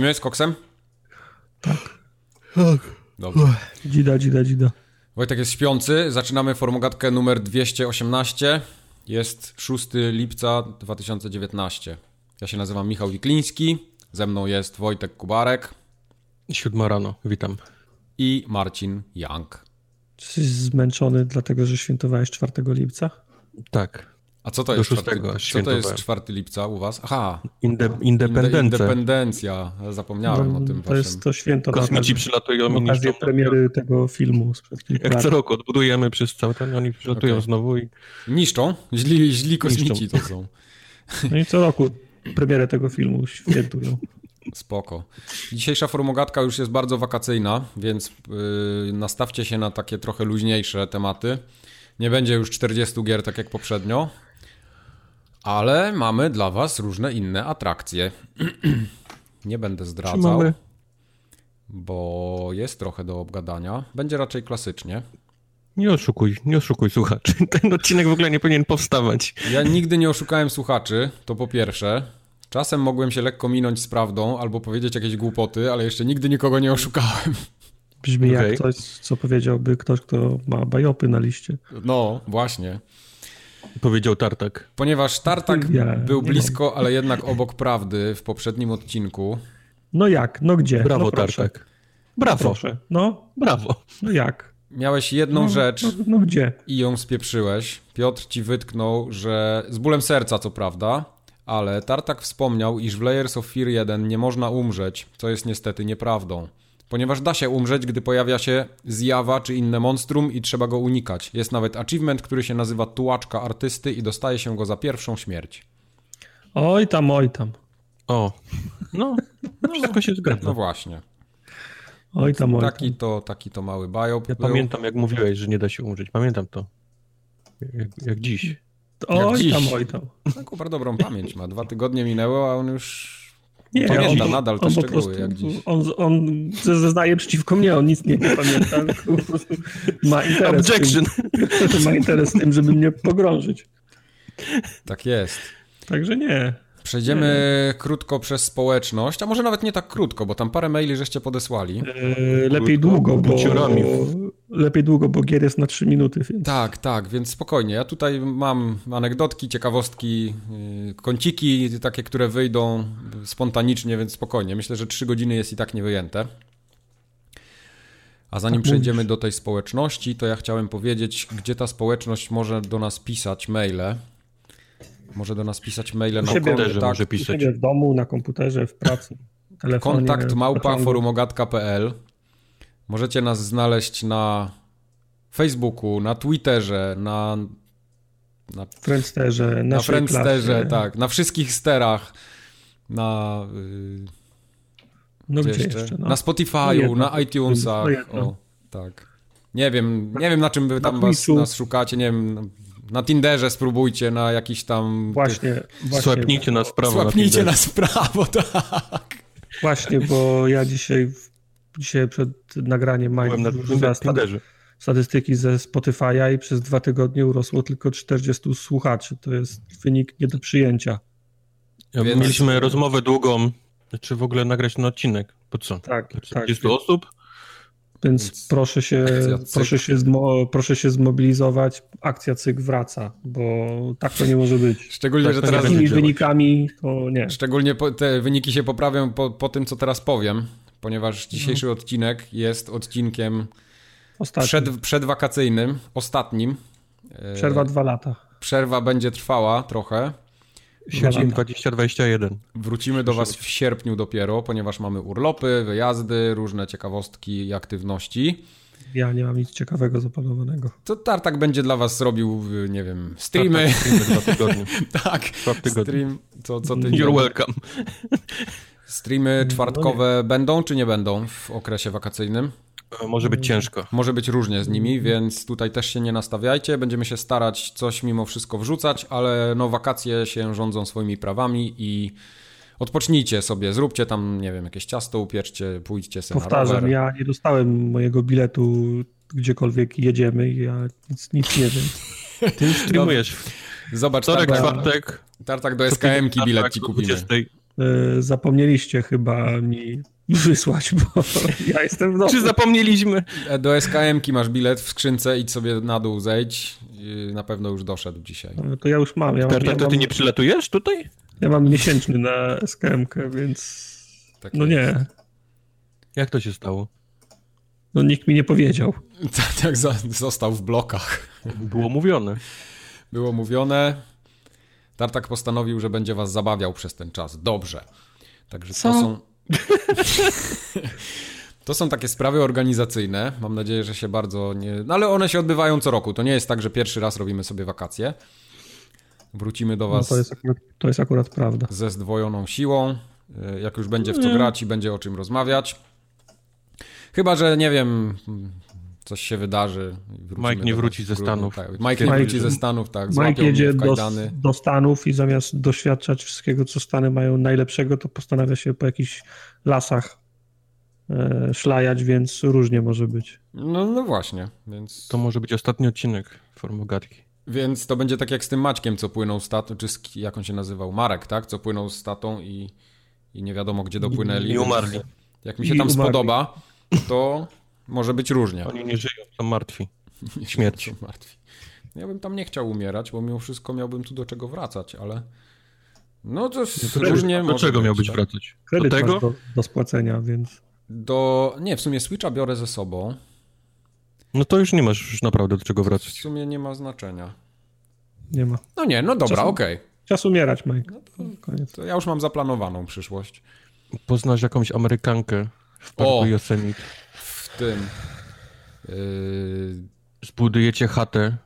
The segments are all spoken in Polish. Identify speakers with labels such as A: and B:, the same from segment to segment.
A: Lecimy z koksem?
B: Tak.
A: Dobrze.
B: Dzida, dzida, dzida.
A: Wojtek jest śpiący. Zaczynamy formogatkę numer 218. Jest 6 lipca 2019. Ja się nazywam Michał Wikliński. Ze mną jest Wojtek Kubarek
C: Siódma rano, witam.
A: i Marcin Young.
B: Jesteś zmęczony dlatego, że świętowałeś 4 lipca?
C: Tak.
A: A co to
C: Do
A: jest?
C: szóstego
A: czwarty- co to jest 4 lipca u was? Aha,
C: Inde,
A: inde-
C: independencja.
A: independencja. Zapomniałem o tym
B: No, to
A: waszym.
B: jest to święto
C: Kosmici przylatują i niszczą.
B: premiery tego filmu sprzed kilku
C: Jak
B: lat.
C: co roku odbudujemy przez cały ten, oni przylatują
A: Okej.
C: znowu i
A: Niszczą? Źli, źli kosmici
C: Niszczą.
A: to są.
B: No i co roku premierę tego filmu świętują.
A: Spoko. Dzisiejsza formogatka już jest bardzo wakacyjna, więc yy, nastawcie się na takie trochę luźniejsze tematy. Nie będzie już 40 gier tak jak poprzednio, ale mamy dla was różne inne atrakcje. Nie będę zdradzał,
C: Trzymamy.
A: bo jest trochę do obgadania. Będzie raczej klasycznie.
C: nie oszukuj, nie oszukuj słuchaczy. Ten odcinek w ogóle nie powinien powstawać.
A: Ja nigdy nie oszukałem słuchaczy, to po pierwsze. Czasem mogłem się lekko minąć z prawdą albo powiedzieć jakieś głupoty, ale jeszcze nigdy nikogo nie oszukałem.
B: Brzmi
C: Okej.
B: jak coś, co powiedziałby ktoś, kto ma bajopy na liście.
A: No, właśnie.
C: Powiedział Tartak.
A: Ponieważ Tartak
B: Ja
A: był blisko, ale jednak obok prawdy w poprzednim odcinku.
B: No jak? No gdzie?
C: Brawo,
B: no.
C: Tartak. Brawo,
B: Proszę. No,
C: brawo.
B: no jak?
A: Miałeś jedną
B: No,
A: rzecz
B: No, no gdzie?
A: i ją spieprzyłeś. Piotr ci wytknął, że z bólem serca co prawda, ale Tartak wspomniał, iż w Layers of Fear 1 nie można umrzeć, co jest niestety nieprawdą. Ponieważ da się umrzeć, gdy pojawia się zjawa czy inne monstrum i trzeba go unikać. Jest nawet achievement, który się nazywa Tułaczka Artysty i dostaje się go za pierwszą śmierć.
B: Oj tam, oj tam.
C: O, no, no wszystko się
A: No
C: zgadza.
A: właśnie.
B: Oj tam, oj
A: Taki
B: tam.
A: to, taki to mały biop
C: Ja
A: był.
C: pamiętam, jak mówiłeś, że nie da się umrzeć. Pamiętam to. Jak, jak dziś.
B: Oj
A: dziś.
B: tam, oj tam.
A: Bardzo dobrą pamięć ma. Dwa tygodnie minęły, a on już
B: Nie,
A: pamięta
B: on-
A: nadal te
B: on po
A: szczegóły
B: prostu-
A: jak dziś.
B: On, on zeznaje przeciwko mnie, on nic nie, nie pamięta. tylko po prostu Ma interes,
C: Objection.
B: tym, ma interes w tym, żeby mnie pogrążyć.
A: Tak jest.
B: Także nie.
A: Przejdziemy krótko przez społeczność, a może nawet nie tak krótko, bo tam parę maili żeście podesłali.
B: E, lepiej długo, bo...
C: Buciorami.
B: Lepiej długo, bo gier jest na 3 minuty, więc...
A: Tak, tak, więc spokojnie. Ja tutaj mam anegdotki, ciekawostki, yy, kąciki, takie, które wyjdą spontanicznie, więc spokojnie. Myślę, że trzy godziny jest i tak niewyjęte. A zanim
B: Tak
A: przejdziemy
B: mówisz.
A: do tej społeczności, to ja chciałem powiedzieć, gdzie ta społeczność może do nas pisać maile. Może do nas pisać maile na
C: Też
A: kontakt,
C: może pisać.
B: w domu, na komputerze, w pracy, telefonie.
A: kontakt małpa forumogatka.pl. Możecie nas znaleźć na Facebooku, na Twitterze, na, na,
B: Friendsterze,
A: na Friendsterze,
B: klasie.
A: tak, na wszystkich sterach, na, yy,
B: No
A: gdzie
B: gdzie
A: jeszcze?
B: jeszcze? No.
A: na
B: No
A: Spotify'u,
B: jedno.
A: na iTunesach.
B: No.
A: O, tak. Nie wiem, nie wiem na czym wy tam was, nas szukacie, nie wiem, na Tinderze spróbujcie, na jakiś tam...
B: Właśnie, właśnie,
C: Słapnijcie nas w prawo. na
A: Słapnijcie
C: Tinderze.
A: nas w prawo, tak.
B: właśnie, bo ja dzisiaj, dzisiaj przed nagraniem
C: Byłem na Tinderze.
B: statystyki ze Spotify'a i przez dwa tygodnie urosło tylko 40 słuchaczy. To jest wynik nie do przyjęcia.
C: Ja,
A: Więc-
C: Mieliśmy rozmowę długą, czy w ogóle nagrać ten odcinek. Po co?
B: Tak, tak.
C: 40 osób?
B: Więc
A: Więc
B: proszę się, proszę, się zmo, proszę się zmobilizować. Akcja cyk wraca, bo tak to nie może być.
A: Szczególnie,
C: Tak
A: że teraz...
B: Z tymi wynikami to nie.
A: Szczególnie po, te wyniki się poprawią po, po tym, co teraz powiem, ponieważ dzisiejszy odcinek jest odcinkiem
B: Ostatni.
A: przed, przedwakacyjnym, ostatnim. E,
B: Przerwa dwa lata.
A: Przerwa będzie trwała trochę.
C: Sierpień
B: lata.
C: 2021.
A: Wrócimy do Was w sierpniu dopiero, ponieważ mamy urlopy, wyjazdy, różne ciekawostki i aktywności.
B: Ja nie mam nic ciekawego zaplanowanego.
A: To Tartak będzie dla Was robił, nie wiem, streamy.
C: Tak, tak, streamy dwa tygodnie.
A: Tak,
C: Dwa tygodnie.
A: stream co, co tydzień.
C: You're welcome.
A: Streamy czwartkowe będą czy nie będą w okresie wakacyjnym?
C: E, Może być ciężko.
A: Może być różnie z nimi, więc tutaj też się nie nastawiajcie. Będziemy się starać coś mimo wszystko wrzucać, ale no wakacje się rządzą swoimi prawami i odpocznijcie sobie, zróbcie tam, nie wiem, jakieś ciasto, upieczcie, pójdźcie sobie na
B: Powtarzam,
A: rower.
B: ja nie dostałem mojego biletu gdziekolwiek jedziemy i ja nic, nic nie wiem.
C: Ty streamujesz.
A: Zobacz,
C: Wtorek,
A: Tartak,
C: czwartek.
A: tartak do SKM-ki bilet ci kupimy.
C: 20.
B: y, zapomnieliście chyba mi wysłać, bo ja jestem w domu.
C: Czy zapomnieliśmy?
A: E, Do SKM-ki masz bilet w skrzynce, idź sobie na dół, zejdź. I Na pewno już doszedł dzisiaj.
B: No To ja już mam. Ja mam,
C: Tartak,
B: ja
C: to ty
B: mam,
C: nie przylatujesz tutaj?
B: ja mam miesięczny na SKM-kę, więc
A: Tak
B: no
A: jest.
B: nie.
C: Jak to się stało?
B: No nikt mi nie powiedział.
A: Tak, tak został w blokach.
C: Było mówione.
A: Było mówione. Tartak postanowił, że będzie was zabawiał przez ten czas. Dobrze. Także to
B: Co?
A: są. To są takie sprawy organizacyjne. Mam nadzieję, że się bardzo nie. No ale one się odbywają co roku. To nie jest tak, że pierwszy raz robimy sobie wakacje. Wrócimy do
B: No
A: was
B: to, jest akurat, to jest akurat prawda.
A: ze zdwojoną siłą. y, Jak już będzie w co grać i będzie o czym rozmawiać. Chyba, że nie wiem, coś się wydarzy. i
C: Mike nie wróci ze Stanów.
A: Tak. Mike nie wróci ze Stanów, tak.
B: Mike
A: Złapią
B: jedzie do, do Stanów i zamiast doświadczać wszystkiego, co Stany mają najlepszego, to postanawia się po jakichś lasach e, szlajać, więc różnie może być.
A: No, no właśnie, więc
C: To może być ostatni odcinek Formogatki.
A: Więc to będzie tak jak z tym Maćkiem, co płynął z tatą, czy z, jak on się nazywał? Marek, tak? Co płynął z tatą i, i nie wiadomo gdzie dopłynęli.
C: I umarli.
A: Jak mi się
B: I
A: tam
B: umarli.
A: spodoba, to może być różnie.
C: Oni nie żyją, są martwi. śmierć.
A: Są martwi. Ja bym tam nie chciał umierać, bo mimo wszystko miałbym tu do czego wracać, ale no to jest
B: to
A: różnie
C: Do czego miał być
A: tak?
C: wracać? Do
B: Kredyt
C: tego?
B: masz do, do spłacenia, więc
A: Do... Nie, w sumie Switcha biorę ze sobą.
C: No to już nie masz już naprawdę do czego
A: W
C: wracać.
A: sumie nie ma znaczenia.
B: nie ma.
A: No nie, no dobra, okej.
B: Czas umierać, Mike. Koniec.
A: To ja już mam zaplanowaną przyszłość.
C: Poznasz jakąś Amerykankę w parku
A: O!
C: Yosemite.
A: Tym... Yy...
C: Zbudujecie chatę.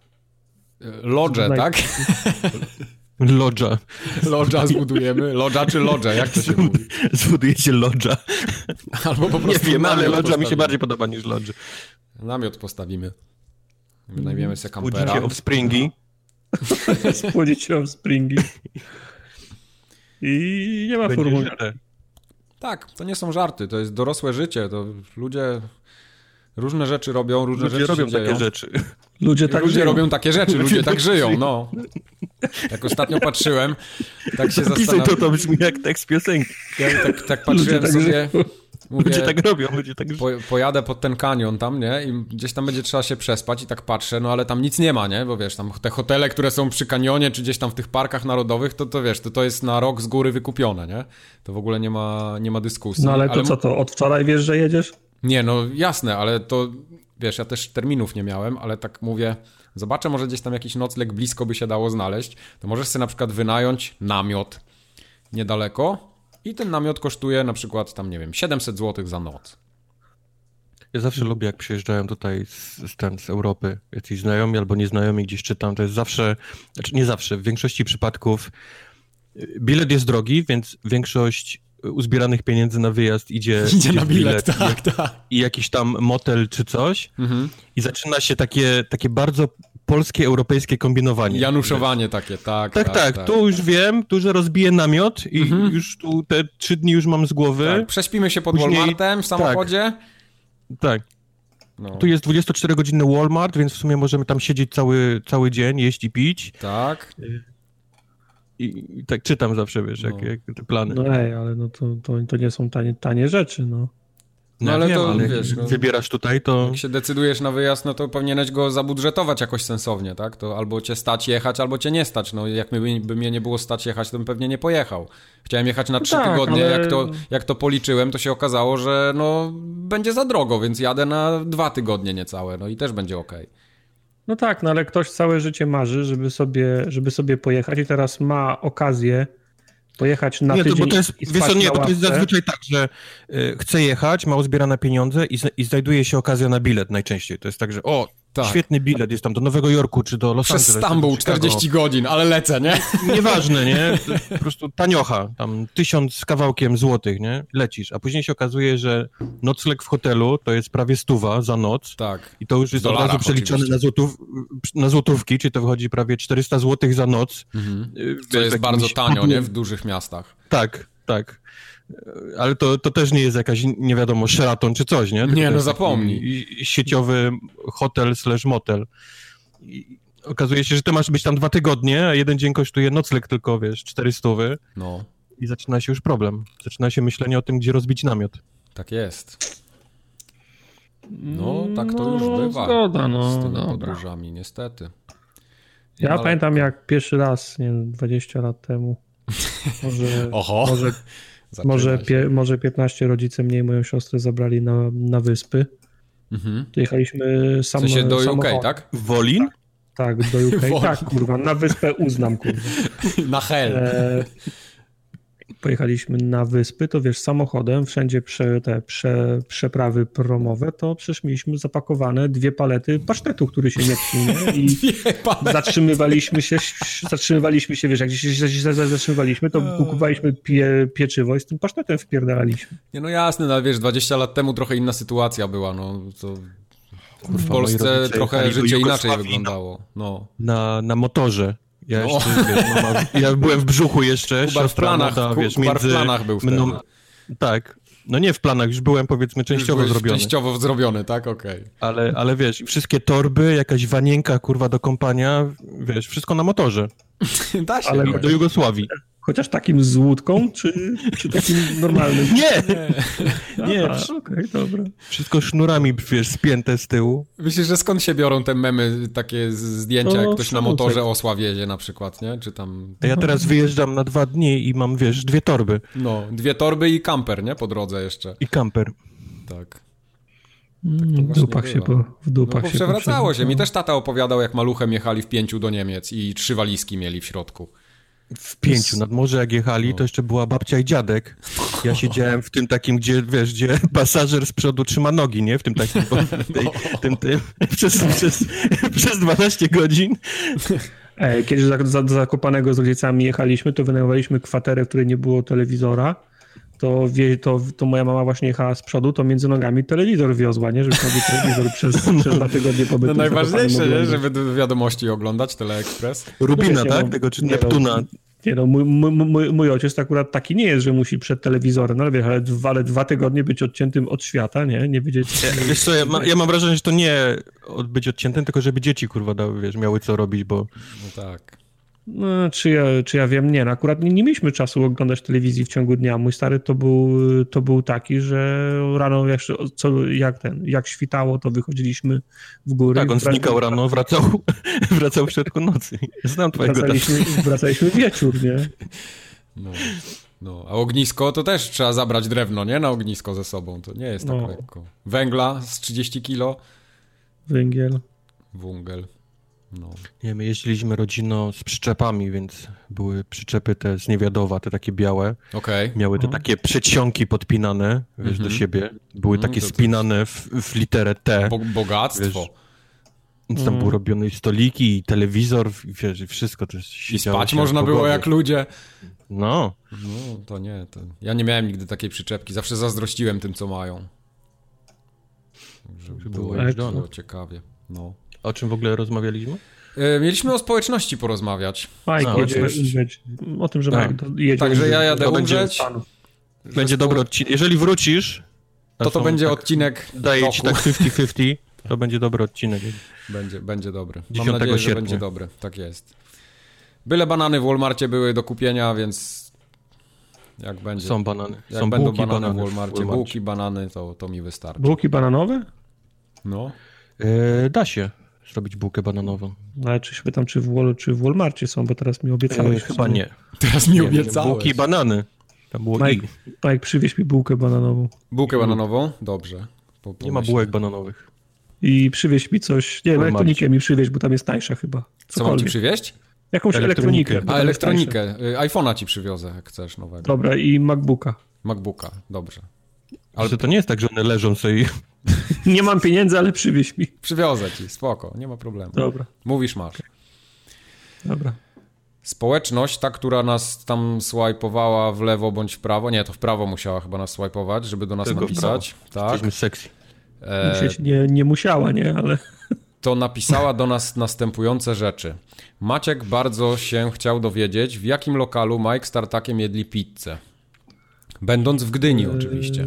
A: Lodże,
B: Znaj-
A: tak?
C: Lodża.
A: Lodża zbudujemy. Lodża czy lodże, jak to się mówi?
C: Zbudujecie lodża.
A: Albo po
C: Nie
A: prostu
C: wiem, ale lodża mi się bardziej podoba niż lodże.
A: Namiot postawimy. Wynajmiemy sobie kampera.
C: offspringi.
B: Spłodzić się w springi. I nie ma formuły.
A: Tak, to nie są żarty, to jest dorosłe życie, to ludzie różne rzeczy robią, różne
C: Ludzie
A: rzeczy
C: robią
A: się
C: takie
A: dzieją.
C: rzeczy.
B: Ludzie tak
A: ludzie
B: żyją.
A: robią takie rzeczy, ludzie tak
C: tak
A: żyją,
C: żyją.
A: no. Jak ostatnio patrzyłem, tak się
C: Pisaj to, to brzmi jak tekst piosenki.
A: ja tak, tak patrzyłem
B: tak
A: sobie, mówię,
C: Ludzie tak robią, ludzie tak żyją.
A: po, pojadę pod ten kanion tam, nie? I gdzieś tam będzie trzeba się przespać i tak patrzę, no ale tam nic nie ma, nie? Bo wiesz, tam te hotele, które są przy kanionie, czy gdzieś tam w tych parkach narodowych, to, to wiesz, to, to jest na rok z góry wykupione, nie? To w ogóle nie ma, nie ma dyskusji.
B: No ale to co to, od wczoraj wiesz, że jedziesz?
A: Nie, no jasne, ale to wiesz, ja też terminów nie miałem, ale tak mówię, zobaczę, może gdzieś tam jakiś nocleg blisko by się dało znaleźć, to możesz sobie na przykład wynająć namiot niedaleko i ten namiot kosztuje na przykład tam, nie wiem, 700 zł za noc.
C: Ja zawsze lubię, jak przyjeżdżają tutaj z, z, ten, z Europy jacyś znajomi albo nieznajomi, gdzieś czytam, to jest zawsze, znaczy nie zawsze, w większości przypadków bilet jest drogi, więc większość uzbieranych pieniędzy na wyjazd idzie,
A: Idzie na
C: w
A: bilet,
C: i,
A: tak, tak.
C: i jakiś tam motel czy coś
A: Mhm.
C: i zaczyna się takie, takie bardzo polskie, europejskie kombinowanie.
A: Januszowanie takie, tak.
C: Tak, tak, tu już wiem, tu, że rozbiję namiot i
A: Mhm.
C: już tu te trzy dni już mam z głowy.
A: Tak, prześpimy się pod
C: Później-
A: Walmartem w samochodzie.
C: tak.
A: No,
C: Tu jest 24-godzinny Walmart, więc w sumie możemy tam siedzieć cały, cały dzień, jeść i pić.
A: tak.
C: I, i tak czytam zawsze, wiesz, jak,
A: No.
C: jak te plany.
B: No ej, ale no to, to, to nie są tanie, tanie rzeczy, no.
A: No ale
C: wiem,
A: to,
C: jak
A: wiesz, no-
C: wybierasz tutaj, to
A: Jak się decydujesz na wyjazd, no to powinieneś go zabudżetować jakoś sensownie, tak? To albo cię stać jechać, albo cię nie stać. No jak by, by mnie nie było stać jechać, to bym pewnie nie pojechał. Chciałem jechać na
B: No
A: trzy
B: tak,
A: tygodnie,
B: ale-
A: jak, to, jak to policzyłem, to się okazało, że no będzie za drogo, więc jadę na dwa tygodnie niecałe, no i też będzie okej.
B: No tak, no ale ktoś całe życie marzy, żeby sobie, żeby sobie pojechać i teraz ma okazję pojechać na
C: nie, to,
B: tydzień
C: bo to jest,
B: i spać
C: co, nie, to jest zazwyczaj tak, że y, chce jechać, ma uzbierane pieniądze i, i znajduje się okazja na bilet najczęściej. To jest tak, że o,
A: Tak.
C: świetny bilet, jest tam do Nowego Jorku czy do Los
A: Przez
C: Angeles.
A: Stambuł
C: do Chicago.
A: 40 godzin, ale lecę, nie?
C: Nieważne, nie? Po prostu taniocha, tam tysiąc z kawałkiem złotych, nie? Lecisz, a później się okazuje, że nocleg w hotelu to jest prawie stuwa za noc
A: Tak.
C: i to już jest od
A: dolarach
C: razu przeliczone na, złotów, na złotówki, czyli to wychodzi prawie 400 złotych za noc.
A: Mhm.
C: Y,
A: Co jest bardzo tanio, nie? W dużych miastach.
C: Tak, tak. Ale to, to też nie jest jakaś, nie wiadomo, Sheraton czy coś, nie? Tylko
A: Nie, no zapomnij.
C: Sieciowy hotel slash motel. I okazuje się, że ty masz być tam dwa tygodnie, a jeden dzień kosztuje nocleg tylko, wiesz, 400
A: No.
C: i zaczyna się już problem. Zaczyna się myślenie o tym, gdzie rozbić namiot.
A: Tak jest. No, tak to już
B: No,
A: bywa.
B: Zgoda,
A: z
B: no
A: tymi
B: dobra.
A: podróżami, niestety.
B: Ja
A: Ale-
B: pamiętam jak pierwszy raz, nie wiem, 20 lat temu, może,
A: Oho,
B: może, może, pie, może 15 rodzice mnie i moją siostrę zabrali na, na wyspy.
A: Mhm.
B: To Jechaliśmy
A: W
B: sam,
A: sensie do UK,
B: samochodem.
A: tak?
C: Wolin?
B: Tak, do UK.
A: Wolno.
B: tak, kurwa, na wyspę uznam, kurwa.
A: Na hell.
B: E, pojechaliśmy na wyspy, to wiesz, samochodem, wszędzie prze, te prze, przeprawy promowe, to przecież mieliśmy zapakowane dwie palety pasztetu, który się nie nie? I zatrzymywaliśmy się, zatrzymywaliśmy się, wiesz, jak gdzieś się zatrzymywaliśmy, to kupowaliśmy pie, pieczywo i z tym pasztetem wpierdalaliśmy.
A: Nie, no jasne, no ale wiesz, 20 lat temu trochę inna sytuacja była, no to w Polsce trochę życie inaczej
C: Jugosławii,
A: wyglądało. No.
C: Na, na motorze. Ja,
A: No.
C: jeszcze, wiesz, mama, ja byłem w brzuchu jeszcze,
A: Kubar w planach,
C: wiesz,
A: Kubar w
C: między
A: planach był wtedy.
C: mną- Tak. No nie w planach, już byłem powiedzmy częściowo zrobiony.
A: Częściowo zrobiony, tak? Okej.
C: Ale, ale wiesz, wszystkie torby, jakaś wanienka kurwa do kąpania, wiesz, wszystko na motorze.
A: Da się.
B: Ale
A: jakoś.
C: Do Jugosławii.
B: Chociaż takim z łódką, czy, czy takim normalnym?
C: Nie! Nie,
B: Aha, Okej, dobra.
C: wszystko sznurami, wiesz, spięte z tyłu.
A: Myślisz, że skąd się biorą te memy, takie zdjęcia,
B: No,
A: jak ktoś na motorze Osła wiezie na przykład, nie? Czy tam,
C: A ja teraz wyjeżdżam na dwa dni i mam, wiesz, dwie torby
A: no, dwie torby i kamper, nie? Po drodze jeszcze.
C: i kamper.
A: Tak.
B: Mm, W dupach się, po, w
A: No
B: dupach
A: bo
B: się
A: przewracało się. Mi też tata opowiadał, jak maluchem jechali w pięciu do Niemiec i trzy walizki mieli w środku.
C: W pięciu nad morze jak jechali, to jeszcze była babcia i dziadek. Ja siedziałem w tym takim, gdzie, wiesz, gdzie pasażer z przodu trzyma nogi, nie? W tym takim, tej, tym, tym, przez, przez, przez 12 godzin.
B: E, Kiedy za, za, do Zakopanego z rodzicami jechaliśmy, to wynajmowaliśmy kwaterę, w której nie było telewizora. To, wie, to, to moja mama właśnie jechała z przodu, to między nogami telewizor wiozła, nie? Żeby sobie telewizor przez, przez dwa tygodnie pobytu
A: No najważniejsze, nie? Żeby wiadomości oglądać, Teleekspres.
C: Rubina,
B: No
C: tak?
B: no,
C: Tego czy
B: nie no,
C: Neptuna.
B: Nie no, mój, mój, mój, mój ojciec akurat taki nie jest, że musi przed telewizorem, no ale wiesz, ale dwa, ale dwa tygodnie być odciętym od świata, nie? Nie wiedzieć...
C: Wiesz co, ja, ma, ja mam wrażenie, że to nie być odciętym, tylko żeby dzieci, kurwa, dały, wiesz, miały co robić, bo
A: No tak.
B: No, czy, ja, czy ja wiem, nie. No, akurat nie, nie mieliśmy czasu oglądać telewizji w ciągu dnia. Mój stary to był, to był taki, że rano jak, co, jak ten, jak świtało, to wychodziliśmy w góry.
C: tak, on
B: Wrac-
C: znikał rano, wracał, wracał w środku nocy. Znam twojego.
B: Wracaliśmy, wracaliśmy wieczór, nie?
A: No. No, a ognisko to też trzeba zabrać drewno, nie? Na ognisko ze sobą. To nie jest tak
B: No.
A: lekko. Węgla z 30 kilo.
B: Węgiel.
A: Wungel. No.
C: Nie, my jeździliśmy rodziną z przyczepami, więc były przyczepy te z Niewiadowa, te takie białe.
A: Okej.
C: Miały te
B: Mhm.
C: takie przedsionki podpinane, wiesz,
A: Mhm.
C: do siebie. Były
A: Mm,
C: takie spinane w, w literę T.
A: Bo, bogactwo.
C: Wiesz, Więc tam
B: Mm.
C: były robione i stoliki, i telewizor, i wiesz, i wszystko. To
A: I spać można było jak ludzie.
C: No,
A: No, to nie. To... Ja nie miałem nigdy takiej przyczepki. Zawsze zazdrościłem tym, co mają. Żeby było,
C: było
A: ciekawie. No.
C: O czym w ogóle rozmawialiśmy?
A: E, Mieliśmy o społeczności porozmawiać.
B: Mike
C: No,
B: jedzie umrzeć. O tym, że
C: Tak.
B: Jedzie
A: Także ja jadę
B: do
A: umrzeć.
C: Będzie
A: spo-
C: dobry odcinek. Jeżeli wrócisz,
A: To to będzie
C: tak,
A: odcinek
C: Daję ci
A: roku.
C: tak 50-50, to będzie dobry odcinek.
A: Będzie, będzie dobry. Mam
C: 10
A: nadzieję, że
C: sierpnia.
A: będzie dobry. Tak jest. Byle banany w Walmarcie były do kupienia, więc jak będzie.
C: Są banany.
A: jak
C: Są
A: będą
C: bułki,
A: banany,
C: banany
A: w Walmarcie, bułki, banany, to, to mi wystarczy.
B: Bułki bananowe?
A: No.
C: E, da się zrobić bułkę bananową.
B: No, ale czy się pytam, czy w, Wal, czy w Walmarcie są, bo teraz mi obiecałeś.
C: E, chyba nie.
A: Teraz mi
C: nie,
A: obiecałeś.
C: bułki i banany. Tam było i.
B: Mike, Mike, przywieź mi bułkę bananową.
A: Bułkę bananową? Dobrze. Po,
C: Nie ma bułek bananowych.
B: I przywieź mi coś, nie wiem, elektronikę mi przywieź, bo tam jest tańsza chyba.
A: Co mam ci
B: Cokolwiek.
A: przywieźć?
B: Jakąś
C: Elektronikę.
B: elektronikę.
A: A,
B: tam
A: elektronikę. Y, iPhone'a ci przywiozę, jak chcesz nowego.
B: Dobra, i MacBooka.
A: MacBooka, dobrze.
C: Ale to nie jest tak, że one leżą sobie i...
B: Nie mam pieniędzy, ale przywieź mi.
A: Przywiozę ci, spoko, nie ma problemu.
B: Dobra,
A: Mówisz, masz.
B: dobra.
A: Społeczność, ta, która nas tam swajpowała w lewo bądź w prawo, nie, to w prawo musiała chyba nas swajpować, żeby do nas
C: Tylko
A: napisać. Tak.
C: Jesteśmy sexy.
A: E,
B: nie, nie musiała, nie, ale
A: to napisała do nas następujące rzeczy. Maciek bardzo się chciał dowiedzieć, w jakim lokalu Mike z Tartakiem jedli pizzę. Będąc w Gdyni oczywiście.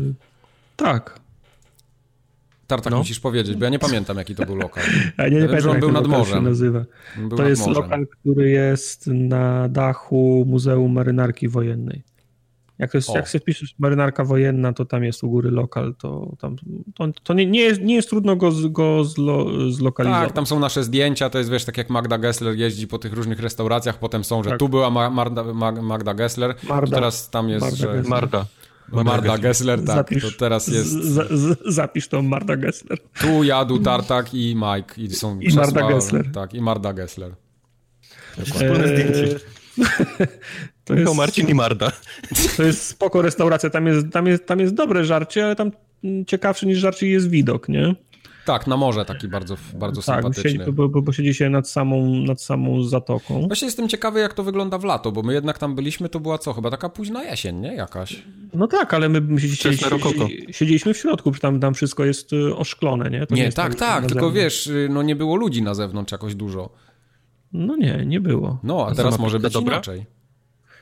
B: Tak.
A: Tartak
C: no.
A: musisz powiedzieć, bo ja nie pamiętam jaki to był lokal.
B: Ja nie, nie
A: Ja
B: pamiętam,
A: on był nad morzem.
B: się nazywa.
A: Był
B: To
A: nad
B: jest
A: morzem.
B: lokal, który jest na dachu Muzeum Marynarki Wojennej. Jak, jest, jak sobie piszesz marynarka wojenna, to tam jest u góry lokal, to tam to, to nie, nie, jest, nie jest trudno go, go zlo, zlokalizować.
A: Tak, tam są nasze zdjęcia, to jest wiesz, tak jak Magda Gessler jeździ po tych różnych restauracjach, potem są, że tak. tu była Magda, Magda Gessler, Marda. teraz tam jest,
C: Marda
A: że...
C: Marda.
A: Marda, Marda Gessler, tak, zapisz, to teraz jest... Z,
B: z, zapisz to Marda Gessler.
A: Tu jadł Tartak i Mike i są
B: I Marda Gessler.
A: Tak, i Marda Gessler.
C: Wspólne zdjęcie. To jest, Marcin i Marda.
B: To jest spoko restauracja, tam jest, tam, jest, tam jest dobre żarcie, ale tam ciekawszy niż żarcie jest widok, nie?
A: Tak, na morze taki bardzo, bardzo tak, sympatyczny.
B: Siedzi, bo, bo, bo siedzi się nad samą, nad samą zatoką.
A: Właśnie jestem ciekawy, jak to wygląda w lato, bo my jednak tam byliśmy, to była co? Chyba taka późna jesień, nie? Jakaś.
B: No tak, ale my, my siedzieliśmy, siedzieliśmy w środku, tam, tam wszystko jest y, oszklone, nie?
A: To nie, nie tak, tak, tylko wiesz, y, no nie było ludzi na zewnątrz jakoś dużo.
B: No nie, nie było.
A: No, a teraz może być dobra? inaczej.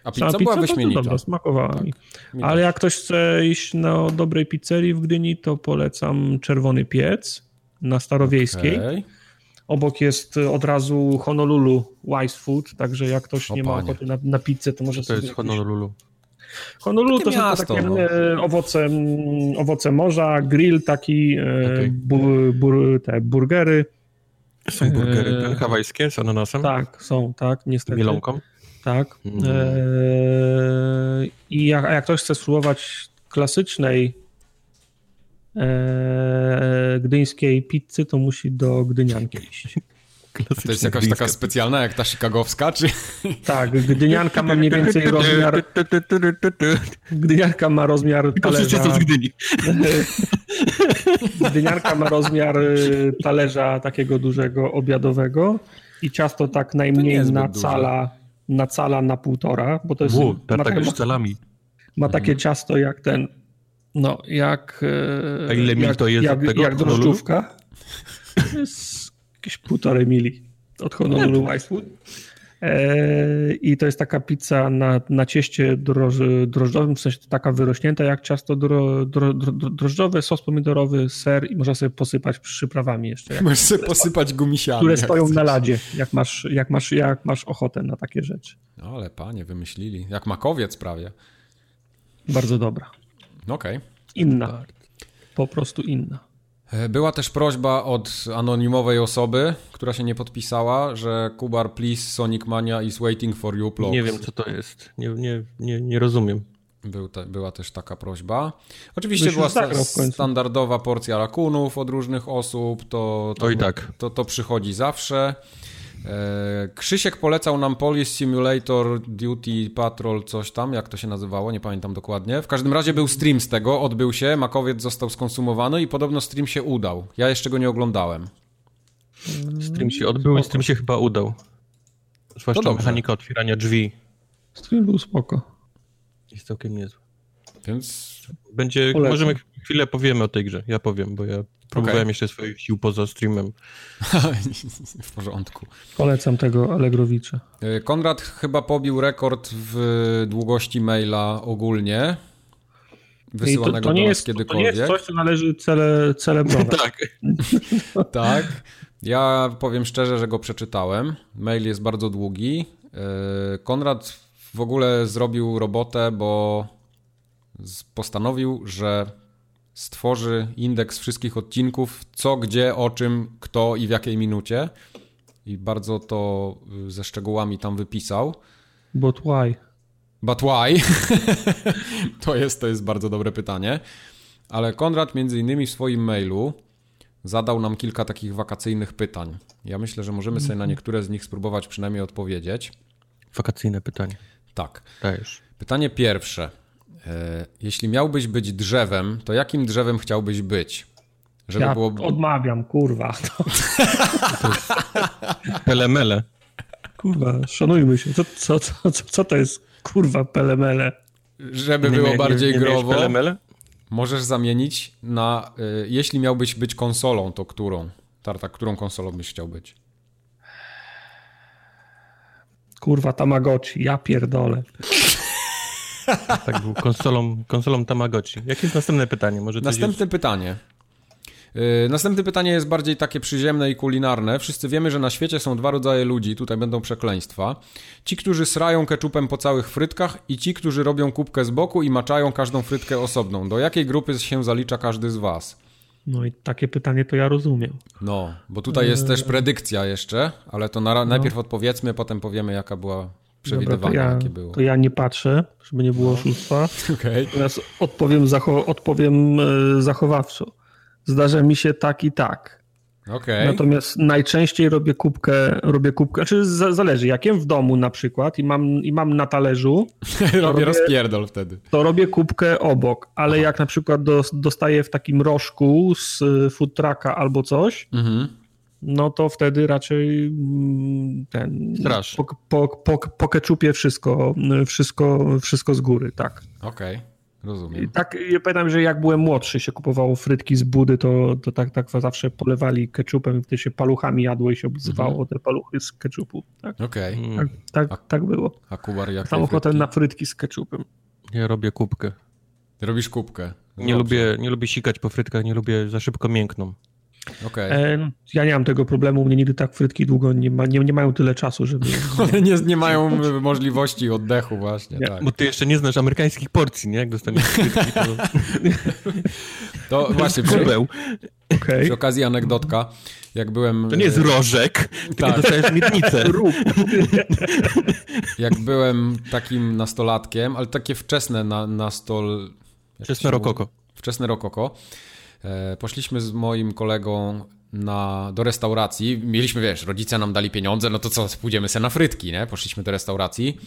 A: A pizza Sama była wyśmienita.
B: dobra, smakowała tak. mi. Ale jak ktoś chce iść na dobrej pizzerii w Gdyni, to polecam Czerwony Piec na Starowiejskiej. Okay. Obok jest od razu Honolulu Wise Food, także jak ktoś o, nie ma ochoty na, na pizzę, to może
C: to sobie... To jest Honolulu?
B: Honolulu to miasto, są takie no. E, owoce, owoce morza, grill taki, e, okay. bu, bu, te burgery.
C: Są burgery e... hawajskie z ananasem?
B: Tak, są, tak, niestety.
C: Mielonką?
B: Tak. Mm. E... I jak, a jak ktoś chce spróbować klasycznej e... gdyńskiej pizzy, to musi do Gdynianki iść.
A: To jest jakaś taka specjalna, jak ta chicagowska, czy?
B: Tak, gdynianka ma mniej więcej rozmiar... Gdynianka ma rozmiar talerza...
C: z Gdyni.
B: Gdynianka ma rozmiar y, talerza takiego dużego, obiadowego i ciasto tak najmniej na cala, na cala na półtora, bo to jest...
C: Ma, tak ma, calami.
B: ma takie ciasto jak ten... No, jak...
C: A ile mil to jest
B: jak,
C: tego?
B: Jak drożdżówka. To jest jakieś półtorej mili od Honolulu Icewood. E, I to jest taka pizza na, na cieście droż, drożdżowym, w sensie taka wyrośnięta jak ciasto dro, dro, dro, drożdżowe, sos pomidorowy, ser i można sobie posypać przyprawami jeszcze.
A: Możesz sobie posypać gumisiami.
B: Które stoją na ladzie, jak masz, jak, masz, jak masz ochotę na takie rzeczy.
A: No ale panie, wymyślili. Jak makowiec prawie.
B: Bardzo dobra.
A: Okej. Okay.
B: Inna. Po prostu inna.
A: E, była też prośba od anonimowej osoby, która się nie podpisała, że Kubar, please, Sonic Mania is waiting for you,
C: Nie wiem, co to jest. Nie, nie, nie, nie rozumiem.
A: Był te, była też taka prośba. Oczywiście była standardowa porcja rakunów od różnych osób. To, to,
C: Oj tak.
A: To, to przychodzi zawsze. E, Krzysiek polecał nam Police Simulator Duty Patrol, coś tam, jak to się nazywało, nie pamiętam dokładnie. W każdym razie był stream z tego, odbył się, makowiec został skonsumowany i podobno stream się udał. Ja jeszcze go nie oglądałem.
C: Stream się odbył i stream się chyba udał. Zwłaszcza mechanika otwierania drzwi.
B: Stream był spoko.
C: Jest całkiem niezły.
A: Więc...
C: Będzie, Polecam. możemy chwilę powiemy o tej grze. Ja powiem, bo ja próbowałem okay. jeszcze swoich sił poza streamem.
A: w porządku.
B: Polecam tego Allegrowicza.
A: E, Konrad chyba pobił rekord w długości maila ogólnie. Wysyłanego to, to nie do nas jest, kiedykolwiek.
B: To nie jest coś, co należy cele, celebrować.
C: tak.
A: tak. Ja powiem szczerze, że go przeczytałem. Mail jest bardzo długi. E, Konrad w ogóle zrobił robotę, bo postanowił, że stworzy indeks wszystkich odcinków, co, gdzie, o czym, kto i w jakiej minucie. I bardzo to y, ze szczegółami tam wypisał.
B: But why?
A: But why? to, jest, to jest bardzo dobre pytanie. Ale Konrad między innymi w swoim mailu zadał nam kilka takich wakacyjnych pytań. Ja myślę, że możemy sobie na mhm. niektóre z nich spróbować przynajmniej odpowiedzieć.
C: Wakacyjne pytanie.
A: Tak.
C: Dajesz.
A: Pytanie pierwsze. E, jeśli miałbyś być drzewem, to jakim drzewem chciałbyś być?
B: Żeby ja było... odmawiam, kurwa.
C: To... pelemele.
B: Kurwa, szanujmy się. Co, co, co, co to jest kurwa pelemele?
A: Żeby nie, było nie, bardziej nie, growo, pelemele? możesz zamienić na... Y, jeśli miałbyś być konsolą, to którą? Tarta, którą konsolą byś chciał być?
B: Kurwa, Tamagotchi, ja pierdolę.
C: Tak był konsolą, konsolą Tamagotchi. Jakie jest następne pytanie? Może
A: Następne jest... pytanie. Yy, następne pytanie jest bardziej takie przyziemne i kulinarne. Wszyscy wiemy, że na świecie są dwa rodzaje ludzi, tutaj będą przekleństwa. Ci, którzy srają keczupem po całych frytkach i ci, którzy robią kubkę z boku i maczają każdą frytkę osobną. Do jakiej grupy się zalicza każdy z was?
B: No i takie pytanie to ja rozumiem.
A: No, bo tutaj jest też predykcja jeszcze, ale to na, najpierw odpowiedzmy, potem powiemy jaka była przewidywania,
B: Dobra, to ja,
A: było.
B: To ja nie patrzę, żeby nie było oszustwa.
A: Okej.
B: Teraz odpowiem, zacho odpowiem e, zachowawczo. Zdarza mi się tak i tak.
A: Okej.
B: Natomiast najczęściej robię kubkę, robię kubkę, znaczy za- zależy, jak jem w domu na przykład i mam, i mam na talerzu,
A: Robię
B: robię-
A: rozpierdol wtedy.
B: to robię kubkę obok, ale jak na przykład dos, dostaję w takim rożku z y, food trucka albo coś,
A: Mhm.
B: No to wtedy raczej mm, ten
C: Straż.
B: po, po, po, po keczupie wszystko, wszystko, wszystko z góry, tak.
A: Okej,
B: I
A: rozumiem.
B: tak ja pamiętam, że jak byłem młodszy, się kupowało frytki z budy, to, to tak, tak zawsze polewali keczupem, wtedy się paluchami jadło i się oblizywało
A: Mhm.
B: te paluchy z keczupu. Tak,
A: Okej.
C: Mm,
B: tak, tak, tak było.
A: A Kubar jak
B: Mam ochotę na frytki z keczupem.
C: Ja robię kubkę.
A: Robisz kubkę.
C: Nie
A: Dobrze.
C: lubię, nie lubię sikać po frytkach, nie lubię, za szybko miękną.
A: Okej.
B: E, ja nie mam tego problemu, mnie nigdy tak frytki długo nie, ma, nie, nie mają tyle czasu, żeby...
A: One nie, nie mają możliwości oddechu właśnie,
B: Nie,
A: tak.
C: Bo ty jeszcze nie znasz amerykańskich porcji, nie? Jak dostaniesz frytki, to
A: To właśnie przy,
C: kubeł.
B: Okej.
A: przy okazji anegdotka, jak byłem...
C: To nie jest rożek, tylko
A: Tak.
C: dostajesz miednicę.
A: Jak byłem takim nastolatkiem, ale takie wczesne na, na stol...
C: Wczesne rokoko.
A: Wczesne rokoko. E, poszliśmy z moim kolegą na, do restauracji. Mieliśmy, wiesz, rodzice nam dali pieniądze, no to co, pójdziemy se na frytki, nie? Poszliśmy do restauracji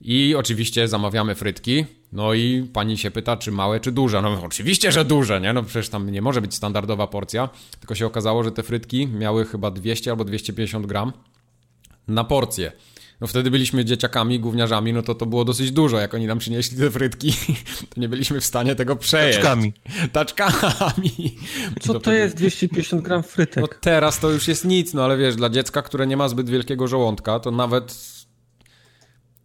A: i oczywiście zamawiamy frytki. No i pani się pyta, czy małe, czy duże. No oczywiście, że duże, nie? No przecież tam nie może być standardowa porcja. Tylko się okazało, że te frytki miały chyba 200 albo 250 gram na porcję. No wtedy byliśmy dzieciakami, gówniarzami, no to to było dosyć dużo. Jak oni nam przynieśli te frytki, to nie byliśmy w stanie tego przejeść.
C: Taczkami.
A: Taczkami.
B: Co to
A: wtedy-
B: jest 250 gram
A: No
B: frytek?
A: teraz to już jest nic, no ale wiesz, dla dziecka, które nie ma zbyt wielkiego żołądka, to nawet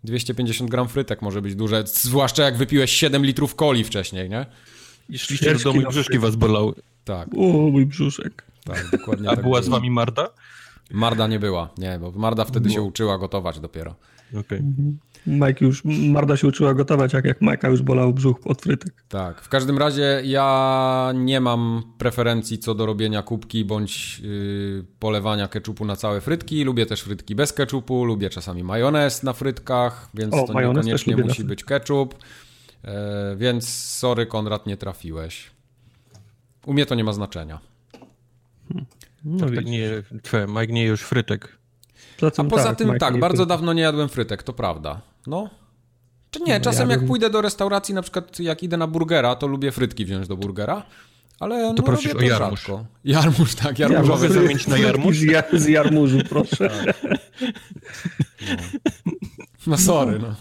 A: 250 gram frytek może być duże. Zwłaszcza jak wypiłeś 7 litrów coli wcześniej, nie?
C: I szliście do i brzuszki was bolały.
A: Tak,
B: O, mój brzuszek.
A: tak, dokładnie
C: A
A: tak
C: była z wami Marta?
A: Marda nie była, nie, bo Marda wtedy się uczyła gotować dopiero.
C: Okej.
B: Mike już, Marda się uczyła gotować, jak, jak Majka już bolał brzuch od frytek.
A: Tak, w każdym razie ja nie mam preferencji co do robienia kubki bądź yy, polewania keczupu na całe frytki. Lubię też frytki bez keczupu, lubię czasami majonez na frytkach, więc
B: O,
A: to niekoniecznie musi być keczup. E, więc sorry Konrad, nie trafiłeś. U mnie to nie ma znaczenia.
B: No
C: Tak, tak nie, twe, Mike nie już frytek.
A: A poza
B: tak,
A: tym
B: Mike,
A: tak, bardzo
B: frytek.
A: dawno nie jadłem frytek, to prawda. No. Czy nie,
B: No,
A: czasem
B: ja
A: jak pójdę do restauracji, na przykład jak idę na burgera, to lubię frytki wziąć do burgera. Ale no,
C: prosisz
A: robię
C: o
A: to
C: jarmuż.
A: rzadko. Jarmuż, tak,
B: Ja
A: jarmużowy.
B: mogę
C: zamienić na jarmuż?
B: Z, ja, z jarmużu, proszę.
A: No sorry, no.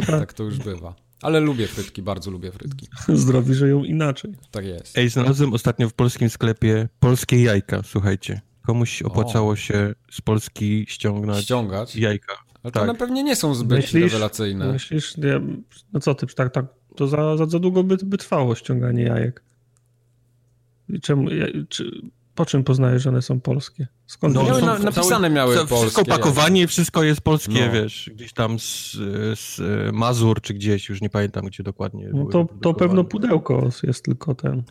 B: tak.
A: tak to już bywa. Ale lubię frytki, bardzo lubię frytki.
B: Zdrowi żyją inaczej.
A: Tak jest.
C: Ej, znalazłem ostatnio w polskim sklepie polskie jajka, słuchajcie. Komuś opłacało się z Polski ściągnąć
A: Ściągać.
C: jajka.
A: Ale to
C: tak.
A: one pewnie nie są zbyt
B: Myślisz?
A: rewelacyjne.
B: Myślisz, nie, no co ty, tak, tak, to za, za, za długo by, by trwało ściąganie jajek. I czemu, ja- czy, po czym poznajesz, że one są polskie? Skąd
A: No,
B: wiesz?
A: miały
C: są
A: na- napisane miały
C: Wszystko
A: polskie
C: opakowanie, wszystko jest polskie,
A: No.
C: wiesz, gdzieś tam z, z Mazur czy gdzieś, już nie pamiętam gdzie dokładnie.
B: No to, to pewno pudełko jest tylko ten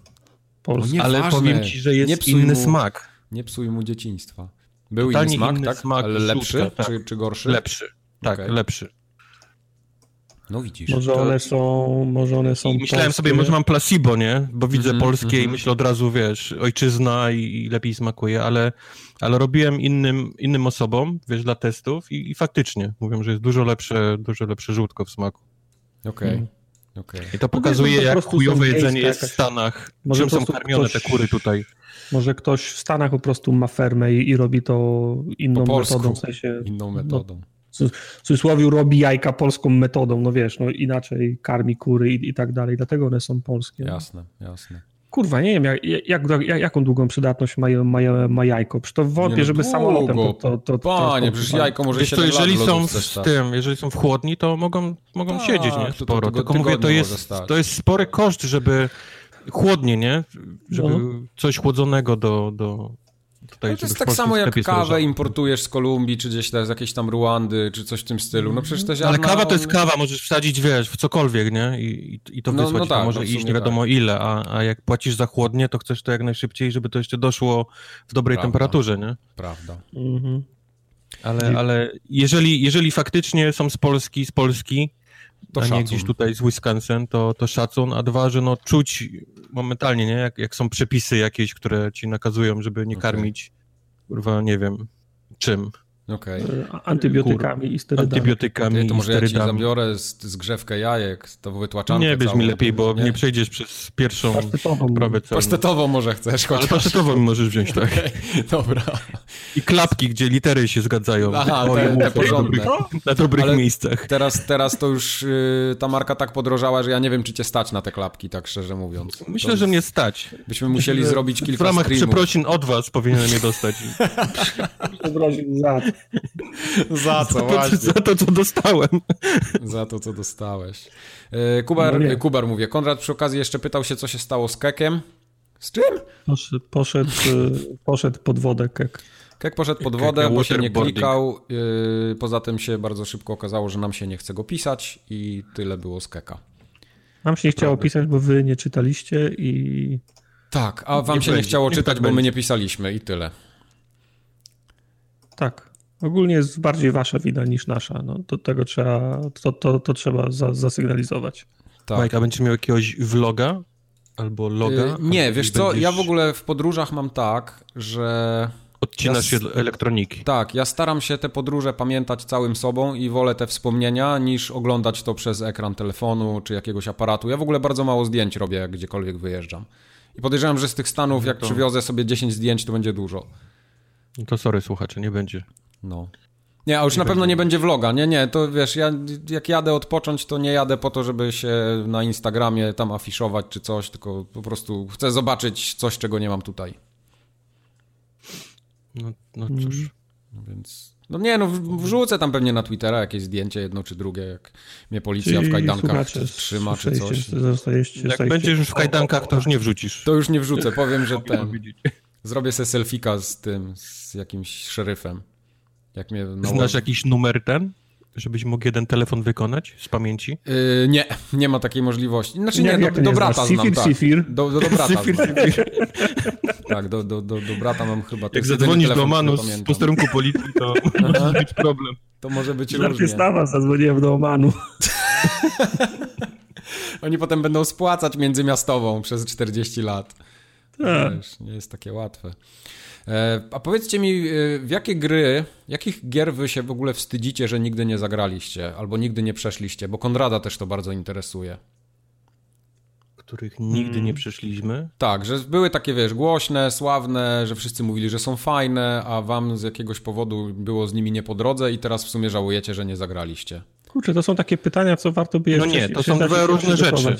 B: polski.
A: nie-
C: Ale powiem ci, że jest
A: Nie psuj
C: inny
A: mu-
C: smak,
A: Nie psuj mu dzieciństwa. Był
C: Totalnie
A: inny smak,
C: inny
A: tak?
C: smak,
A: Ale lepszy
C: żółtka, tak.
A: czy, czy gorszy?
C: lepszy. Tak,
A: Okej.
C: lepszy.
A: No widzisz.
B: Może
C: to-
B: one są, może one są
C: I myślałem
B: polskie.
C: sobie, może mam placebo, nie? Bo widzę
A: Mhm,
C: polskie i
A: mhm.
C: myślę od razu, wiesz, ojczyzna i, i lepiej smakuje, ale, ale robiłem innym, innym osobom, wiesz, dla testów i, i faktycznie mówią, że jest dużo lepsze, dużo lepsze żółtko w smaku.
A: Okej.
B: Mhm.
A: Okej.
C: I to
B: No
C: pokazuje,
B: no
C: jak chujowe jedzenie jest w
B: jakaś-
C: Stanach.
B: Może
C: Czym są karmione
B: ktoś-
C: te kury tutaj?
B: Może ktoś w Stanach po prostu ma fermę i, i robi to inną metodą, w sensie
A: Inną
B: no,
A: metodą.
B: w cudzysłowie robi jajka polską metodą, no wiesz, no inaczej karmi kury i, i tak dalej, dlatego one są polskie.
A: Jasne, jasne.
B: Kurwa, nie wiem, jak, jak, jak, jaką długą przydatność ma, ma, ma jajko, przecież to wątpię,
A: Nie no,
B: żeby
A: długo.
B: samolotem to, to, to
A: Panie, przecież
B: transportować.
A: jajko może się
C: to, jeżeli są w tym, jeżeli są w chłodni, to mogą, mogą
A: Tak,
C: siedzieć, nie?
A: to- to
C: Sporo.
A: tygo-
C: Tylko mówię, to jest, to jest spory koszt, żeby chłodnie, nie? Żeby
B: No.
C: coś chłodzonego do... do tutaj,
A: Ale to jest tak samo jak kawę importujesz z Kolumbii, czy gdzieś tam z jakiejś tam Ruandy, czy coś w tym stylu. No przecież te ziarna...
C: Ale kawa to jest kawa, możesz wsadzić, wiesz, w cokolwiek, nie? I, i, to
A: No-
C: wysłać
A: no tak,
C: może
A: no
C: iść nie wiadomo ile, a, a jak płacisz za chłodnie, to chcesz to jak najszybciej, żeby to jeszcze doszło w dobrej
A: Prawda.
C: temperaturze, nie?
A: Prawda.
B: Mhm.
C: Ale, ale jeżeli, jeżeli faktycznie są z Polski, z Polski,
A: To
C: a nie gdzieś tutaj z Wisconsin, to, to szacun, a dwa, że no czuć momentalnie, nie? Jak, jak są przepisy jakieś, które ci nakazują, żeby nie
A: Okej.
C: karmić, kurwa, nie wiem, czym,
A: Okej.
B: E, Antybiotykami i sterydami.
C: antybiotykami
A: Ty, to
C: i
A: może ja ci
C: sterydami.
A: zabiorę z, zgrzewkę jajek, to wytłaczankę
C: Nie,
A: całą,
C: mi lepiej, bo
A: nie?
C: nie przejdziesz przez pierwszą
B: Pasztetową.
C: sprawę celną.
A: Pasztetową może chcesz,
C: Ale
A: chociaż.
C: pasztetową mi możesz wziąć, tak.
A: Okej, Dobra.
C: I klapki, gdzie litery się zgadzają.
A: Aha,
C: O,
A: te- te porządne.
C: Na dobrych, na dobrych
A: Ale-
C: miejscach.
A: Teraz, teraz to już y, ta marka tak podrożała, że ja nie wiem, czy cię stać na te klapki, tak szczerze mówiąc.
C: Myślę,
A: to
C: że mnie stać.
A: Byśmy musieli zrobić
C: W
A: kilka
C: ramach
A: streamów.
C: przeprosin od was powinienem je dostać.
B: Przeprosił za
A: Za co,
C: Za to,
A: właśnie.
C: za to, co dostałem.
A: Za to, co dostałeś. E, Kubar,
B: No nie.
A: Kubar mówię. Konrad przy okazji jeszcze pytał się, co się stało z Kekiem. Z czym?
B: Poszedł, poszedł, e, poszedł pod wodę kek.
A: Kek poszedł pod wodę, bo się nie klikał. Yy, Poza tym się bardzo szybko okazało, że nam się nie chce go pisać i tyle było z Keka.
B: Nam się nie chciało
C: Prawda.
B: pisać, bo wy nie czytaliście i
A: Tak, a wam
C: Niech
A: się nie
C: będzie,
A: chciało
C: niech
A: czytać,
C: tak
A: bo my nie pisaliśmy i tyle.
B: tak. Ogólnie jest bardziej wasza wina niż nasza. No, to tego trzeba, to, to, to trzeba za, zasygnalizować.
A: Tak.
C: Mike, a będziesz miał jakiegoś vloga? Albo loga?
A: Yy, nie,
C: albo
A: wiesz co,
C: będziesz-
A: ja w ogóle w podróżach mam tak, że
C: Odcinasz
A: ja
C: się elektroniki.
A: tak, ja staram się te podróże pamiętać całym sobą i wolę te wspomnienia niż oglądać to przez ekran telefonu czy jakiegoś aparatu. Ja w ogóle bardzo mało zdjęć robię, jak gdziekolwiek wyjeżdżam. I podejrzewam, że z tych Stanów, jak
C: to-
A: przywiozę sobie 10 zdjęć, to będzie dużo.
C: No to sorry, słuchacze, nie będzie.
A: No. Nie, a już na pewno nie będzie vloga. Nie, nie, to wiesz, ja jak jadę odpocząć, to nie jadę po to, żeby się na Instagramie tam afiszować czy coś, tylko po prostu chcę zobaczyć coś, czego nie mam tutaj.
C: No, no
B: Mhm.
C: cóż.
A: No więc. No nie, no wrzucę tam pewnie na Twittera jakieś zdjęcie, jedno czy drugie, jak mnie policja w kajdankach trzyma czy coś.
B: Zostajecie,
C: Jak będziesz już w kajdankach, to już nie wrzucisz.
A: To już nie wrzucę, powiem, że ten. Zrobię sobie selfika z tym, z jakimś szeryfem. Jak mnie na
C: Znasz jakiś numer ten, żebyś mógł jeden telefon wykonać z pamięci?
A: Yy, nie, nie ma takiej możliwości. Znaczy nie,
B: Jak-
A: do, do
B: nie
A: brata
B: znasz?
A: znam,
B: Sifir,
A: tak.
B: Sifir?
A: Do, do, do brata
C: Sifir,
A: znam. Tak, do, do, do, do brata mam chyba...
C: Jak zadzwonisz do
A: telefon, który
C: Manu z posterunku policji, to może być problem.
A: To może być
B: Żarcie
A: różnie.
B: stawa, zadzwoniłem do Omanu.
A: Oni potem będą spłacać międzymiastową przez 40 lat.
B: Tak.
A: Wiesz, nie jest takie łatwe. E, a powiedzcie mi, e, w jakie gry, jakich gier wy się w ogóle wstydzicie, że nigdy nie zagraliście, albo nigdy nie przeszliście, bo Konrada też to bardzo interesuje.
C: Których nigdy
A: Hmm.
C: nie przeszliśmy.
A: Tak, że były takie, wiesz, głośne, sławne, że wszyscy mówili, że są fajne, a wam z jakiegoś powodu było z nimi nie po drodze i teraz w sumie żałujecie, że nie zagraliście.
B: Kurczę, to są takie pytania, co warto by jeszcze
C: No nie, to są dwa różne rzeczy.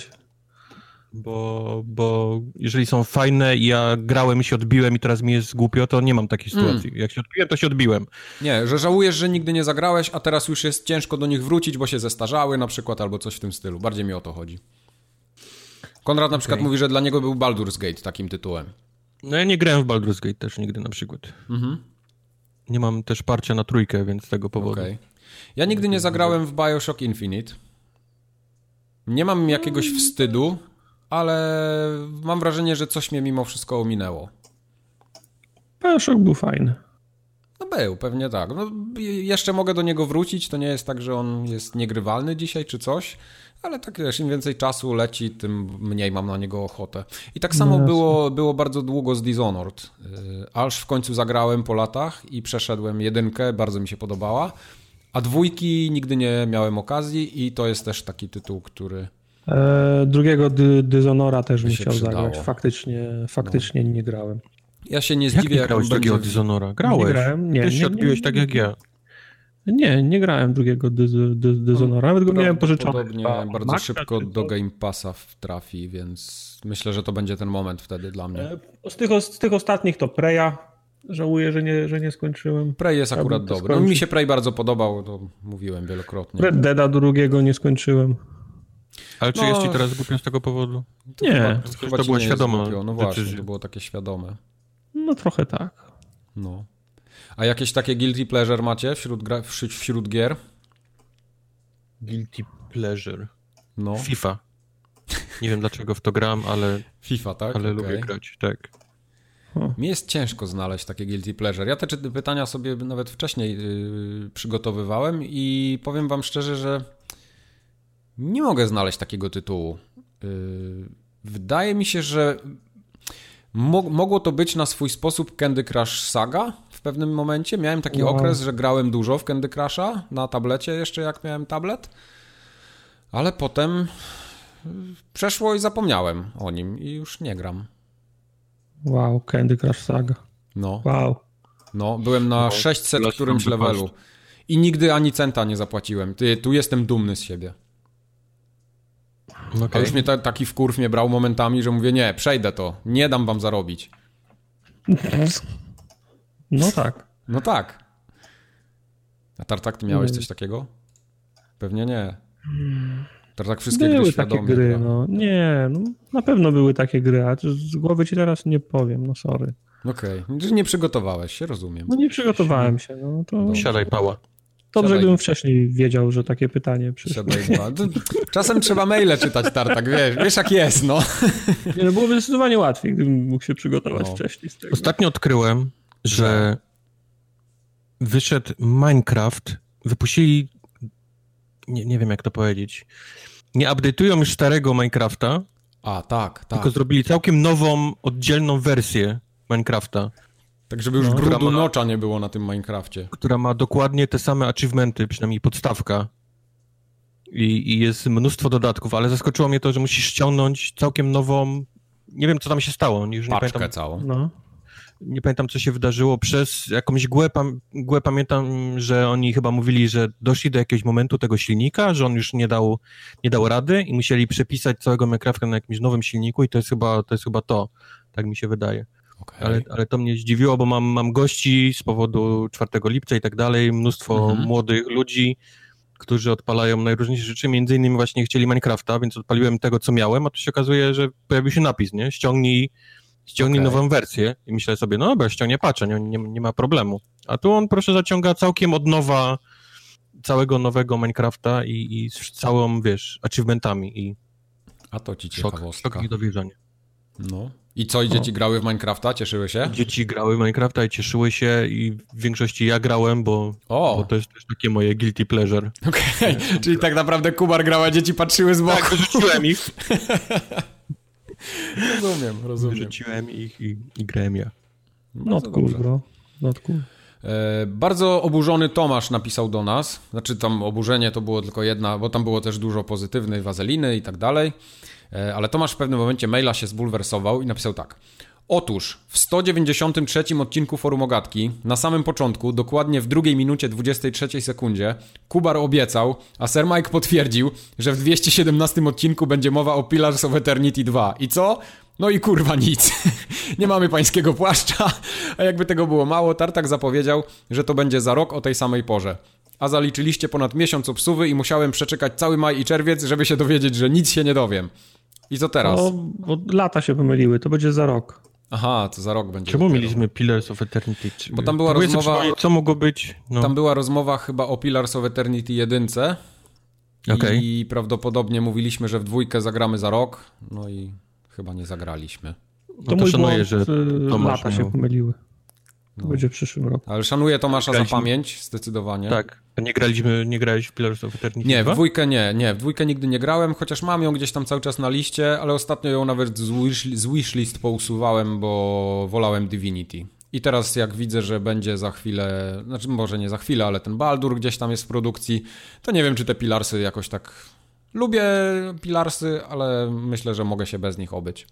C: Bo, bo jeżeli są fajne i ja grałem i się odbiłem i teraz mi jest głupio, to nie mam takiej sytuacji. Jak się odbiłem, to się odbiłem.
A: Nie, że żałujesz, że nigdy nie zagrałeś, a teraz już jest ciężko do nich wrócić, bo się zestarzały na przykład, albo coś w tym stylu. Bardziej mi o to chodzi. Konrad na przykład mówi, że dla niego był Baldur's Gate takim tytułem.
C: No ja nie grałem w Baldur's Gate też nigdy na przykład.
A: Mhm.
C: Nie mam też parcia na trójkę, więc z tego powodu.
A: Okej. Ja nigdy nie zagrałem w Bioshock Infinite. Nie mam jakiegoś wstydu, ale mam wrażenie, że coś mnie mimo wszystko ominęło.
B: Bioshock był fajny.
A: No był, pewnie tak. No, jeszcze mogę do niego wrócić, to nie jest tak, że on jest niegrywalny dzisiaj czy coś, ale tak wiesz, im więcej czasu leci, tym mniej mam na niego ochotę. I tak samo
B: jasne.
A: było, było bardzo długo z Dishonored, yy, aż w końcu zagrałem po latach i przeszedłem jedynkę, bardzo mi się podobała, a dwójki nigdy nie miałem okazji i to jest też taki tytuł, który...
B: E, drugiego dy, Dishonora też bym chciał
A: przydało.
B: zagrać. Faktycznie, faktycznie nie grałem.
A: Ja się nie
C: Jak
A: zdziwię,
C: nie
A: jak
C: grałeś
A: on
C: drugiego
A: będzie...
C: Dishonora? Grałeś.
B: Nie grałem, nie,
C: Też
B: nie,
C: się
B: nie,
C: odbiłeś
B: nie,
C: tak
B: nie.
C: jak ja.
B: Nie, nie grałem drugiego Dishonora, nawet go miałem chyba od
A: bardzo szybko do. Game Passa trafi, więc myślę, że to będzie ten moment wtedy dla mnie.
B: E, Z tych, z tych ostatnich to Preya. Żałuję, że nie, że nie skończyłem.
A: Prey jest akurat dobry. No, mi się Prey bardzo podobał, to mówiłem wielokrotnie.
B: Red Deada drugiego nie skończyłem.
C: Ale czy
A: No.
C: jest ci teraz głupio z tego powodu?
B: Nie,
A: Chyba,
C: to
A: chyba jest
C: świadoma
A: głupio. No właśnie,
C: decyzja.
A: to było takie świadome.
B: no trochę tak.
A: No. A jakieś takie guilty pleasure macie wśród, gra, wśród, wśród gier?
C: Guilty pleasure.
A: No.
C: FIFA. Nie wiem dlaczego w to gram, ale,
A: FIFA, tak?
C: ale
A: Okej.
C: lubię grać, tak.
A: Mi jest ciężko znaleźć takie guilty pleasure. Ja te pytania sobie nawet wcześniej yy, przygotowywałem i powiem wam szczerze, że nie mogę znaleźć takiego tytułu. Yy, wydaje mi się, że mo mogło to być na swój sposób Candy Crush Saga w pewnym momencie. Miałem taki
B: Wow.
A: okres, że grałem dużo w Candy Crusha na tablecie jeszcze jak miałem tablet, ale potem yy, przeszło i zapomniałem o nim i już nie gram.
B: Wow, Candy Crush Saga.
A: No.
B: Wow.
A: No, byłem na
C: No,
A: 600
C: Lost
A: którymś levelu. I nigdy ani centa nie zapłaciłem. Ty, tu jestem dumny z siebie.
C: No
A: A już mnie ta, taki wkurw mnie brał momentami, że mówię, nie, przejdę to, nie dam wam zarobić.
B: No tak.
A: No tak. A Tartak, ty miałeś
B: Nie.
A: coś takiego? Pewnie nie. Tartak wszystkie
B: Były
A: gry
B: takie
A: świadomie.
B: gry, no. Nie, no, na pewno były takie gry, a z głowy ci teraz nie powiem, no sorry.
A: Okej, okay. nie przygotowałeś się, rozumiem.
B: No nie przygotowałem się, no to.
C: Siadaj pała.
B: Dobrze,
A: siadaj.
B: gdybym wcześniej wiedział, że takie pytanie przyszło.
A: Czasem trzeba maile czytać, Tartak, wiesz, wiesz jak jest, no.
B: Nie, no byłoby zdecydowanie łatwiej, gdybym mógł się przygotować
A: No.
B: wcześniej z tego.
C: Ostatnio odkryłem, że wyszedł Minecraft, wypuścili, nie, nie wiem jak to powiedzieć, nie update'ują już starego Minecrafta,
A: A, tak, tak.
C: tylko zrobili całkiem nową, oddzielną wersję Minecrafta,
A: Tak, żeby już
B: No.
A: brudu
C: ma-
A: nocza nie było na tym Minecrafcie.
C: która ma dokładnie te same achievementy, przynajmniej podstawka. I, I jest mnóstwo dodatków, ale zaskoczyło mnie to, że musisz ściągnąć całkiem nową. Nie wiem, co tam się stało. Już nie
A: Paczkę
C: pamiętam,
A: całą.
B: No.
C: nie pamiętam, co się wydarzyło. Przez jakąś mgłę, pam, mgłę pamiętam, że oni chyba mówili, że doszli do jakiegoś momentu tego silnika, że on już nie dał, nie dał rady i musieli przepisać całego Minecrafta na jakimś nowym silniku i to jest chyba to. Jest chyba to. Tak mi się wydaje.
A: Okej.
C: Ale, ale to mnie zdziwiło, bo mam, mam gości z powodu 4 lipca i tak dalej, mnóstwo
A: Mhm.
C: młodych ludzi, którzy odpalają najróżniejsze rzeczy, między innymi właśnie chcieli Minecrafta, więc odpaliłem tego, co miałem, a tu się okazuje, że pojawił się napis, nie? Ściągnij, ściągnij
A: Okej.
C: nową wersję i myślę sobie, no dobra, ściągnie patrzę, nie, nie, nie ma problemu. A tu on proszę zaciąga całkiem od nowa całego nowego Minecrafta i, i z całą, wiesz, achievementami i
A: A to ci
C: szok,
A: ciekawostka.
C: szok i dowierzanie.
A: No. I co, i dzieci grały w Minecrafta? Cieszyły się?
C: Dzieci grały w Minecrafta i cieszyły się i w większości ja grałem, bo,
A: O,
C: bo to jest też takie moje guilty pleasure.
A: okej. Czyli tak naprawdę Kubar grał, a dzieci patrzyły z boku.
C: Tak, wyrzuciłem ich.
A: Rozumiem, rozumiem.
C: Wyrzuciłem ich i, i grałem ja.
B: Not cool, bro. Not cool.
A: E, bardzo oburzony Tomasz napisał do nas. Znaczy tam oburzenie to było tylko jedna, bo tam było też dużo pozytywnej wazeliny i tak dalej. E, ale Tomasz w pewnym momencie maila się zbulwersował i napisał tak. Otóż w 193 odcinku Forum Ogatki, na samym początku, dokładnie w drugiej minucie 23 sekundzie, Kubar obiecał, a Sir Mike potwierdził, że w 217 odcinku będzie mowa o Pillars of Eternity 2. I co? No i kurwa nic. Nie mamy pańskiego płaszcza, a jakby tego było mało, Tartak zapowiedział, że to będzie za rok o tej samej porze. A zaliczyliście ponad miesiąc obsuwy i musiałem przeczekać cały maj i czerwiec, żeby się dowiedzieć, że nic się nie dowiem. I co teraz?
B: No, bo lata się pomyliły, to będzie za rok.
A: Aha, to za rok będzie.
C: Czemu
A: dopiero.
C: mieliśmy Pillars of Eternity?
A: Bo tam była
C: Próbuję
A: rozmowa-
C: Co mogło być? No.
A: Tam była rozmowa chyba o Pillars of Eternity 1
C: Okej.
A: i prawdopodobnie mówiliśmy, że w dwójkę zagramy za rok, no i chyba nie zagraliśmy.
C: No
B: To,
C: to
B: mój
C: szanuję,
B: błąd,
C: że
B: y,
C: Tomasz
B: lata się
C: miał.
B: pomyliły. To
A: No.
B: będzie w przyszłym roku.
A: Ale szanuję Tomasza za
C: Graliśmy-
A: pamięć, zdecydowanie.
C: Tak. Nie graliśmy, nie grałeś w Pillars of Eternity
A: Nie, w
C: 2?
A: dwójkę nie, nie, w dwójkę nigdy nie grałem, chociaż mam ją gdzieś tam cały czas na liście, ale ostatnio ją nawet z, wish, z wishlist pousuwałem, bo wolałem Divinity. I teraz jak widzę, że będzie za chwilę, znaczy może nie za chwilę, ale ten Baldur gdzieś tam jest w produkcji, to nie wiem, czy te Pilarsy jakoś tak... Lubię Pilarsy, ale myślę, że mogę się bez nich obyć.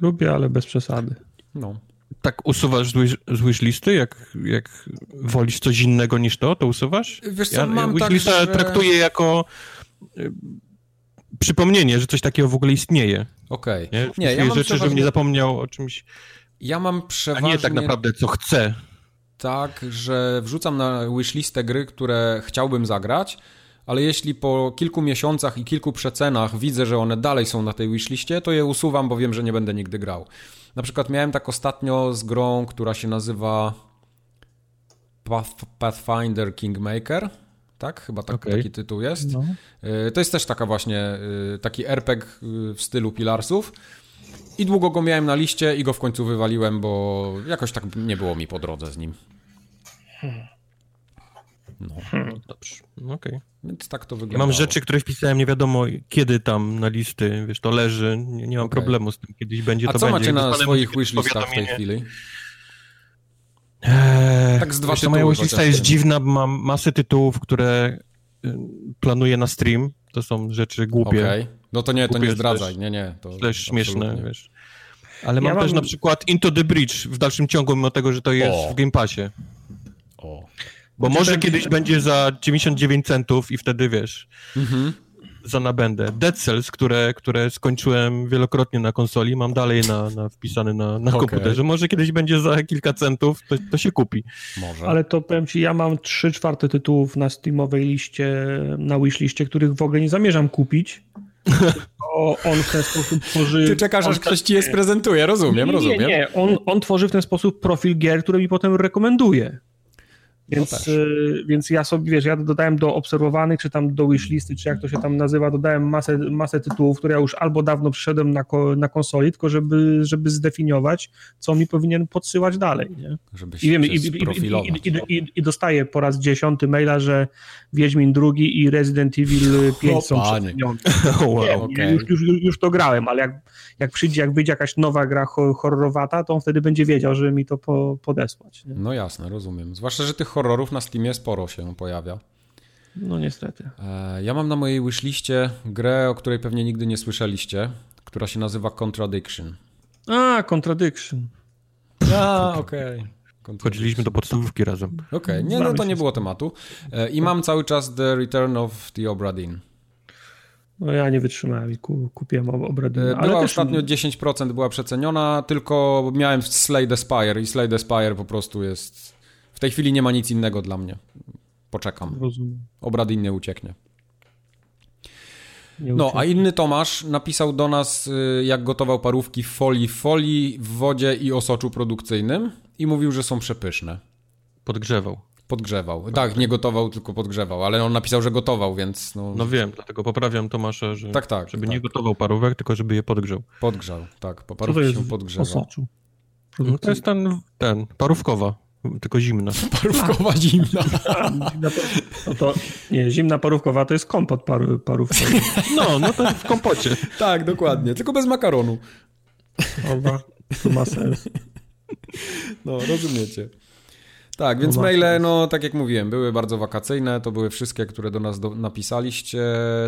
B: Lubię, ale bez przesady.
A: No.
C: Tak usuwasz z, wish, z wishlisty? Jak, jak wolisz coś innego niż to, to usuwasz?
A: Wiesz co,
C: Ja,
A: mam tak, że...
C: traktuję jako y, przypomnienie, że coś takiego w ogóle istnieje.
A: Okej.
C: Nie,
A: Nie, ja mam
C: rzeczy, żebym
A: przeważnie-
C: nie zapomniał o czymś,
A: Ja mam
C: a
A: przeważnie...
C: nie tak naprawdę co chcę.
A: tak, że wrzucam na wishlistę gry, które chciałbym zagrać, ale jeśli po kilku miesiącach i kilku przecenach widzę, że one dalej są na tej wishliście, to je usuwam, bo wiem, że nie będę nigdy grał. Na przykład miałem tak ostatnio z grą, która się nazywa Pathfinder Kingmaker. Tak? Chyba tak, okay. taki tytuł jest. No. Y, to jest też taka właśnie, y, taki RPG y, w stylu Pilarsów. I długo go miałem na liście i go w końcu wywaliłem, bo jakoś tak nie było mi po drodze z nim.
C: No. Hmm, dobrze, okej. Okay.
A: Więc tak to wygląda.
C: Mam rzeczy, które wpisałem nie wiadomo kiedy tam na listy, wiesz, to leży, nie, nie mam okay. problemu z tym, kiedyś będzie
A: A
C: to
A: co
C: będzie.
A: macie na swoich wishlistach w tej chwili? Eee,
C: tak z dwa wiesz, Moja wishlista jest dziwna, mam masę tytułów, które y, planuję na stream. To są rzeczy głupie. Okay.
A: No to nie, to nie zdradzaj, nie, nie. To
C: też śmieszne, wiesz. Ale ja mam, mam, też na przykład Into the Bridge w dalszym ciągu, mimo tego, że to jest o. w Game Passie. O. Bo znaczy, może kiedyś będzie za 99 centów i wtedy wiesz, mhm. za nabędę. Dead Cells, które, które skończyłem wielokrotnie na konsoli, mam dalej na, na wpisany na, na okay. komputerze. Może kiedyś będzie za kilka centów, to, to się kupi.
B: Może. Ale to powiem ci, ja mam 3 czwarte tytułów na Steamowej liście, na wishliście, których w ogóle nie zamierzam kupić. O, on w ten sposób tworzy...
A: Ty czekasz, aż ktoś ci je sprezentuje, rozumiem,
B: nie,
A: rozumiem.
B: Nie, nie, on, on tworzy w ten sposób profil gier, które mi potem rekomenduje. Więc, no więc ja sobie, wiesz, ja dodałem do obserwowanych, czy tam do wishlisty, czy jak to się tam nazywa, dodałem masę, masę tytułów, które ja już albo dawno przyszedłem na, ko, na konsoli, tylko żeby, żeby zdefiniować, co mi powinien podsyłać dalej, nie?
A: I, wiem, i,
B: i, i, i, dostaję po raz dziesiąty maila, że Wiedźmin drugi i Resident Evil 5 o, są przecenione. wow, okay. już, już, już to grałem, ale jak, jak przyjdzie, jak wyjdzie jakaś nowa gra horrorowata, to on wtedy będzie wiedział, żeby mi to po, podesłać. Nie?
A: No jasne, rozumiem. Zwłaszcza, że tych horrorów na Steamie sporo się pojawia.
B: No niestety.
A: E, ja mam na mojej wishliście grę, o której pewnie nigdy nie słyszeliście, która się nazywa Contradiction.
B: A, Contradiction.
A: A, okej.
C: Okay. Chodziliśmy do podstawówki razem.
A: Okej, okay. nie, no to nie było tematu. E, I mam cały czas The Return of the Obra Dinn.
B: No ja nie wytrzymałem i kupiłem Obradina.
A: E, była też... ostatnio 10% była przeceniona, tylko miałem Slay the Spire i Slay the Spire po prostu jest tej chwili nie ma nic innego dla mnie. Poczekam.
B: Rozumiem.
A: Obradin nie ucieknie. Nie no, a inny Tomasz napisał do nas, y, jak gotował parówki w folii, w folii, w wodzie i osoczu produkcyjnym i mówił, że są przepyszne.
C: Podgrzewał.
A: Podgrzewał. Tak, nie gotował, tylko podgrzewał, ale on napisał, że gotował, więc... No,
C: no wiem, dlatego poprawiam Tomasza, że
A: tak, tak,
C: żeby
A: tak.
C: nie gotował parówek, tylko żeby je podgrzał.
A: Podgrzał, tak. Po parówki się podgrzewa.
B: Osoczu?
C: No to jest ten, ten, parówkowa. Tylko zimna.
A: Parówkowa zimna.
B: No to nie, zimna parówkowa to jest kompot paru, parówkowy.
C: No, no to w kompocie.
A: tak, dokładnie. Tylko bez makaronu.
B: Oba, to ma sens.
A: No, rozumiecie. Tak, więc no maile, no tak jak mówiłem, były bardzo wakacyjne, to były wszystkie, które do nas do, napisaliście,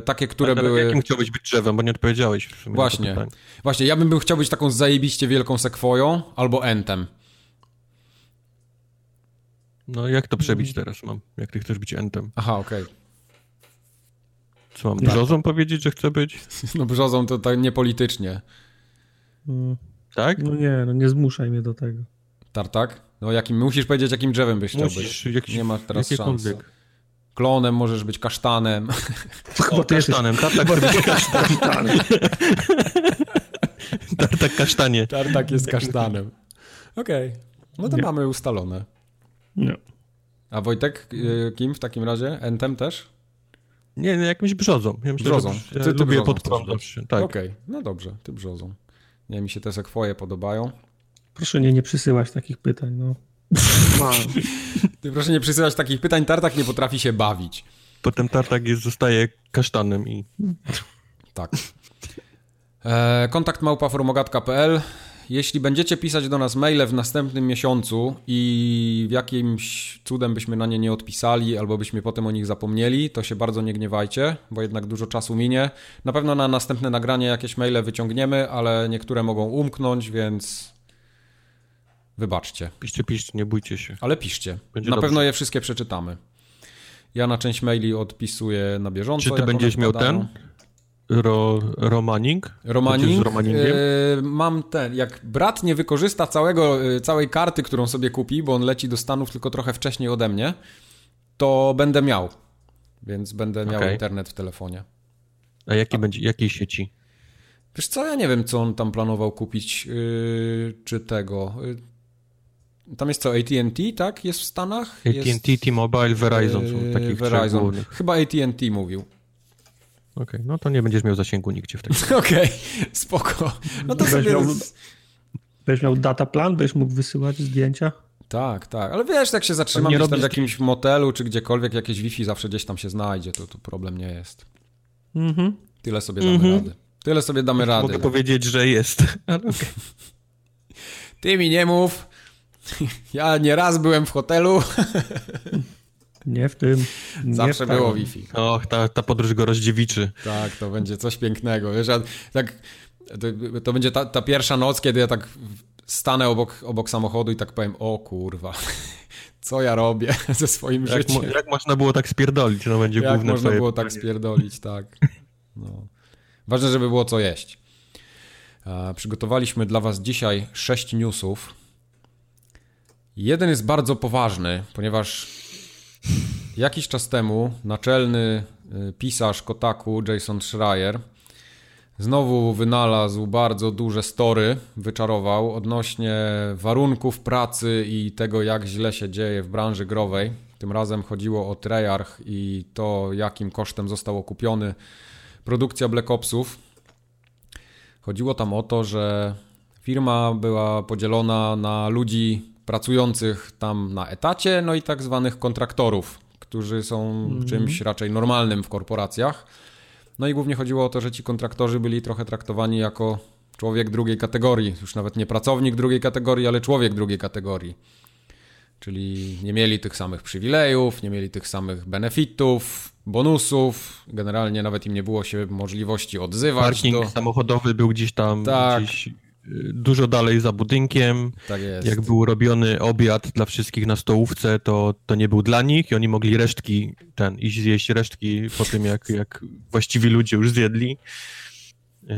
A: takie, które Ale były...
C: Jakim chciałbyś być drzewem, bo nie odpowiedziałeś.
A: Właśnie, właśnie, ja bym był, chciał być taką zajebiście wielką sekwoją albo entem.
C: No jak to przebić mm. teraz mam? Jak ty chcesz być entem?
A: Aha, okej. Okay.
C: Co mam brzozą tak. powiedzieć, że chcę być?
A: No brzozą to tak niepolitycznie.
C: Hmm. Tak?
B: No nie, no nie zmuszaj mnie do tego.
A: Tartak? No jakim, musisz powiedzieć, jakim drzewem byś chciał musisz, być. Jakiś, nie masz teraz szans. Klonem możesz być kasztanem.
C: Chyba o, kasztanem. Tartak bardziej kasztanem. Tartak kasztanie.
A: Tartak jest kasztanem. Okej. Okay. No to nie. mamy ustalone.
B: No.
A: A Wojtek, y, kim w takim razie? Entem też?
C: Nie, nie jakimś brzozą.
A: Ja myślę, brzozą.
C: Ja ty, ty lubię podprądać.
A: Tak. Okej, okay. no dobrze, ty brzozą. Nie, mi się te sekwoje podobają.
B: Proszę nie, nie przysyłać takich pytań, no.
A: ty proszę nie przysyłać takich pytań, Tartak nie potrafi się bawić.
C: Potem Tartak jest, zostaje kasztanem i...
A: Tak. E, kontakt małpaformogatka.pl jeśli będziecie pisać do nas maile w następnym miesiącu i w jakimś cudem byśmy na nie nie odpisali albo byśmy potem o nich zapomnieli, to się bardzo nie gniewajcie, bo jednak dużo czasu minie. Na pewno na następne nagranie jakieś maile wyciągniemy, ale niektóre mogą umknąć, więc wybaczcie.
C: Piszcie, piszcie, nie bójcie się.
A: Ale piszcie. Będzie na dobrze. pewno je wszystkie przeczytamy. Ja na część maili odpisuję na bieżąco.
C: Czy ty będziesz miał ten? Ro, romaning?
A: Romaning. Yy, mam ten, jak brat nie wykorzysta całego, yy, całej karty, którą sobie kupi, bo on leci do Stanów tylko trochę wcześniej ode mnie, to będę miał. więc będę miał
C: Okej.
A: internet w telefonie.
C: A jaki będzie, jakiej sieci?
A: Wiesz co, ja nie wiem, co on tam planował kupić, yy, czy tego. Yy, tam jest co, AT&T, tak? Jest w Stanach?
C: AT&T, T-Mobile, Verizon są takich
A: Verizon. Chyba AT&T mówił.
C: Okej, no to nie będziesz miał zasięgu nigdzie w takim.
A: Okej, spoko. No to
B: Weź
A: sobie...
B: miał- Będziesz miał data plan, będziesz mógł wysyłać zdjęcia.
A: Tak, tak, ale wiesz, jak się zatrzymam
C: nie
A: tam w
C: robisz-
A: jakimś motelu, czy gdziekolwiek, jakieś Wi-Fi zawsze gdzieś tam się znajdzie, to, to problem nie jest.
B: Mhm.
A: Tyle sobie damy
C: Mhm.
A: rady. Tyle sobie damy rady.
C: Mogę powiedzieć, że jest. Ale okej.
A: Ty mi nie mów. Ja nie raz byłem w hotelu,
B: Nie w tym. Nie
A: zawsze
B: w
A: było Wi-Fi.
C: Och, ta, ta podróż go rozdziewiczy.
A: Tak, to będzie coś pięknego. Wiesz, ja tak, to, to będzie ta, ta pierwsza noc, kiedy ja tak stanę obok, obok samochodu i tak powiem, o kurwa, co ja robię ze swoim
C: Jak,
A: życiem.
C: mo- jak można było tak spierdolić? No będzie
A: Jak
C: główne
A: można było tak spierdolić, tak. No. Ważne, żeby było co jeść. E, Przygotowaliśmy dla Was dzisiaj sześć newsów. Jeden jest bardzo poważny, ponieważ jakiś czas temu naczelny y, pisarz Kotaku Jason Schreier znowu wynalazł bardzo duże story, wyczarował odnośnie warunków pracy i tego, jak źle się dzieje w branży growej. Tym razem chodziło o Treyarch i to, jakim kosztem został okupiony produkcja Black Opsów. Chodziło tam o to, że firma była podzielona na ludzi pracujących tam na etacie, no i tak zwanych kontraktorów, którzy są czymś raczej normalnym w korporacjach. No i głównie chodziło o to, że ci kontraktorzy byli trochę traktowani jako człowiek drugiej kategorii. Już nawet nie pracownik drugiej kategorii, ale człowiek drugiej kategorii. Czyli nie mieli tych samych przywilejów, nie mieli tych samych benefitów, bonusów. Generalnie nawet im nie było się możliwości odzywać.
C: Parking
A: Do...
C: samochodowy był gdzieś tam
A: Tak.
C: gdzieś dużo dalej za budynkiem.
A: Tak jest.
C: Jak był robiony obiad dla wszystkich na stołówce, to, to nie był dla nich i oni mogli resztki, ten, iść zjeść resztki po tym, jak, jak właściwi ludzie już zjedli. Yy,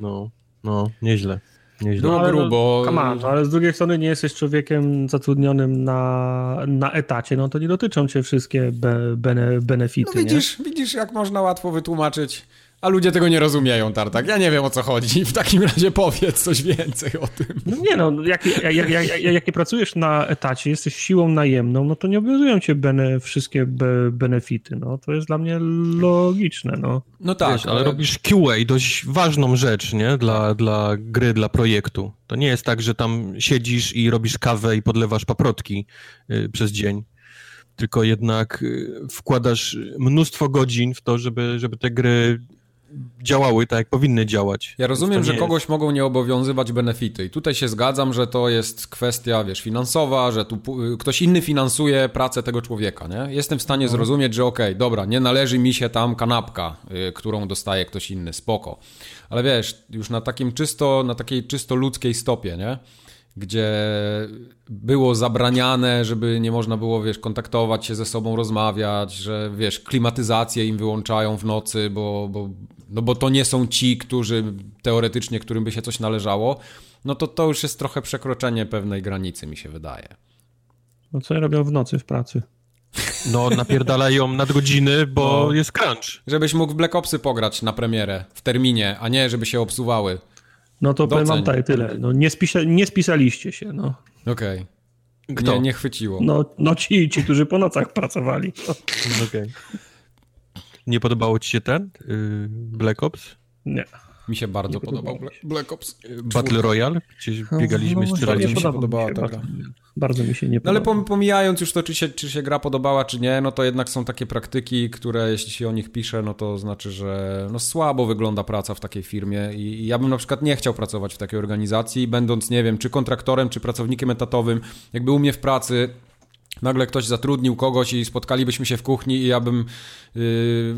C: no, no, nieźle. Nieźle.
A: Było
B: ale
A: grubo.
B: Come on, ale z drugiej strony nie jesteś człowiekiem zatrudnionym na, na etacie, no to nie dotyczą cię wszystkie be, bene, benefity,
A: No
B: nie?
A: widzisz, widzisz, jak można łatwo wytłumaczyć. A ludzie tego nie rozumieją, Tartak. Ja nie wiem o co chodzi. W takim razie powiedz coś więcej o tym.
B: No nie no, jak, jak, jak, jak, jak nie pracujesz na etacie, jesteś siłą najemną, no to nie obowiązują cię bene, wszystkie be, benefity, no to jest dla mnie logiczne, no.
A: No tak,
C: Wiesz, ale robisz QA, dość ważną rzecz, nie? Dla, dla gry, dla projektu. To nie jest tak, że tam siedzisz i robisz kawę i podlewasz paprotki y, przez dzień. Tylko jednak y, wkładasz mnóstwo godzin w to, żeby, żeby te gry działały tak, jak powinny działać.
A: Ja rozumiem, że
C: nie
A: kogoś mogą nie obowiązywać benefity. I tutaj się zgadzam, że to jest kwestia, wiesz, finansowa, że tu ktoś inny finansuje pracę tego człowieka, nie? Jestem w stanie zrozumieć, że okej, dobra, nie należy mi się tam kanapka, y, którą dostaje ktoś inny, spoko. Ale wiesz, już na takim czysto, na takiej czysto ludzkiej stopie, nie? Gdzie było zabraniane, żeby nie można było, wiesz, kontaktować się ze sobą, rozmawiać, że, wiesz, klimatyzację im wyłączają w nocy, bo, bo, no bo to nie są ci, którzy teoretycznie, którym by się coś należało, no to to już jest trochę przekroczenie pewnej granicy, mi się wydaje.
B: No co robią w nocy w pracy?
C: No, napierdalają nadgodziny, bo
A: No.
C: jest crunch.
A: Żebyś mógł w Black Opsy pograć na premierę, w terminie, a nie żeby się obsuwały.
B: No to powiem wam
A: Doceń.
B: tak, tyle, no nie, spisa, nie spisaliście się, no.
A: Okej.
C: Kto?
A: Nie, nie chwyciło.
B: No, no ci, ci, którzy po nocach pracowali.
C: Okej. Nie podobało ci się ten? y, Black Ops?
B: Nie.
A: Mi się bardzo
B: Nie
A: podobał Black,
B: się.
A: Black Ops.
C: Battle Royale? Gdzieś biegaliśmy,
B: no,
C: strzelaliśmy.
B: nie
A: mi się
B: podoba
A: podobała
B: mi
A: ta
B: bardzo,
A: gra.
B: bardzo mi się nie
A: No ale
B: podoba.
A: pom- pomijając już to, czy się, czy się gra podobała, czy nie, no to jednak są takie praktyki, które jeśli się o nich pisze, no to znaczy, że no słabo wygląda praca w takiej firmie i, i ja bym na przykład nie chciał pracować w takiej organizacji, będąc, nie wiem, czy kontraktorem, czy pracownikiem etatowym, jakby u mnie w pracy nagle ktoś zatrudnił kogoś i spotkalibyśmy się w kuchni i ja bym yy,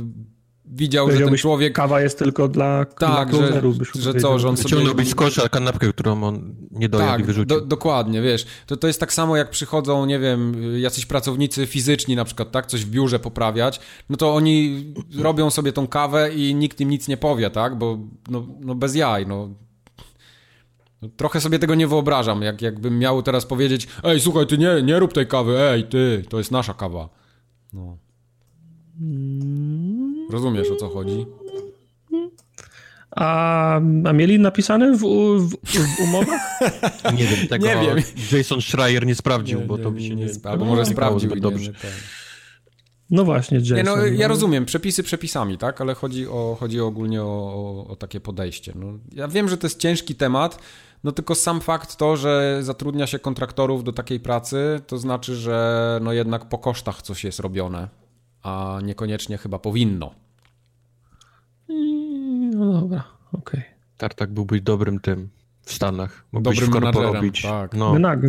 A: widział, że ten człowiek...
B: Kawa jest tylko dla,
A: Tak,
B: dla
A: że, że co, że on sobie...
C: Wyciągnąłbyś z kosza kanapkę, którą on nie dojadł i
A: Tak,
C: wyrzucił.
A: do, dokładnie, wiesz, to, to jest tak samo jak przychodzą, nie wiem, jacyś pracownicy fizyczni na przykład, tak, coś w biurze poprawiać, no to oni robią sobie tą kawę i nikt im nic nie powie, tak, bo no, no bez jaj, no. No, Trochę sobie tego nie wyobrażam, jak, jakbym miał teraz powiedzieć, ej, słuchaj, ty nie, nie rób tej kawy, ej, ty, to jest nasza kawa. No. Rozumiesz o co chodzi?
B: A, a mieli napisane w, w, w umowach?
C: Nie wiem, tego
A: Nie wiem.
C: Jason Schreier nie sprawdził, bo to by się nie...
A: Albo może
C: nie
A: sprawdził
C: dobrze.
A: Nie, nie, ten.
B: No właśnie, Jason.
A: nie, no, ja rozumiem, przepisy przepisami, tak? Ale chodzi, o, chodzi ogólnie o, o, o takie podejście. No, ja wiem, że to jest ciężki temat, no tylko sam fakt to, że zatrudnia się kontraktorów do takiej pracy, to znaczy, że no jednak po kosztach coś jest robione, a niekoniecznie chyba powinno.
B: No dobra, okej.
C: Tartak byłbyś dobrym tym w Stanach. Mógłbyś
A: Dobrym menadżerem, tak.
C: No,
B: Menag.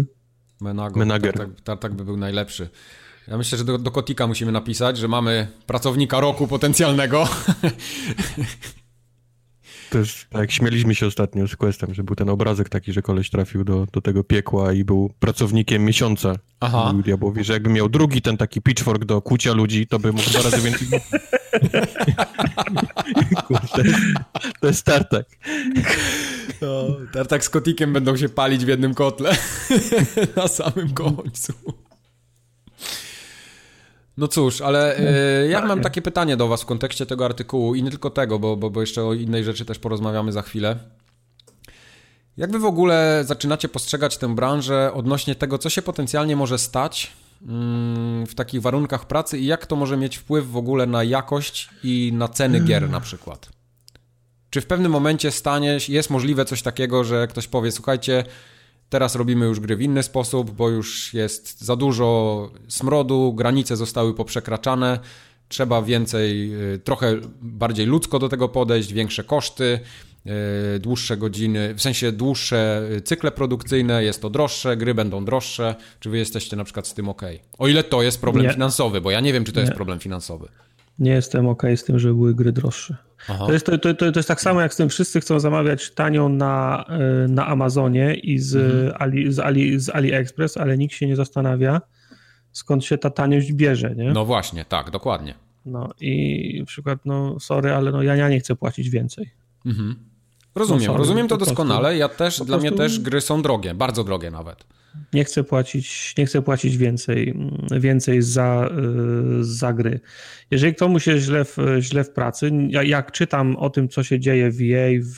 A: Menago,
C: Menager.
A: Tartak, Tartak by był najlepszy. Ja myślę, że do, do Kotika musimy napisać, że mamy pracownika roku potencjalnego.
C: to jest, tak śmieliśmy się ostatnio z Questem, że był ten obrazek taki, że koleś trafił do, do tego piekła i był pracownikiem miesiąca.
A: Aha.
C: Mówił diabłowi, że jakby miał drugi ten taki pitchfork do kucia ludzi, to by mógł dwa razy więcej... Kurczę, to jest Tartak.
A: No, Tartak z Kotikiem będą się palić w jednym kotle na samym końcu. No cóż, ale e, ja mam takie pytanie do Was w kontekście tego artykułu i nie tylko tego, bo, bo, bo jeszcze o innej rzeczy też porozmawiamy za chwilę. Jak Wy w ogóle zaczynacie postrzegać tę branżę odnośnie tego, co się potencjalnie może stać mm, w takich warunkach pracy i jak to może mieć wpływ w ogóle na jakość i na ceny gier na przykład? Czy w pewnym momencie stanie, jest możliwe coś takiego, że ktoś powie, słuchajcie, teraz robimy już gry w inny sposób, bo już jest za dużo smrodu, granice zostały poprzekraczane, trzeba więcej, y, trochę bardziej ludzko do tego podejść, większe koszty, y, dłuższe godziny, w sensie dłuższe y, cykle produkcyjne, jest to droższe, gry będą droższe. Czy wy jesteście na przykład z tym ok? O ile to jest problem
B: Nie.
A: finansowy, bo ja nie wiem, czy to jest
B: Nie.
A: problem finansowy.
B: Nie jestem okej z tym, żeby były gry droższe.
A: Aha.
B: To jest, to, to, to, jest tak samo jak z tym, wszyscy chcą zamawiać tanio na, y, na Amazonie i z,
A: Mhm.
B: Ali, z, Ali, z AliExpress, ale nikt się nie zastanawia, skąd się ta taniość bierze, nie?
A: No właśnie, tak, dokładnie.
B: No i na przykład, no sorry, ale no ja, ja nie chcę płacić więcej.
A: Mhm. Rozumiem,
B: No sorry,
A: rozumiem to doskonale. Ja też, dla mnie też gry są drogie, bardzo drogie nawet.
B: Nie chcę płacić, nie chcę płacić więcej, więcej za, y, za gry. Jeżeli komuś się źle w, źle w pracy, ja, jak czytam o tym, co się dzieje w EA, w,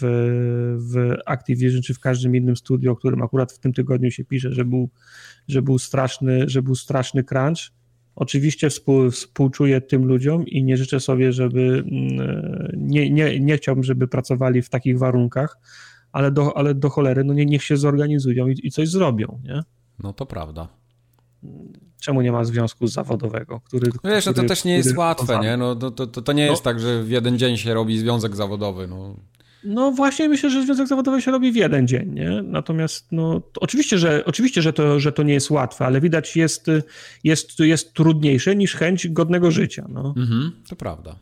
B: w Activision, czy w każdym innym studiu, o którym akurat w tym tygodniu się pisze, że był, że był, straszny, że był straszny crunch, oczywiście współ, współczuję tym ludziom i nie życzę sobie, żeby, mm, nie, nie, nie chciałbym, żeby pracowali w takich warunkach, ale do, ale do cholery, no nie, niech się zorganizują i, i coś zrobią, nie?
A: No to prawda.
B: Czemu nie ma związku zawodowego, który...
A: No wiesz, no to
B: który-
A: też nie jest
B: który-
A: łatwe, nie? No to, to, to, to nie jest
B: No.
A: tak, że w jeden dzień się robi związek zawodowy, no.
B: No właśnie myślę, że związek zawodowy się robi w jeden dzień, nie? Natomiast no, to oczywiście, że, oczywiście że, to, że to nie jest łatwe, ale widać jest, jest, jest trudniejsze niż chęć godnego życia, no.
A: Mhm, to prawda.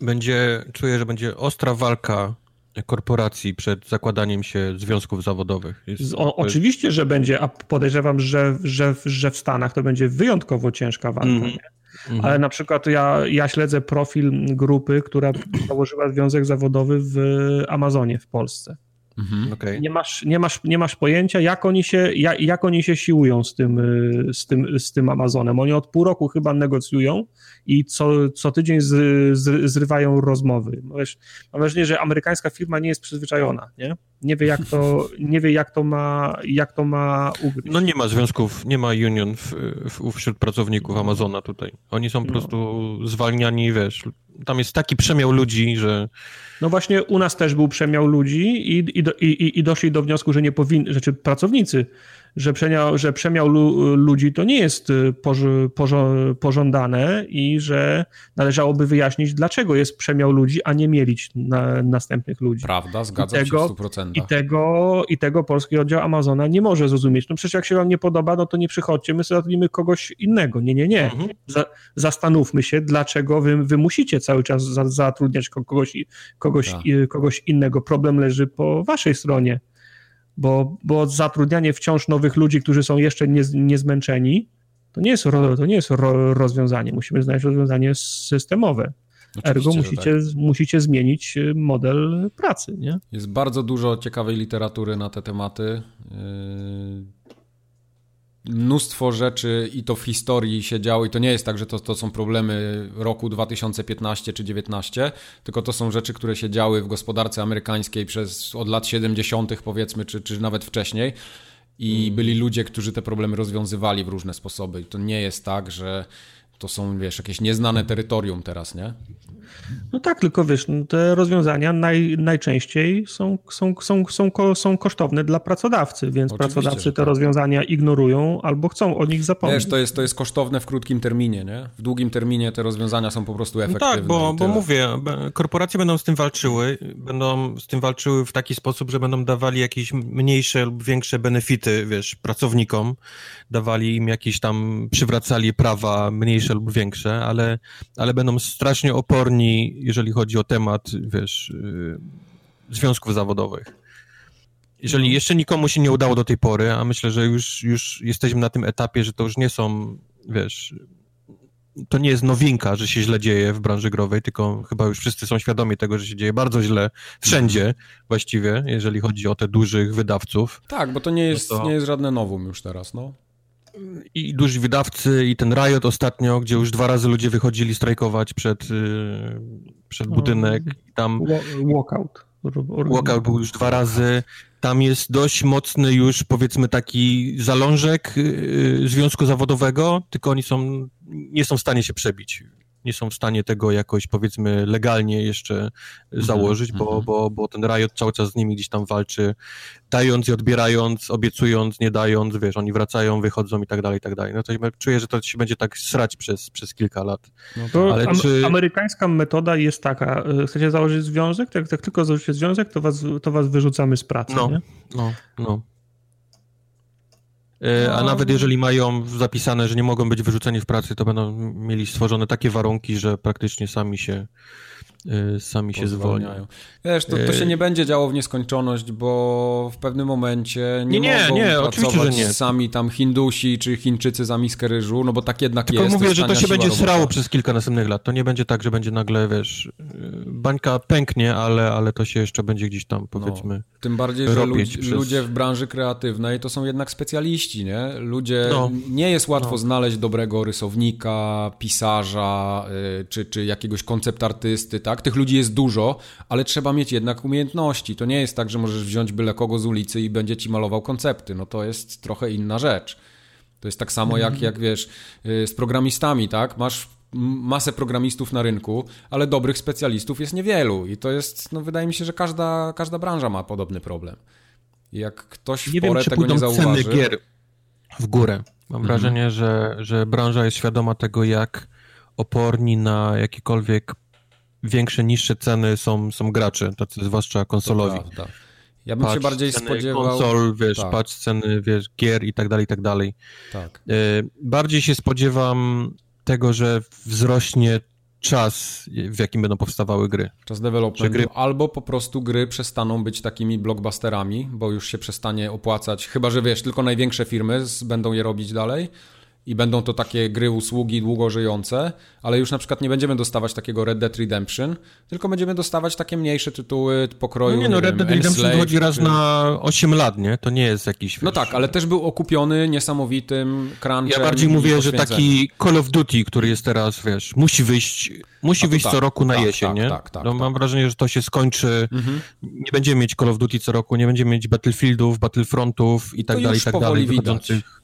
C: Będzie, czuję, że będzie ostra walka korporacji przed zakładaniem się związków zawodowych. Jest,
B: o,
C: jest-
B: oczywiście, że będzie, a podejrzewam, że, że, że w Stanach to będzie wyjątkowo ciężka walka,
C: Mhm.
B: nie?
C: Mhm.
B: Ale na przykład ja, ja śledzę profil grupy, która założyła związek zawodowy w Amazonie w Polsce.
A: Mhm.
C: Okej.
B: Nie masz, nie, masz, nie masz pojęcia, jak oni, się, jak, jak oni się siłują z tym, y, z, tym, z tym Amazonem. Oni od pół roku chyba negocjują i co, co tydzień z, z, zrywają rozmowy. No Wiesz, mam wrażenie, że amerykańska firma nie jest przyzwyczajona, nie? Nie wie, jak to, nie wie, jak to ma, jak to ma ugryźć.
C: No nie ma związków, nie ma union w, w, wśród pracowników Amazona tutaj. Oni są po
B: No.
C: prostu zwalniani, wiesz, tam jest taki przemiał ludzi, że
B: No właśnie u nas też był przemiał ludzi i, i, i, i doszli do wniosku, że nie powinni, znaczy pracownicy, że przemiał, że przemiał lu, ludzi to nie jest y, pożądane i że należałoby wyjaśnić, dlaczego jest przemiał ludzi, a nie mielić na, następnych ludzi.
A: Prawda, zgadzam
B: I tego-
A: się w 100%.
B: I tego, I tego polski oddział Amazona nie może zrozumieć. No przecież jak się wam nie podoba, no to nie przychodźcie, my zatrudnimy kogoś innego. Nie, nie, nie.
C: Mhm.
B: Za, zastanówmy się, dlaczego wy, wy musicie cały czas za, zatrudniać ko- kogoś, i- kogoś,
A: Tak.
B: i- kogoś innego. Problem leży po waszej stronie, bo, bo zatrudnianie wciąż nowych ludzi, którzy są jeszcze nie, niezmęczeni, to nie jest, to nie jest ro, rozwiązanie. Musimy znaleźć rozwiązanie systemowe. Ergo
A: Oczywiście, że
B: musicie,
A: tak.
B: musicie zmienić y, model pracy, nie?
A: Jest bardzo dużo ciekawej literatury na te tematy. Yy, mnóstwo rzeczy i to w historii się działo i to nie jest tak, że to, to są problemy roku 2015 czy 19, tylko to są rzeczy, które się działy w gospodarce amerykańskiej przez od lat 70. powiedzmy, czy, czy nawet wcześniej i mm. byli ludzie, którzy te problemy rozwiązywali w różne sposoby. I to nie jest tak, że to są, wiesz, jakieś nieznane terytorium teraz, nie?
B: No tak, tylko wiesz, no te rozwiązania naj, najczęściej są, są, są, są, są kosztowne dla pracodawcy, więc Oczywiście, pracodawcy te tak. rozwiązania ignorują albo chcą o nich zapomnieć.
A: Wiesz, to jest, to jest kosztowne w krótkim terminie, nie? W długim terminie te rozwiązania są po prostu efektywne.
C: No tak, bo, bo mówię, korporacje będą z tym walczyły, będą z tym walczyły w taki sposób, że będą dawali jakieś mniejsze lub większe benefity, wiesz, pracownikom, dawali im jakieś tam, przywracali prawa mniejsze lub większe, ale, ale będą strasznie oporni, jeżeli chodzi o temat, wiesz, yy, związków zawodowych. Jeżeli mhm. jeszcze nikomu się nie udało do tej pory, a myślę, że już, już jesteśmy na tym etapie, że to już nie są, wiesz, to nie jest nowinka, że się źle dzieje w branży growej, tylko chyba już wszyscy są świadomi tego, że się dzieje bardzo źle wszędzie właściwie, jeżeli chodzi o te dużych wydawców.
A: Tak, bo to nie jest, no to... nie jest żadne nowum już teraz, no
C: i duży wydawcy, i ten Riot ostatnio, gdzie już dwa razy ludzie wychodzili strajkować przed, y, przed budynek. I tam
B: walkout.
C: Walkout był już dwa razy. Tam jest dość mocny już, powiedzmy, taki zalążek y, związku zawodowego, tylko oni są, nie są w stanie się przebić nie są w stanie tego jakoś, powiedzmy, legalnie jeszcze mhm, założyć, bo, mhm. bo, bo ten Riot cały czas z nimi gdzieś tam walczy, dając i odbierając, obiecując, nie dając, wiesz, oni wracają, wychodzą i tak dalej, i tak dalej. No to czuję, że to się będzie tak srać przez, przez kilka lat.
B: No to Ale am czy... Amerykańska metoda jest taka, e, chcecie założyć związek, jak, jak tylko założycie związek, to was, to was wyrzucamy z pracy,
C: no,
B: nie?
C: No, no. E, a no. nawet jeżeli mają zapisane, że nie mogą być wyrzuceni w pracy, to będą mieli stworzone takie warunki, że praktycznie sami się sami się zwolniają.
A: Wiesz, to, to się y, nie będzie działo w nieskończoność, bo w pewnym momencie nie, nie, mogą nie, pracować nie. sami tam Hindusi czy Chińczycy za miskę ryżu, no bo tak jednak
C: Tylko
A: jest.
C: mówię, to że to się będzie robota. srało przez kilka następnych lat. To nie będzie tak, że będzie nagle, wiesz, y, bańka pęknie, ale, ale to się jeszcze będzie gdzieś tam, no, powiedzmy, no,
A: Tym bardziej, że ludzi, przez... ludzie w branży kreatywnej to są jednak specjaliści, nie? Ludzie, no. nie jest łatwo no. znaleźć dobrego rysownika, pisarza, czy, czy jakiegoś konceptartysty, tak? Tych ludzi jest dużo, ale trzeba mieć jednak umiejętności. To nie jest tak, że możesz wziąć byle kogo z ulicy i będzie ci malował koncepty. No to jest trochę inna rzecz. To jest tak samo jak, jak wiesz, y, z programistami, tak? Masz masę programistów na rynku, ale dobrych specjalistów jest niewielu i to jest, no wydaje mi się, że każda, każda branża ma podobny problem. Jak ktoś w nie porę wiem, czy tego nie zauważy...
C: ceny gier w górę. Mam mhm. wrażenie, że, że branża jest świadoma tego, jak oporni na jakiekolwiek większe, niższe ceny są, są gracze, tacy zwłaszcza konsolowi.
A: Ja bym patrz się bardziej spodziewał...
C: konsol, wiesz, tak. patrz ceny, wiesz, gier i tak dalej, i tak dalej. Tak. E, bardziej się spodziewam tego, że wzrośnie czas, w jakim będą powstawały gry.
A: Czas developmentu, gry... albo po prostu gry przestaną być takimi blockbusterami, bo już się przestanie opłacać, chyba, że wiesz, tylko największe firmy będą je robić dalej, i będą to takie gry, usługi długo żyjące, ale już na przykład nie będziemy dostawać takiego Red Dead Redemption, tylko będziemy dostawać takie mniejsze tytuły pokroju.
C: No nie, no Red Dead Redemption chodzi raz czy... na 8 lat, nie? To nie jest jakiś.
A: No tak, ale też był okupiony niesamowitym crunchem.
C: Ja bardziej mówię, że taki Call of Duty, który jest teraz, wiesz, musi wyjść, musi wyjść tak, co roku na tak, jesień, tak, nie? Tak, tak, no, mam tak. wrażenie, że to się skończy. Mhm. Nie będziemy mieć Call of Duty co roku, nie będziemy mieć Battlefieldów, Battlefrontów i tak to dalej, i tak dalej. Wychodzących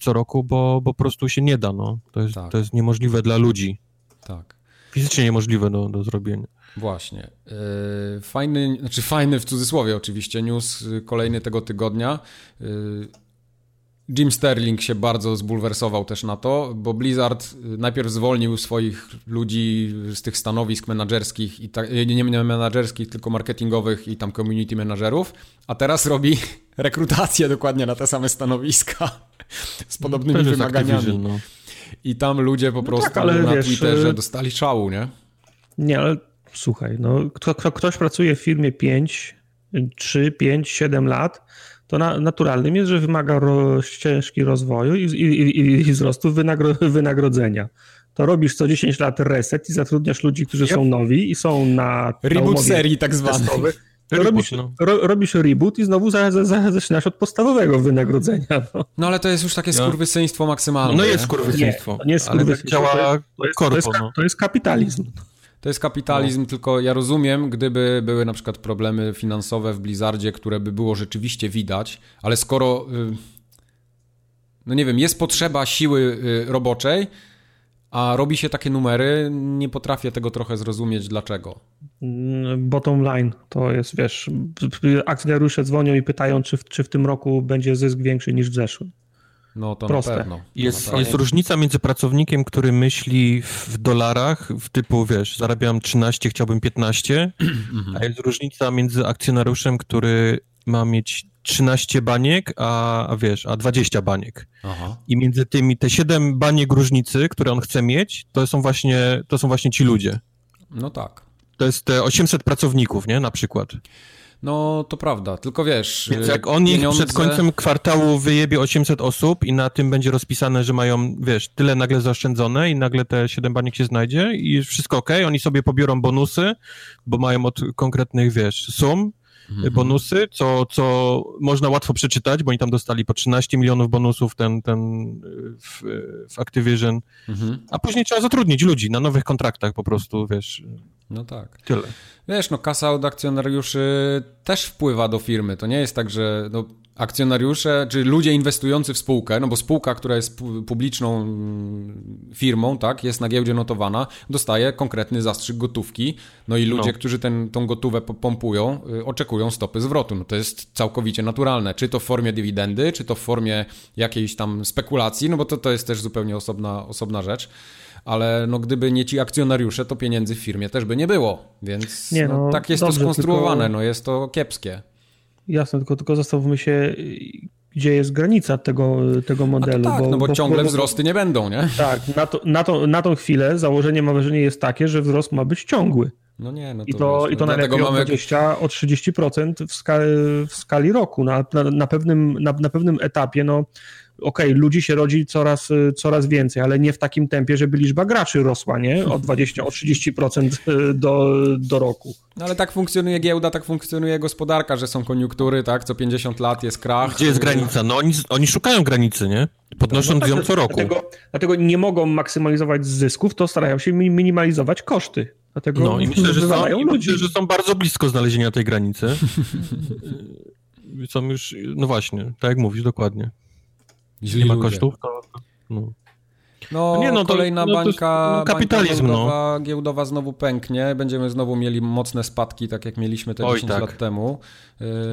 C: co roku, bo, bo po prostu się nie da, no. To jest, tak. to jest niemożliwe dla ludzi.
A: Tak.
C: Fizycznie niemożliwe do, do zrobienia.
A: Właśnie. E, fajny, znaczy fajny w cudzysłowie oczywiście news kolejny tego tygodnia. Jim Sterling się bardzo zbulwersował też na to, bo Blizzard najpierw zwolnił swoich ludzi z tych stanowisk menedżerskich, i ta, nie menedżerskich, tylko marketingowych i tam community managerów, a teraz robi rekrutację dokładnie na te same stanowiska z podobnymi no, wymaganiami. No. I tam ludzie po no prostu tak, na wiesz, Twitterze y- dostali szału, nie?
B: Nie, ale słuchaj, no, kto, kto, ktoś pracuje w firmie 5, 3, 5, 7 lat, to na, naturalnym jest, że wymaga ro, ścieżki rozwoju i, i, i, i wzrostu wynagro, wynagrodzenia. To robisz co 10 lat reset i zatrudniasz ludzi, którzy yep. są nowi i są na,
A: Reboot serii tak zwany.
B: Reboot, robisz, no. ro, robisz reboot i znowu za, za, za, zaczynasz od podstawowego wynagrodzenia. No.
A: no ale to jest już takie no. skurwysyństwo maksymalne.
C: No jest skurwysyństwo. Nie, to nie jest skurwysyństwo.
B: działa to jest, korpo, to, jest, no. to jest kapitalizm.
A: To jest kapitalizm, no. tylko ja rozumiem, gdyby były na przykład problemy finansowe w Blizzardzie, które by było rzeczywiście widać, ale skoro, y, no nie wiem, jest potrzeba siły y, roboczej, a robi się takie numery, nie potrafię tego trochę zrozumieć, dlaczego.
B: Mm, bottom line to jest, wiesz, akcjonariusze dzwonią i pytają, czy w, czy w tym roku będzie zysk większy niż w zeszłym.
A: No to Proste. na pewno.
C: Jest, jest różnica między pracownikiem, który myśli w dolarach, w typu, wiesz, zarabiam 13, chciałbym 15, a jest różnica między akcjonariuszem, który ma mieć 13 baniek, a, a wiesz, a 20 baniek. Aha. I między tymi te 7 baniek różnicy, które on chce mieć, to są właśnie, to są właśnie ci ludzie.
A: No tak.
C: To jest te 800 pracowników, nie, na przykład.
A: No, to prawda, tylko wiesz...
C: Więc jak on pieniądze... przed końcem kwartału wyjebie 800 osób i na tym będzie rozpisane, że mają, wiesz, tyle nagle zaoszczędzone i nagle te 7 baniek się znajdzie i wszystko ok, oni sobie pobiorą bonusy, bo mają od konkretnych, wiesz, sum, mhm. bonusy, co, co można łatwo przeczytać, bo oni tam dostali po 13 milionów bonusów ten, ten w, w Activision, mhm. a później trzeba zatrudnić ludzi na nowych kontraktach po prostu, wiesz.
A: No tak.
C: Tyle.
A: Wiesz, no kasa od akcjonariuszy też wpływa do firmy. To nie jest tak, że no, akcjonariusze, czy ludzie inwestujący w spółkę, no bo spółka, która jest publiczną mm, firmą, tak, jest na giełdzie notowana, dostaje konkretny zastrzyk gotówki, no i ludzie, no. którzy ten, tą gotówę pompują, y, oczekują stopy zwrotu. No to jest całkowicie naturalne, czy to w formie dywidendy, czy to w formie jakiejś tam spekulacji, no bo to, to jest też zupełnie osobna, osobna rzecz ale no gdyby nie ci akcjonariusze, to pieniędzy w firmie też by nie było, więc nie, no, no, tak jest dobrze, to skonstruowane, tylko... no jest to kiepskie.
B: Jasne, tylko, tylko zastanówmy się, gdzie jest granica tego, tego modelu.
A: tak,
B: bo,
A: no bo, bo ciągle bo, wzrosty nie będą, nie?
B: Tak, na, to, na, to, na tą chwilę założenie, mam wrażenie, jest takie, że wzrost ma być ciągły.
A: No nie, no to
B: I to, i to no najlepiej mamy... o 20, o 30% w skali, w skali roku. Na, na, na, pewnym, na, na pewnym etapie, no okej, okay, ludzi się rodzi coraz, y, coraz więcej, ale nie w takim tempie, żeby liczba graczy rosła, nie? O 20, o 30% y, do, do roku.
A: No ale tak funkcjonuje giełda, tak funkcjonuje gospodarka, że są koniunktury, tak? Co 50 lat jest krach.
C: Gdzie jest granica? No oni, oni szukają granicy, nie? Podnosząc no, ją co roku.
B: Dlatego, dlatego nie mogą maksymalizować zysków, to starają się minimalizować koszty. Dlatego
C: no i myślę, że są, i myślę, że są bardzo blisko znalezienia tej granicy. są już, no właśnie, tak jak mówisz, dokładnie. Źli nie ma ludzie. kosztów, to...
A: No. No, nie, no kolejna to, no, bańka, no, kapitalizm, bańka giełdowa, no. giełdowa znowu pęknie, będziemy znowu mieli mocne spadki, tak jak mieliśmy te Oj, 10 tak. lat temu.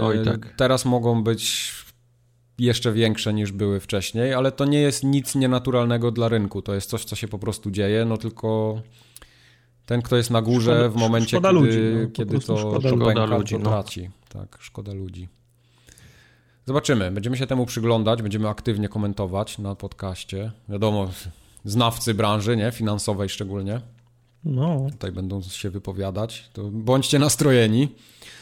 C: Oj, e, tak.
A: Teraz mogą być jeszcze większe niż były wcześniej, ale to nie jest nic nienaturalnego dla rynku, to jest coś, co się po prostu dzieje, no tylko ten, kto jest na górze szkoda, w momencie, kiedy, ludzi, no, kiedy to, szkoda, to pęka, ludzi, to no. traci. Tak, szkoda ludzi. Zobaczymy. Będziemy się temu przyglądać, będziemy aktywnie komentować na podcaście. Wiadomo, znawcy branży, nie? Finansowej szczególnie. No. Tutaj będą się wypowiadać. To bądźcie nastrojeni.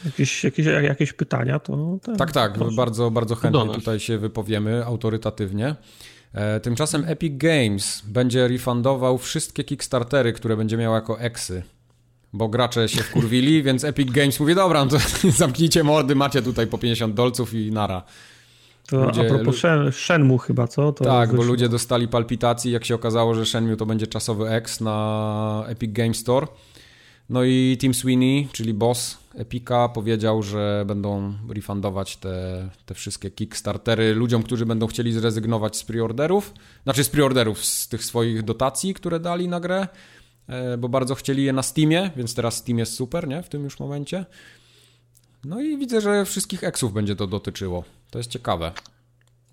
B: Jakieś, jakieś, jakieś pytania, to.
A: Ten, tak, tak. Proszę. Bardzo, bardzo chętnie tutaj się wypowiemy autorytatywnie. E, tymczasem Epic Games będzie refundował wszystkie Kickstartery, które będzie miał jako eksy bo gracze się wkurwili, więc Epic Games mówi, dobra, to zamknijcie mordy, macie tutaj po 50 dolców i nara.
B: To ludzie, a propos Shen, Shenmue chyba, co? To
A: tak, wyszło. bo ludzie dostali palpitacji, jak się okazało, że Shenmue to będzie czasowy X na Epic Games Store. No i Tim Sweeney, czyli boss Epica, powiedział, że będą refundować te, te wszystkie Kickstartery ludziom, którzy będą chcieli zrezygnować z preorderów, znaczy z preorderów, z tych swoich dotacji, które dali na grę bo bardzo chcieli je na Steamie, więc teraz Steam jest super, nie? W tym już momencie. No i widzę, że wszystkich eksów będzie to dotyczyło. To jest ciekawe.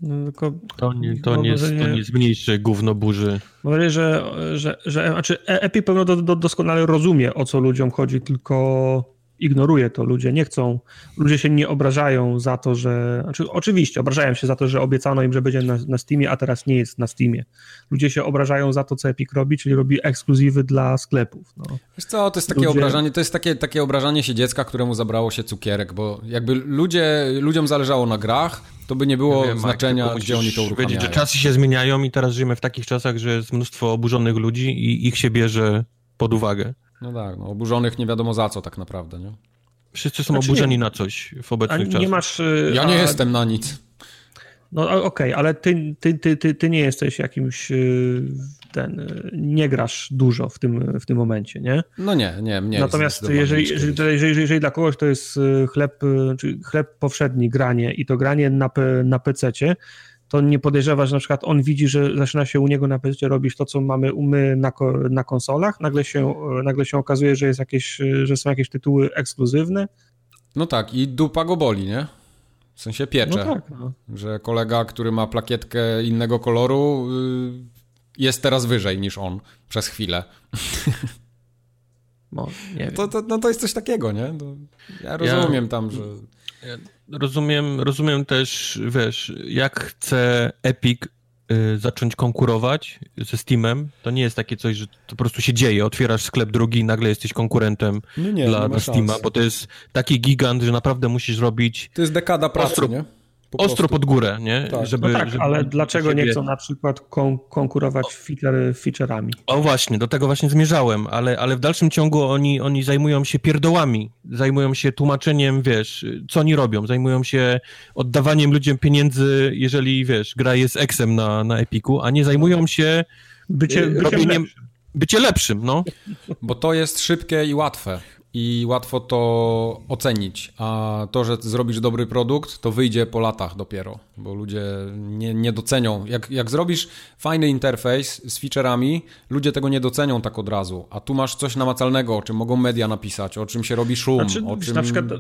C: No, tylko to nie, to nie, to nie jest mniejsze gówno burzy.
B: Mam nadzieję, że, że, że znaczy e- Epic pewno do, do, doskonale rozumie, o co ludziom chodzi, tylko ignoruje to. Ludzie nie chcą, ludzie się nie obrażają za to, że. Znaczy, oczywiście, obrażają się za to, że obiecano im, że będzie na, na Steamie, a teraz nie jest na Steamie. Ludzie się obrażają za to, co Epic robi, czyli robi ekskluzywy dla sklepów. No.
A: Wiesz co, to jest takie ludzie... obrażanie, to jest takie, takie obrażanie się dziecka, któremu zabrało się cukierek, bo jakby ludzie, ludziom zależało na grach, to by nie było ja wiem, znaczenia, gdzie oni to uruchamiają. Wiedzieć,
C: że czasy się zmieniają i teraz żyjemy w takich czasach, że jest mnóstwo oburzonych ludzi i ich się bierze pod uwagę.
A: No tak, no, oburzonych nie wiadomo za co tak naprawdę, nie?
C: Wszyscy są znaczy oburzeni nie, na coś w obecnych czasach.
B: Nie masz, y,
A: ja nie a, jestem na nic.
B: No okej, okay, ale ty, ty, ty, ty, ty nie jesteś jakimś y, ten, y, nie grasz dużo w tym, w tym momencie, nie?
A: No nie, nie, nie.
B: Natomiast jeżeli, jeżeli, jeżeli, jeżeli, dla kogoś to jest chleb, czy chleb powszedni granie i to granie na, na PC-cie, to nie podejrzewa, że na przykład on widzi, że zaczyna się u niego na PC robić to, co mamy u my na, na konsolach, nagle się, nagle się okazuje, że, jest jakieś, że są jakieś tytuły ekskluzywne.
A: No tak, i dupa go boli, nie? W sensie piecze.
B: No tak, no.
A: Że kolega, który ma plakietkę innego koloru, y, jest teraz wyżej niż on przez chwilę.
B: No, nie
A: to, to, no to jest coś takiego, nie? To ja rozumiem ja... tam, że
C: rozumiem, rozumiem też, wiesz, jak chce Epic y, zacząć konkurować ze Steamem, to nie jest takie coś, że to po prostu się dzieje, otwierasz sklep drugi i nagle jesteś konkurentem
A: nie, nie,
C: dla, dla Steama, bo to jest taki gigant, że naprawdę musisz robić...
A: To jest dekada pracy, nie?
C: Po ostro prostu. pod górę, nie?
B: Tak. Żeby, no tak, żeby ale dlaczego siebie... nie chcą na przykład kon konkurować feature, feature'ami?
C: O właśnie, do tego właśnie zmierzałem, ale, ale w dalszym ciągu oni, oni zajmują się pierdołami, zajmują się tłumaczeniem, wiesz, co oni robią, zajmują się oddawaniem ludziom pieniędzy, jeżeli, wiesz, gra jest eksem na, na Epiku, a nie zajmują się
B: bycie, bycie robieniem...
C: Lepszym. Bycie lepszym, no.
A: Bo to jest szybkie i łatwe i łatwo to ocenić. A to, że zrobisz dobry produkt, to wyjdzie po latach dopiero, bo ludzie nie, nie docenią. Jak, jak zrobisz fajny interfejs z featureami, ludzie tego nie docenią tak od razu. A tu masz coś namacalnego, o czym mogą media napisać, o czym się robi szum, znaczy, o czym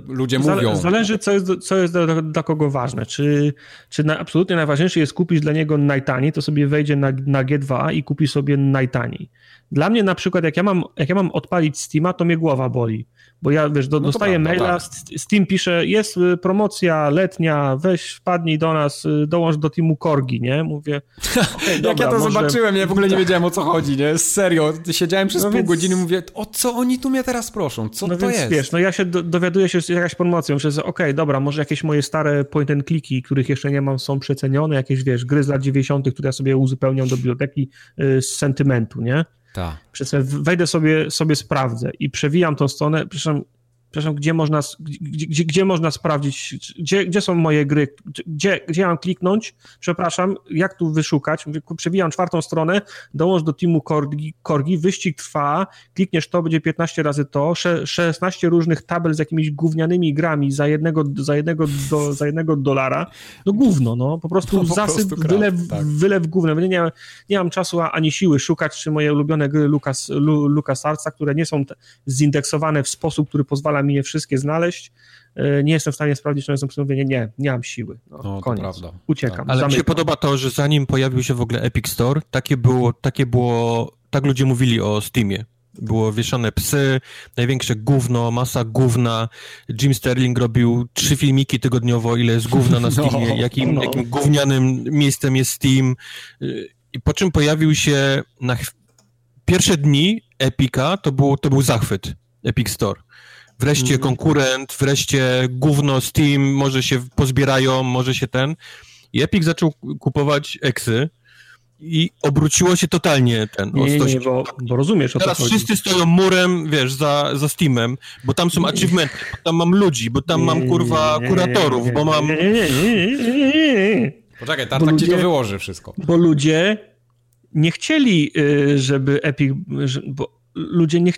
A: ludzie zale, mówią.
B: Zależy, co jest, co jest dla, dla kogo ważne. Czy, czy na, absolutnie najważniejsze jest kupić dla niego najtaniej, to sobie wejdzie na, na G2 i kupi sobie najtaniej. Dla mnie na przykład, jak ja mam, jak ja mam odpalić Steama, to mnie głowa boli. Bo ja, wiesz, do, no dostaję prawda, maila, tak. Steam pisze, jest y, promocja letnia, weź, wpadnij do nas, y, dołącz do teamu Korgi, nie? Mówię,
A: okay, Jak dobra, ja to może... zobaczyłem, ja w ogóle nie wiedziałem o co chodzi, nie? Serio, siedziałem przez no pół więc... godziny mówię, o co oni tu mnie teraz proszą, co
B: no
A: to
B: więc,
A: jest?
B: wiesz, no ja się do, dowiaduję się, że jakaś promocja, myślę, że okej, okay, dobra, może jakieś moje stare point and clicky, których jeszcze nie mam, są przecenione, jakieś, wiesz, gry z lat 90., które ja sobie uzupełniam do biblioteki y, z sentymentu, nie?
A: Tak.
B: Wejdę sobie, sobie sprawdzę i przewijam tą stronę, przepraszam, przepraszam, gdzie można, gdzie, gdzie można sprawdzić, gdzie, gdzie są moje gry, gdzie, gdzie mam kliknąć, przepraszam, jak tu wyszukać, przewijam czwartą stronę, dołącz do teamu Korgi, Korgi, wyścig trwa, klikniesz to, będzie 15 razy to, 16 różnych tabel z jakimiś gównianymi grami za jednego, za jednego, do, za jednego dolara, no gówno, no, po prostu no, po zasyp, prostu wylew, tak. wylew gównem, nie, nie, nie mam czasu ani siły szukać, czy moje ulubione gry Lucas, Lu, które nie są zindeksowane w sposób, który pozwala mi je wszystkie znaleźć. E, nie jestem w stanie sprawdzić, czy one są przemówienie. Nie, nie mam siły. No, no koniec. to prawda. Uciekam. Tak.
C: Ale mi się podoba to, że zanim pojawił się w ogóle Epic Store, takie było, takie było, tak ludzie mówili o Steamie. Było wieszane psy, największe gówno, masa gówna. Jim Sterling robił trzy filmiki tygodniowo, ile jest gówna na Steamie, no, jakim, no. jakim gównianym miejscem jest Steam. I po czym pojawił się na pierwsze dni Epika, to był, to był zachwyt Epic Store. Wreszcie mm. konkurent, wreszcie gówno Steam, może się pozbierają, może się ten. I Epic zaczął kupować eksy i obróciło się totalnie ten.
B: Nie, nie, nie bo, bo, rozumiesz o
C: Teraz wszyscy stoją murem, wiesz, za, za Steamem, bo tam są achievementy, bo tam mam ludzi, bo tam mam, kurwa, kuratorów, bo mam...
A: Poczekaj, Tartak ludzie, ci to wyłoży wszystko.
B: Bo ludzie nie chcieli, y, żeby Epic, bo ludzie nie,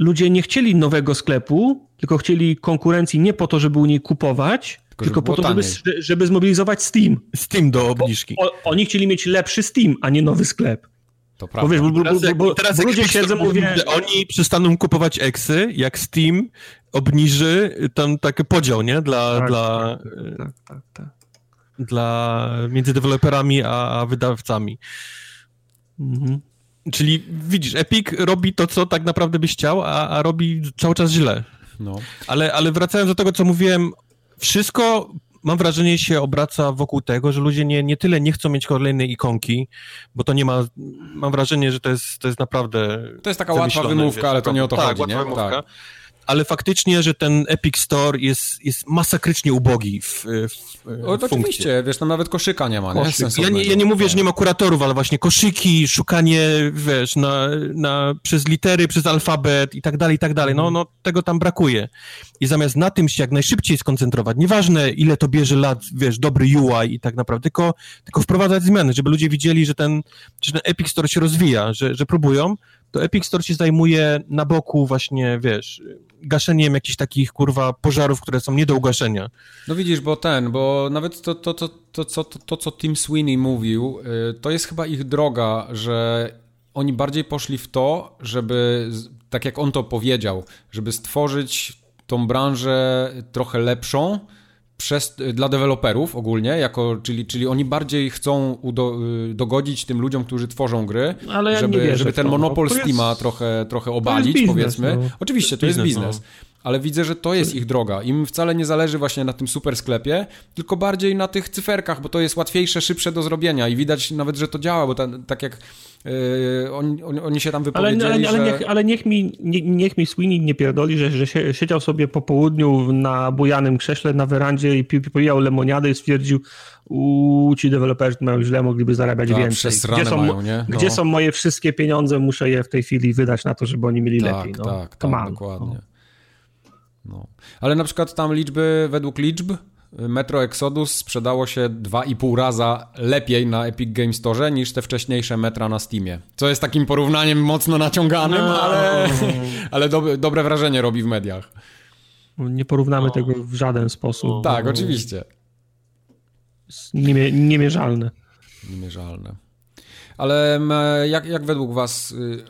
B: ludzie nie chcieli nowego sklepu, tylko chcieli konkurencji nie po to, żeby u niej kupować, tylko, tylko po to, żeby, żeby zmobilizować Steam.
C: Steam do obniżki.
B: Bo, oni chcieli mieć lepszy Steam, a nie nowy sklep.
A: To prawda.
C: Bo, wiesz, bo, teraz, bo, bo, teraz bo ludzie siedzą, mówię... Oni przestaną kupować eksy, jak Steam obniży tam taki podział, nie? Dla, tak, dla, tak, tak, tak, tak. dla między deweloperami a, a wydawcami. Mhm. Czyli widzisz, Epic robi to, co tak naprawdę byś chciał, a, a robi cały czas źle. No. Ale, ale wracając do tego, co mówiłem, wszystko mam wrażenie się obraca wokół tego, że ludzie nie, nie tyle nie chcą mieć kolejnej ikonki, bo to nie ma, mam wrażenie, że to jest, to jest naprawdę...
A: To jest taka łatwa wymówka, ale to nie o to
C: tak,
A: chodzi, nie?
C: Wymówka. Tak. Ale faktycznie, że ten Epic Store jest, jest masakrycznie ubogi w, w,
A: o, oczywiście, wiesz, tam nawet koszyka nie ma, nie?
C: Ja nie, ja nie mówię, że nie ma kuratorów, ale właśnie koszyki, szukanie, wiesz, na, na, przez litery, przez alfabet i tak dalej, i tak dalej, no, no tego tam brakuje. I zamiast na tym się jak najszybciej skoncentrować, nieważne ile to bierze lat, wiesz, dobry UI i tak naprawdę, tylko, tylko wprowadzać zmiany, żeby ludzie widzieli, że ten, że ten Epic Store się rozwija, że, że próbują, to Epic Store się zajmuje na boku właśnie, wiesz, gaszeniem jakichś takich, kurwa, pożarów, które są nie do ugaszenia.
A: No widzisz, bo ten, bo nawet to, to, to, to, to, to, to co Tim Sweeney mówił, to jest chyba ich droga, że oni bardziej poszli w to, żeby, tak jak on to powiedział, żeby stworzyć tą branżę trochę lepszą, przez, dla deweloperów ogólnie, jako, czyli, czyli oni bardziej chcą udo, dogodzić tym ludziom, którzy tworzą gry,
B: Ale ja
A: żeby, żeby ten monopol Steama jest, trochę, trochę obalić, biznes, powiedzmy. No. Oczywiście, to, to jest biznes. biznes. No ale widzę, że to jest ich droga. Im wcale nie zależy właśnie na tym super sklepie, tylko bardziej na tych cyferkach, bo to jest łatwiejsze, szybsze do zrobienia i widać nawet, że to działa, bo ta, tak jak oni, oni, się tam wypowiedzieli,
B: ale, ale, ale,
A: że...
B: niech, ale niech, mi, nie, niech mi Sweeney nie pierdoli, że, że siedział sobie po południu na bujanym krześle na werandzie i pijał lemoniadę i stwierdził u ci deweloperzy mają źle, mogliby zarabiać tak, więcej.
A: Gdzie są, mają,
B: no. gdzie są moje wszystkie pieniądze, muszę je w tej chwili wydać na to, żeby oni mieli
A: tak,
B: lepiej. No.
A: Tak, tak, dokładnie. No. No. Ale na przykład tam liczby, według liczb, Metro Exodus sprzedało się 2,5 raza lepiej na Epic Game Store niż te wcześniejsze metra na Steamie. Co jest takim porównaniem mocno naciąganym, no. ale, ale do, dobre wrażenie robi w mediach.
B: Nie porównamy no. tego w żaden sposób.
A: Tak, oczywiście.
B: Niemie, niemierzalne.
A: Niemierzalne. Ale jak, jak według Was y,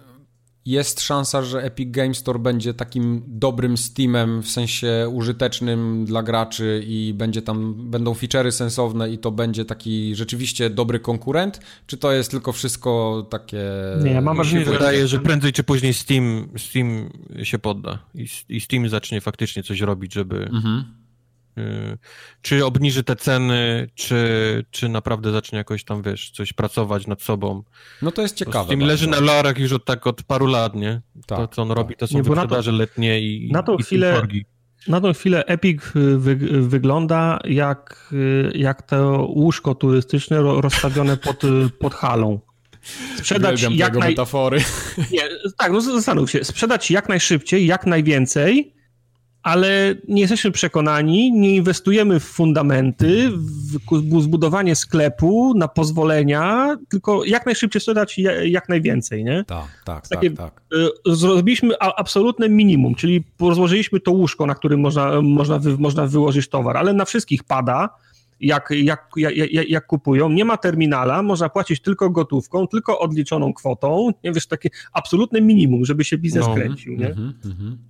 A: jest szansa, że Epic Games Store będzie takim dobrym Steamem, w sensie użytecznym dla graczy i będzie tam, będą feature'y sensowne i to będzie taki rzeczywiście dobry konkurent? Czy to jest tylko wszystko takie...
B: Nie, ja mam wrażenie,
C: że... Wydaje, że prędzej czy później Steam, Steam się podda i, i Steam zacznie faktycznie coś robić, żeby... Mhm czy obniży te ceny, czy, czy naprawdę zacznie jakoś tam, wiesz, coś pracować nad sobą.
A: No to jest ciekawe.
C: Tym leży na larach już od tak od paru lat, nie? Tak, to, co on tak. robi, to są nie, wyprzedaże to, letnie i
B: Na tą
C: i
B: chwilę... Na tą chwilę Epic wy, wygląda jak, jak to łóżko turystyczne rozstawione pod, pod halą.
A: Sprzedać jak naj... metafory.
B: Nie, tak, no zastanów się. Sprzedać jak najszybciej, jak najwięcej, ale nie jesteśmy przekonani, nie inwestujemy w fundamenty, w zbudowanie sklepu, na pozwolenia, tylko jak najszybciej sprzedać jak najwięcej, nie?
A: Tak, tak, Takie, tak, tak.
B: Zrobiliśmy absolutne minimum, czyli rozłożyliśmy to łóżko, na którym można, można, wy, można wyłożyć towar, ale na wszystkich pada, jak, jak, jak, jak, kupują. Nie ma terminala, można płacić tylko gotówką, tylko odliczoną kwotą. Nie wiesz, takie absolutne minimum, żeby się biznes no, kręcił. Nie? Mm -hmm.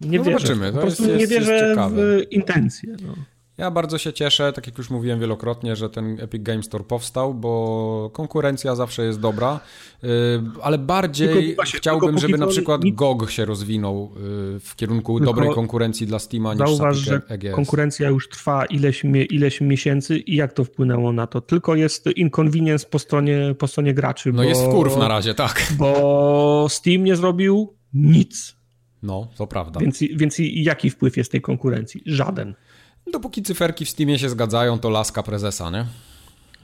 B: Nie no wierzę. Zobaczymy. Po prostu jest, nie wierzę w intencje. No.
A: Ja bardzo się cieszę, tak jak już mówiłem wielokrotnie, że ten Epic Games Store powstał, bo konkurencja zawsze jest dobra, y, ale bardziej właśnie, chciałbym, żeby na przykład nic... GOG się rozwinął y, w kierunku tylko dobrej konkurencji dla Steama niż Zauważ, że
B: EGS. konkurencja już trwa ileś, ileś miesięcy i jak to wpłynęło na to? Tylko jest inconvenience po stronie, po stronie graczy.
A: No bo, jest wkurw na razie, tak.
B: Bo Steam nie zrobił nic
A: no, to prawda.
B: Więc, więc jaki wpływ jest tej konkurencji? Żaden.
A: Dopóki cyferki w Steamie się zgadzają, to laska prezesa, nie?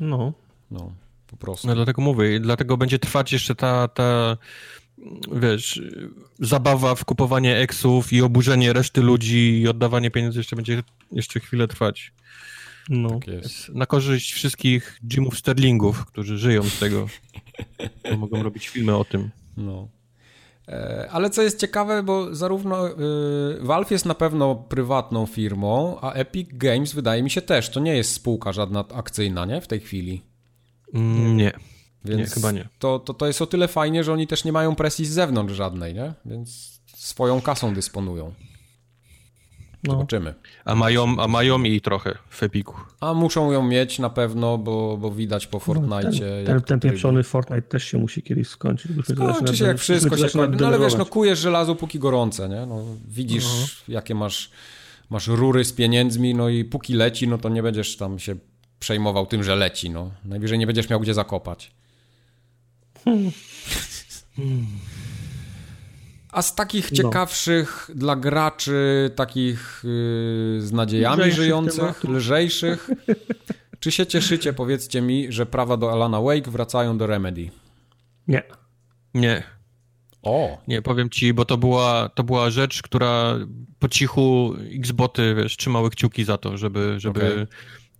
B: No.
A: No, po prostu.
C: No dlatego mówię, dlatego będzie trwać jeszcze ta, ta wiesz, zabawa w kupowanie eksów i oburzenie reszty ludzi i oddawanie pieniędzy jeszcze będzie jeszcze chwilę trwać. No. Tak jest. Na korzyść wszystkich Jimów Sterlingów, którzy żyją z tego, bo mogą robić filmy o tym.
A: No. E, ale co jest ciekawe, bo zarówno y, Valve jest na pewno prywatną firmą, a Epic Games wydaje mi się też. To nie jest spółka żadna akcyjna, nie? W tej chwili.
C: Mm, nie. Więc nie, chyba nie.
A: To, to, to jest o tyle fajnie, że oni też nie mają presji z zewnątrz żadnej, nie? Więc swoją kasą dysponują. No. Zobaczymy.
C: A mają, a mają i trochę w Epiku.
A: A muszą ją mieć na pewno, bo, bo widać po Fortnite.
B: No, ten, ten, ten pieprzony Fortnite też się musi kiedyś skończyć.
A: Skończy się jak wszystko się kończy. No ale wiesz, no kujesz żelazo póki gorące, nie? No, widzisz uh -huh. jakie masz, masz rury z pieniędzmi, no i póki leci, no to nie będziesz tam się przejmował tym, że leci, no. Najwyżej nie będziesz miał gdzie zakopać. Hmm. A z takich no. ciekawszych dla graczy, takich yy, z nadziejami lżejszych żyjących, tematów. lżejszych, czy się cieszycie, powiedzcie mi, że prawa do Alana Wake wracają do Remedy?
B: Nie.
C: Nie.
A: O.
C: Nie, powiem ci, bo to była, to była rzecz, która po cichu Xboty, wiesz, trzymały kciuki za to, żeby, żeby, okay.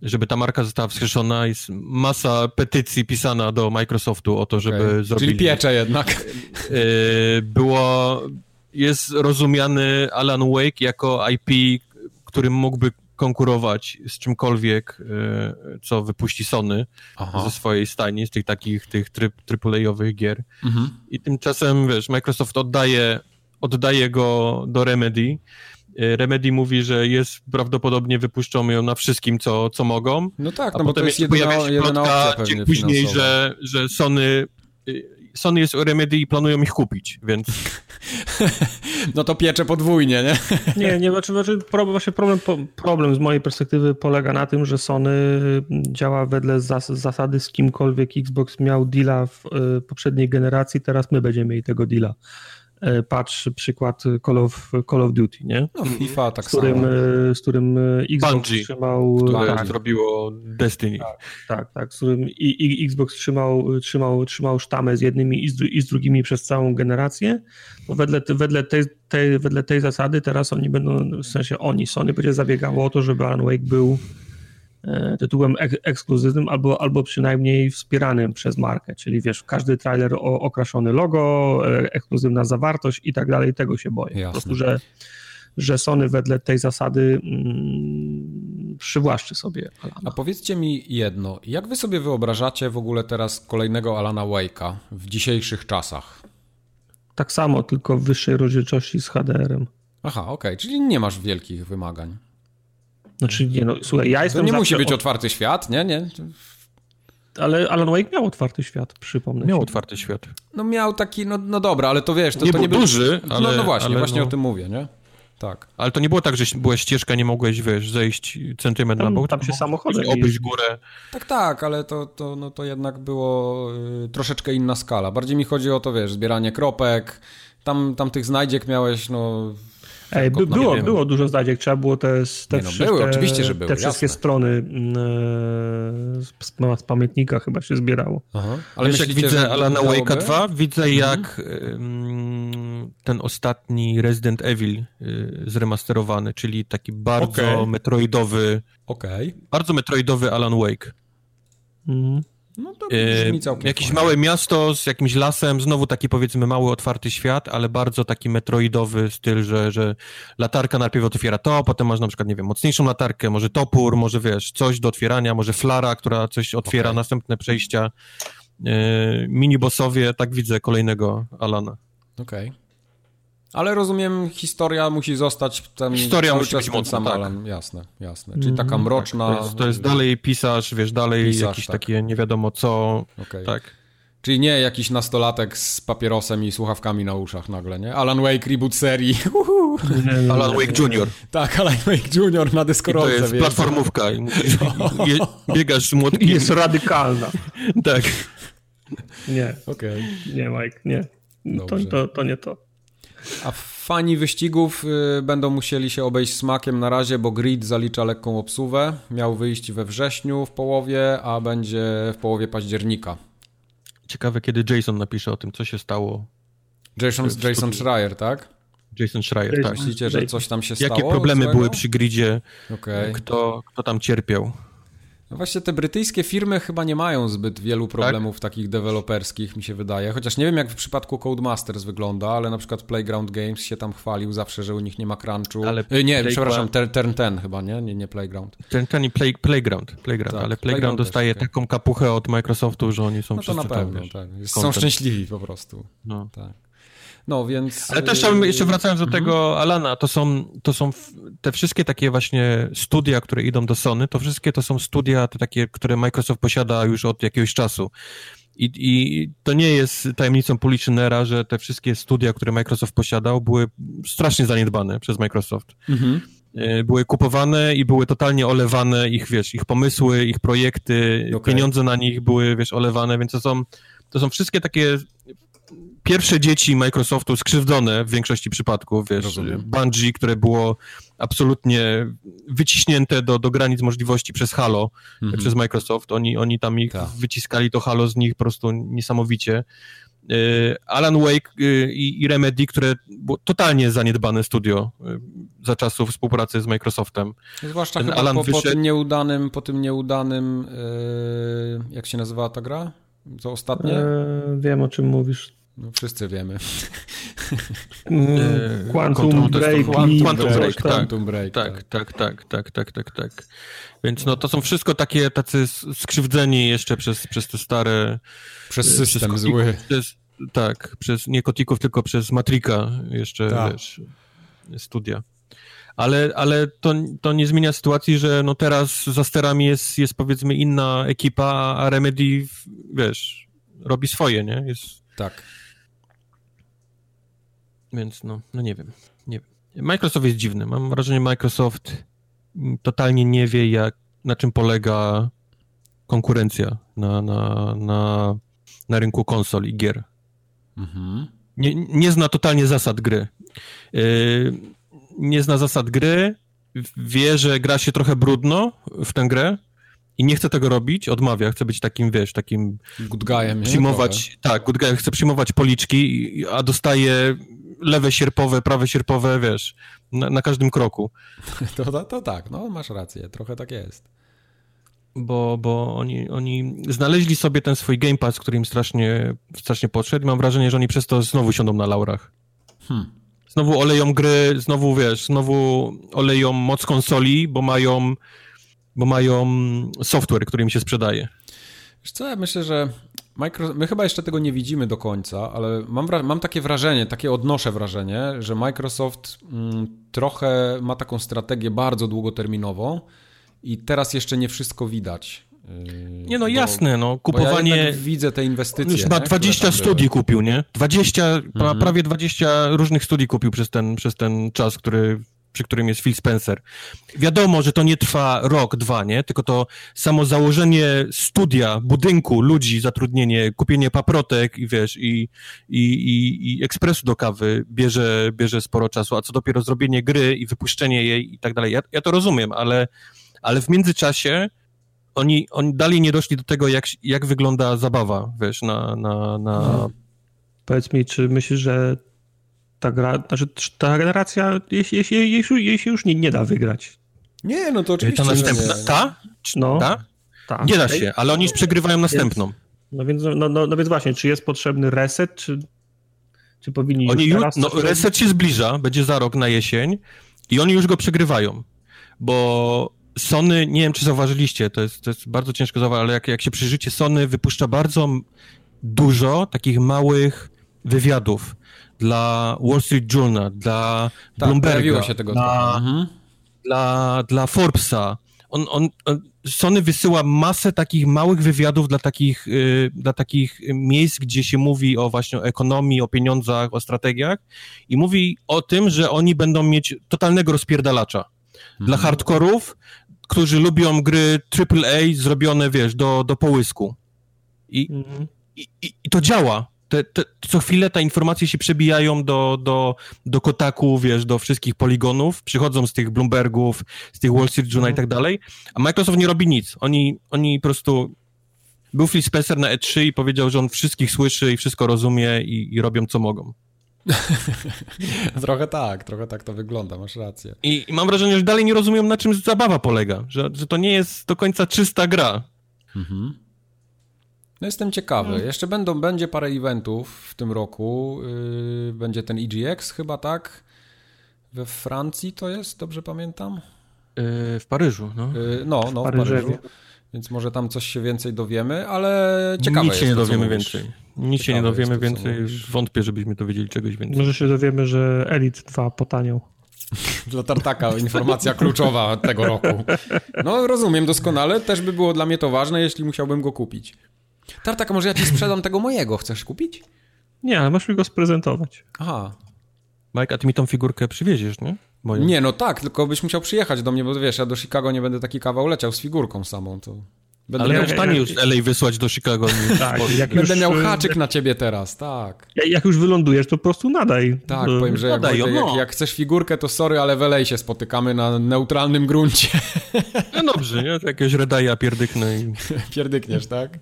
C: Żeby ta marka została wskrzeszona. Jest masa petycji pisana do Microsoftu o to, żeby okay. zrobili...
A: Czyli piecze jednak.
C: E, było... Jest rozumiany Alan Wake jako IP, którym mógłby konkurować z czymkolwiek, e, co wypuści Sony Aha. ze swojej stajni, z tych takich tych tryb, AAA-owych gier. Mhm. I tymczasem, wiesz, Microsoft oddaje, oddaje go do Remedy. E, Remedy mówi, że jest prawdopodobnie wypuszczą ją na wszystkim, co, co mogą.
A: No tak,
C: no
A: a
C: bo potem
A: to jest jedyna,
C: pojawia się plotka dzień później, że, że Sony Sony jest u Remedy i planują ich kupić, więc...
A: No to piecze podwójnie, nie?
B: Nie, nie, znaczy, znaczy właśnie problem, problem z mojej perspektywy polega na tym, że Sony działa wedle zas zasady z kimkolwiek Xbox miał deala w y, poprzedniej generacji, teraz my będziemy mieli tego deala. E, patrz przykład Call of, Call of Duty, nie?
A: No, FIFA tak
B: z którym, samo. E, z którym e, Xbox Bungie, trzymał...
C: Które tak, zrobiło Destiny.
B: Tak, tak, tak, z którym i, i Xbox trzymał, trzymał, trzymał sztamę z jednymi i z, i z drugimi przez całą generację. No wedle, wedle, tej, tej, wedle tej zasady teraz oni będą, w sensie oni, Sony będzie zabiegało o to, żeby Alan Wake był tytułem ek ekskluzywnym albo, albo przynajmniej wspieranym przez markę, czyli wiesz, każdy trailer o, okraszony logo, e, ekskluzywna zawartość i tak dalej, tego się boję. Jasne. Po prostu, że, że Sony wedle tej zasady mm, przywłaszczy sobie Alana.
A: A powiedzcie mi jedno, jak wy sobie wyobrażacie w ogóle teraz kolejnego Alana Wake'a w dzisiejszych czasach?
B: Tak samo, tylko w wyższej rozdzielczości z HDR-em.
A: Aha, okej, okay. czyli nie masz wielkich wymagań.
B: Znaczy, nie no, słuchaj, ja jestem
A: To nie musi być otwarty świat, nie, nie.
B: Ale Alan Wake miał otwarty świat, przypomnę.
C: Miał się. otwarty świat.
A: No miał taki, no, no dobra, ale to wiesz, to
C: nie,
A: to
C: był
A: nie
C: duży,
A: no,
C: ale...
A: No, no właśnie,
C: ale
A: właśnie
C: no...
A: o tym mówię, nie? Tak.
C: Ale to nie było tak, że była ścieżka, nie mogłeś, wiesz, zejść centymetr
B: tam,
C: na bok.
B: Tam się samochodem
C: obejść górę.
A: Tak, tak, ale to, to, no, to jednak było y, troszeczkę inna skala. Bardziej mi chodzi o to, wiesz, zbieranie kropek, tam, tam tych znajdziek miałeś, no
B: Ej, by, było, było dużo zdaniek, trzeba było te, te,
A: no, były, te, oczywiście, że były,
B: te wszystkie
A: jasne.
B: strony mm, e, z, z, pamiętnika chyba się zbierało.
C: Aha. Ale Wiesz, jak widzę Alana Wake'a 2, widzę mhm. jak um, ten ostatni Resident Evil y, zremasterowany, czyli taki bardzo okay. metroidowy
A: okay.
C: bardzo metroidowy Alan Wake.
A: Mhm. No to brzmi całkiem
C: Jakieś fajnie. małe miasto z jakimś lasem, znowu taki powiedzmy mały, otwarty świat, ale bardzo taki metroidowy styl, że, że latarka najpierw otwiera to, potem masz na przykład, nie wiem, mocniejszą latarkę, może topór, może wiesz, coś do otwierania, może flara, która coś otwiera, okay. następne przejścia. Yy, minibossowie, tak widzę kolejnego Alana.
A: Okej. Okay. Ale rozumiem, historia musi zostać ten
C: Historia musi być mocna, tak.
A: Jasne, jasne. Czyli taka mhm. mroczna...
C: Tak. To, jest, to, jest, dalej pisarz, wiesz, dalej pisarz, jakieś tak. takie nie wiadomo co, okay. tak.
A: Czyli nie jakiś nastolatek z papierosem i słuchawkami na uszach nagle, nie? Alan Wake reboot serii.
C: Alan Wake Junior.
A: Tak, Alan Wake Junior na deskorolce.
C: To jest wiesz, platformówka. I je, biegasz z młotkiem.
B: Jest radykalna.
C: tak.
B: Nie.
A: Okej.
B: Okay. Nie, Mike, nie. To, to, to nie to.
A: A fani wyścigów y, będą musieli się obejść smakiem na razie, bo Grid zalicza lekką obsuwę. Miał wyjść we wrześniu w połowie, a będzie w połowie października.
C: Ciekawe, kiedy Jason napisze o tym, co się stało.
A: Jason, Jason Schreier, tak?
C: Jason Schreier, tak.
A: Myślicie, że coś tam się stało?
C: Jakie problemy były przy gridzie? Okay. Kto, kto tam cierpiał?
A: No właśnie te brytyjskie firmy chyba nie mają zbyt wielu problemów tak? takich deweloperskich, mi się wydaje. Chociaż nie wiem, jak w przypadku Codemasters wygląda, ale na przykład Playground Games się tam chwalił zawsze, że u nich nie ma crunchu. Ale e, nie, Playground... przepraszam, Turn 10 chyba, nie? Nie, nie Playground.
C: Turn 10 i play, Playground, Playground tak, ale Playground, Playground dostaje też, taką kapuchę od Microsoftu, że oni są
A: no to na pewno, tak. Są szczęśliwi po prostu. No. Tak. No więc.
C: Ale też chciałbym, jeszcze wracając do mhm. tego Alana, to są, to są te wszystkie takie właśnie studia, które idą do Sony, to wszystkie to są studia te takie, które Microsoft posiada już od jakiegoś czasu. I, I to nie jest tajemnicą Politionera, że te wszystkie studia, które Microsoft posiadał, były strasznie zaniedbane przez Microsoft. Mhm. E, były kupowane i były totalnie olewane ich, wiesz, ich pomysły, ich projekty, okay. pieniądze na nich były, wiesz, olewane, więc to są, to są wszystkie takie pierwsze dzieci Microsoftu skrzywdzone w większości przypadków, wiesz,
A: Rozumiem.
C: Bungie, które było absolutnie wyciśnięte do, do granic możliwości przez Halo,
A: Mhm.
C: przez Microsoft, oni, oni tam ich
A: Tak.
C: wyciskali to Halo z nich po prostu niesamowicie. Y, Alan Wake y, i, Remedy, które było totalnie zaniedbane studio y, za czasów współpracy z Microsoftem.
A: Zwłaszcza
C: Ten
A: chyba
C: Alan
A: po, po
C: wyszedł-
A: tym nieudanym, po tym nieudanym, jak się nazywała ta gra? Co ostatnie?
B: E, wiem, o czym mówisz.
A: No, wszyscy wiemy.
C: E,
B: Quantum Break.
C: Quantum
B: i
C: Break, tak.
B: tam.
A: Quantum Break.
C: Tak, tak, tak, tak, tak, tak, tak. Więc no to są wszystko takie tacy skrzywdzeni jeszcze przez, przez te stare...
A: Przez
C: przez
A: system
C: kotik-
A: zły.
C: Przez, tak, przez nie kotików, tylko przez Matrika jeszcze,
A: Tak.
C: wiesz, studia. Ale, ale to, to nie zmienia sytuacji, że no teraz za sterami jest, jest powiedzmy inna ekipa, a Remedy, wiesz, robi swoje, nie? Jest,
A: Tak.
C: Więc no, no nie wiem, nie wiem. Microsoft jest dziwny. Mam wrażenie, Microsoft totalnie nie wie, jak, na czym polega konkurencja na, na, na, na rynku konsol i gier.
A: Mhm.
C: Nie, nie zna totalnie zasad gry. Yy, nie zna zasad gry, wie, że gra się trochę brudno w tę grę i nie chce tego robić, odmawia, chce być takim, wiesz, takim
A: Good guyem, nie?
C: przyjmować, tak, good guy chce przyjmować policzki, a dostaje lewe sierpowe, prawe sierpowe, wiesz, na, na każdym kroku.
A: To, to, to tak, no masz rację, trochę tak jest.
C: Bo, bo oni, oni znaleźli sobie ten swój Game Pass, który im strasznie, strasznie podszedł i mam wrażenie, że oni przez to znowu siądą na laurach.
A: Hmm.
C: Znowu oleją gry, znowu, wiesz, znowu oleją moc konsoli, bo mają, bo mają software, który im się sprzedaje.
A: Wiesz co, ja myślę, że Micro... my chyba jeszcze tego nie widzimy do końca, ale mam, mam takie wrażenie, takie odnoszę wrażenie, że Microsoft mm, trochę ma taką strategię bardzo długoterminową i teraz jeszcze nie wszystko widać. Yy,
C: Nie no,
A: bo-
C: jasne, no,
A: ja
C: kupowanie...
A: jednak widzę te inwestycje.
C: Już ma
A: nie,
C: 20
A: które tam
C: studii kupił, nie? 20, pra-
A: Mhm.
C: prawie 20 różnych studii kupił przez ten, przez ten czas, który, przy którym jest Phil Spencer. Wiadomo, że to nie trwa rok, dwa, nie? Tylko to samo założenie studia, budynku, ludzi, zatrudnienie, kupienie paprotek i wiesz, i, i, i, i ekspresu do kawy bierze, bierze sporo czasu, a co dopiero zrobienie gry i wypuszczenie jej i tak dalej. Ja, ja to rozumiem, ale, ale w międzyczasie oni, oni dalej nie doszli do tego, jak, jak wygląda zabawa, wiesz, na, na, na,
B: Mhm. Powiedz mi, czy myślisz, że ta gra, znaczy czy ta generacja, jej, jej, jej, jej, jej się już nie, nie da wygrać?
A: Nie, no to oczywiście.
C: ta następna.
A: nie.
C: Ta?
B: No,
C: Ta?
B: ta.
C: Nie da się, ale oni już przegrywają następną.
B: No więc, no, no, no więc właśnie, czy jest potrzebny reset, czy, czy powinni
C: Oni
B: już teraz
C: no, reset się zbliża, będzie za rok na jesień i oni już go przegrywają, bo Sony, nie wiem czy zauważyliście, to jest, to jest bardzo ciężko zauważyć, ale jak, jak się przyjrzycie, Sony wypuszcza bardzo dużo takich małych wywiadów dla Wall Street Journal, dla
A: Tak,
C: Bloomberga,
A: pojawiło się tego
C: dla.
A: Mhm.
C: dla, dla Forbesa. On, on, on, Sony wysyła masę takich małych wywiadów dla takich, y, dla takich miejsc, gdzie się mówi o właśnie o ekonomii, o pieniądzach, o strategiach i mówi o tym, że oni będą mieć totalnego rozpierdalacza. Dla hardkorów, którzy lubią gry AAA zrobione, wiesz, do, do połysku. I,
B: Mhm.
C: i, i, i to działa. Te, te, co chwilę te informacje się przebijają do, do, do Kotaku, wiesz, do wszystkich poligonów, przychodzą z tych Bloombergów, z tych Wall Street Journal i tak dalej, a Microsoft nie robi nic. Oni, oni po prostu... Był Phil Spencer na E3 i powiedział, że on wszystkich słyszy i wszystko rozumie i, i robią co mogą.
A: Trochę tak, trochę tak to wygląda, masz rację.
C: I, I mam wrażenie, że dalej nie rozumieją, na czym zabawa polega, że, że to nie jest do końca czysta gra.
A: Mhm. No jestem ciekawy. Jeszcze będą, będzie parę eventów w tym roku. Yy, będzie ten EGX chyba, tak? We Francji to jest, dobrze pamiętam?
C: Yy, w Paryżu, no.
A: Yy, no, no, w. Paryżu. Więc może tam coś się więcej dowiemy, ale ciekawe
C: Nic się
A: jest
C: nie
A: to, co
C: dowiemy
A: mówisz.
C: więcej. Nic się
A: Ciekawe
C: nie dowiemy
A: jest
C: więcej.
A: mówisz.
C: Wątpię, żebyśmy dowiedzieli czegoś więcej.
B: Może się dowiemy, że Elite 2 potaniał.
A: Dla Tartaka informacja kluczowa tego roku. No rozumiem doskonale, też by było dla mnie to ważne, jeśli musiałbym go kupić. Tartak, może ja ci sprzedam tego mojego, chcesz kupić?
B: Nie, ale masz mi go sprezentować.
A: Aha.
C: Mike, a ty mi tą figurkę przywieziesz, nie? Moją.
A: Nie, no tak, tylko byś musiał przyjechać do mnie, bo wiesz, ja do Chicago nie będę taki kawał leciał z figurką samą, to...
C: Będę Ale miał... w stanie już LA wysłać do Chicago.
A: Tak, jak Będę już... miał haczyk na ciebie teraz, tak.
B: Jak już wylądujesz, to po prostu nadaj.
A: Tak, powiem, że jak, nadaj, jak, no. jak, chcesz figurkę, to sorry, ale w LA się spotykamy na neutralnym gruncie.
C: No dobrze, nie? To jakiegoś redaja pierdyknę i...
A: Pierdykniesz, tak?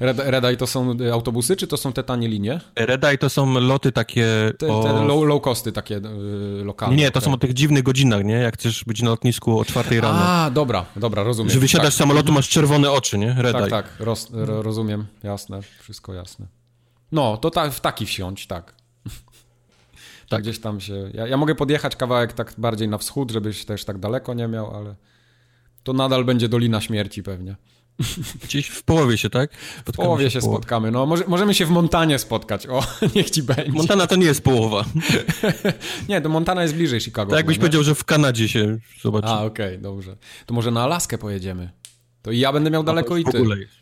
A: Red, Redeye to są autobusy, czy to są te tanie linie?
C: Redeye to są loty takie...
A: Te, o... te low, low costy takie yy, lokalne.
C: Nie, to są o tych dziwnych godzinach, nie? Jak chcesz być na lotnisku o czwartej rano.
A: A, dobra, dobra, rozumiem.
C: Że wysiadasz tak. z samolotu, masz czerwone oczy, nie? Redeye.
A: Tak, tak, roz, rozumiem, jasne, wszystko jasne. No, to ta, w taki wsiąść, tak. tak. Gdzieś tam się... Ja, ja mogę podjechać kawałek tak bardziej na wschód, żebyś też tak daleko nie miał, ale to nadal będzie Dolina Śmierci pewnie.
C: Gdzieś w połowie się, tak?
A: Spotkamy w połowie się, się spotkamy. No, może, możemy się w Montanie spotkać. O, niech ci będzie.
C: Montana to nie jest połowa.
A: nie, to Montana jest bliżej Chicago.
C: Tak jakbyś nie? powiedział, że w Kanadzie się zobaczy.
A: A, okej, okay, dobrze. To może na Alaskę pojedziemy. To i ja będę miał daleko i ty. W ogóle jest.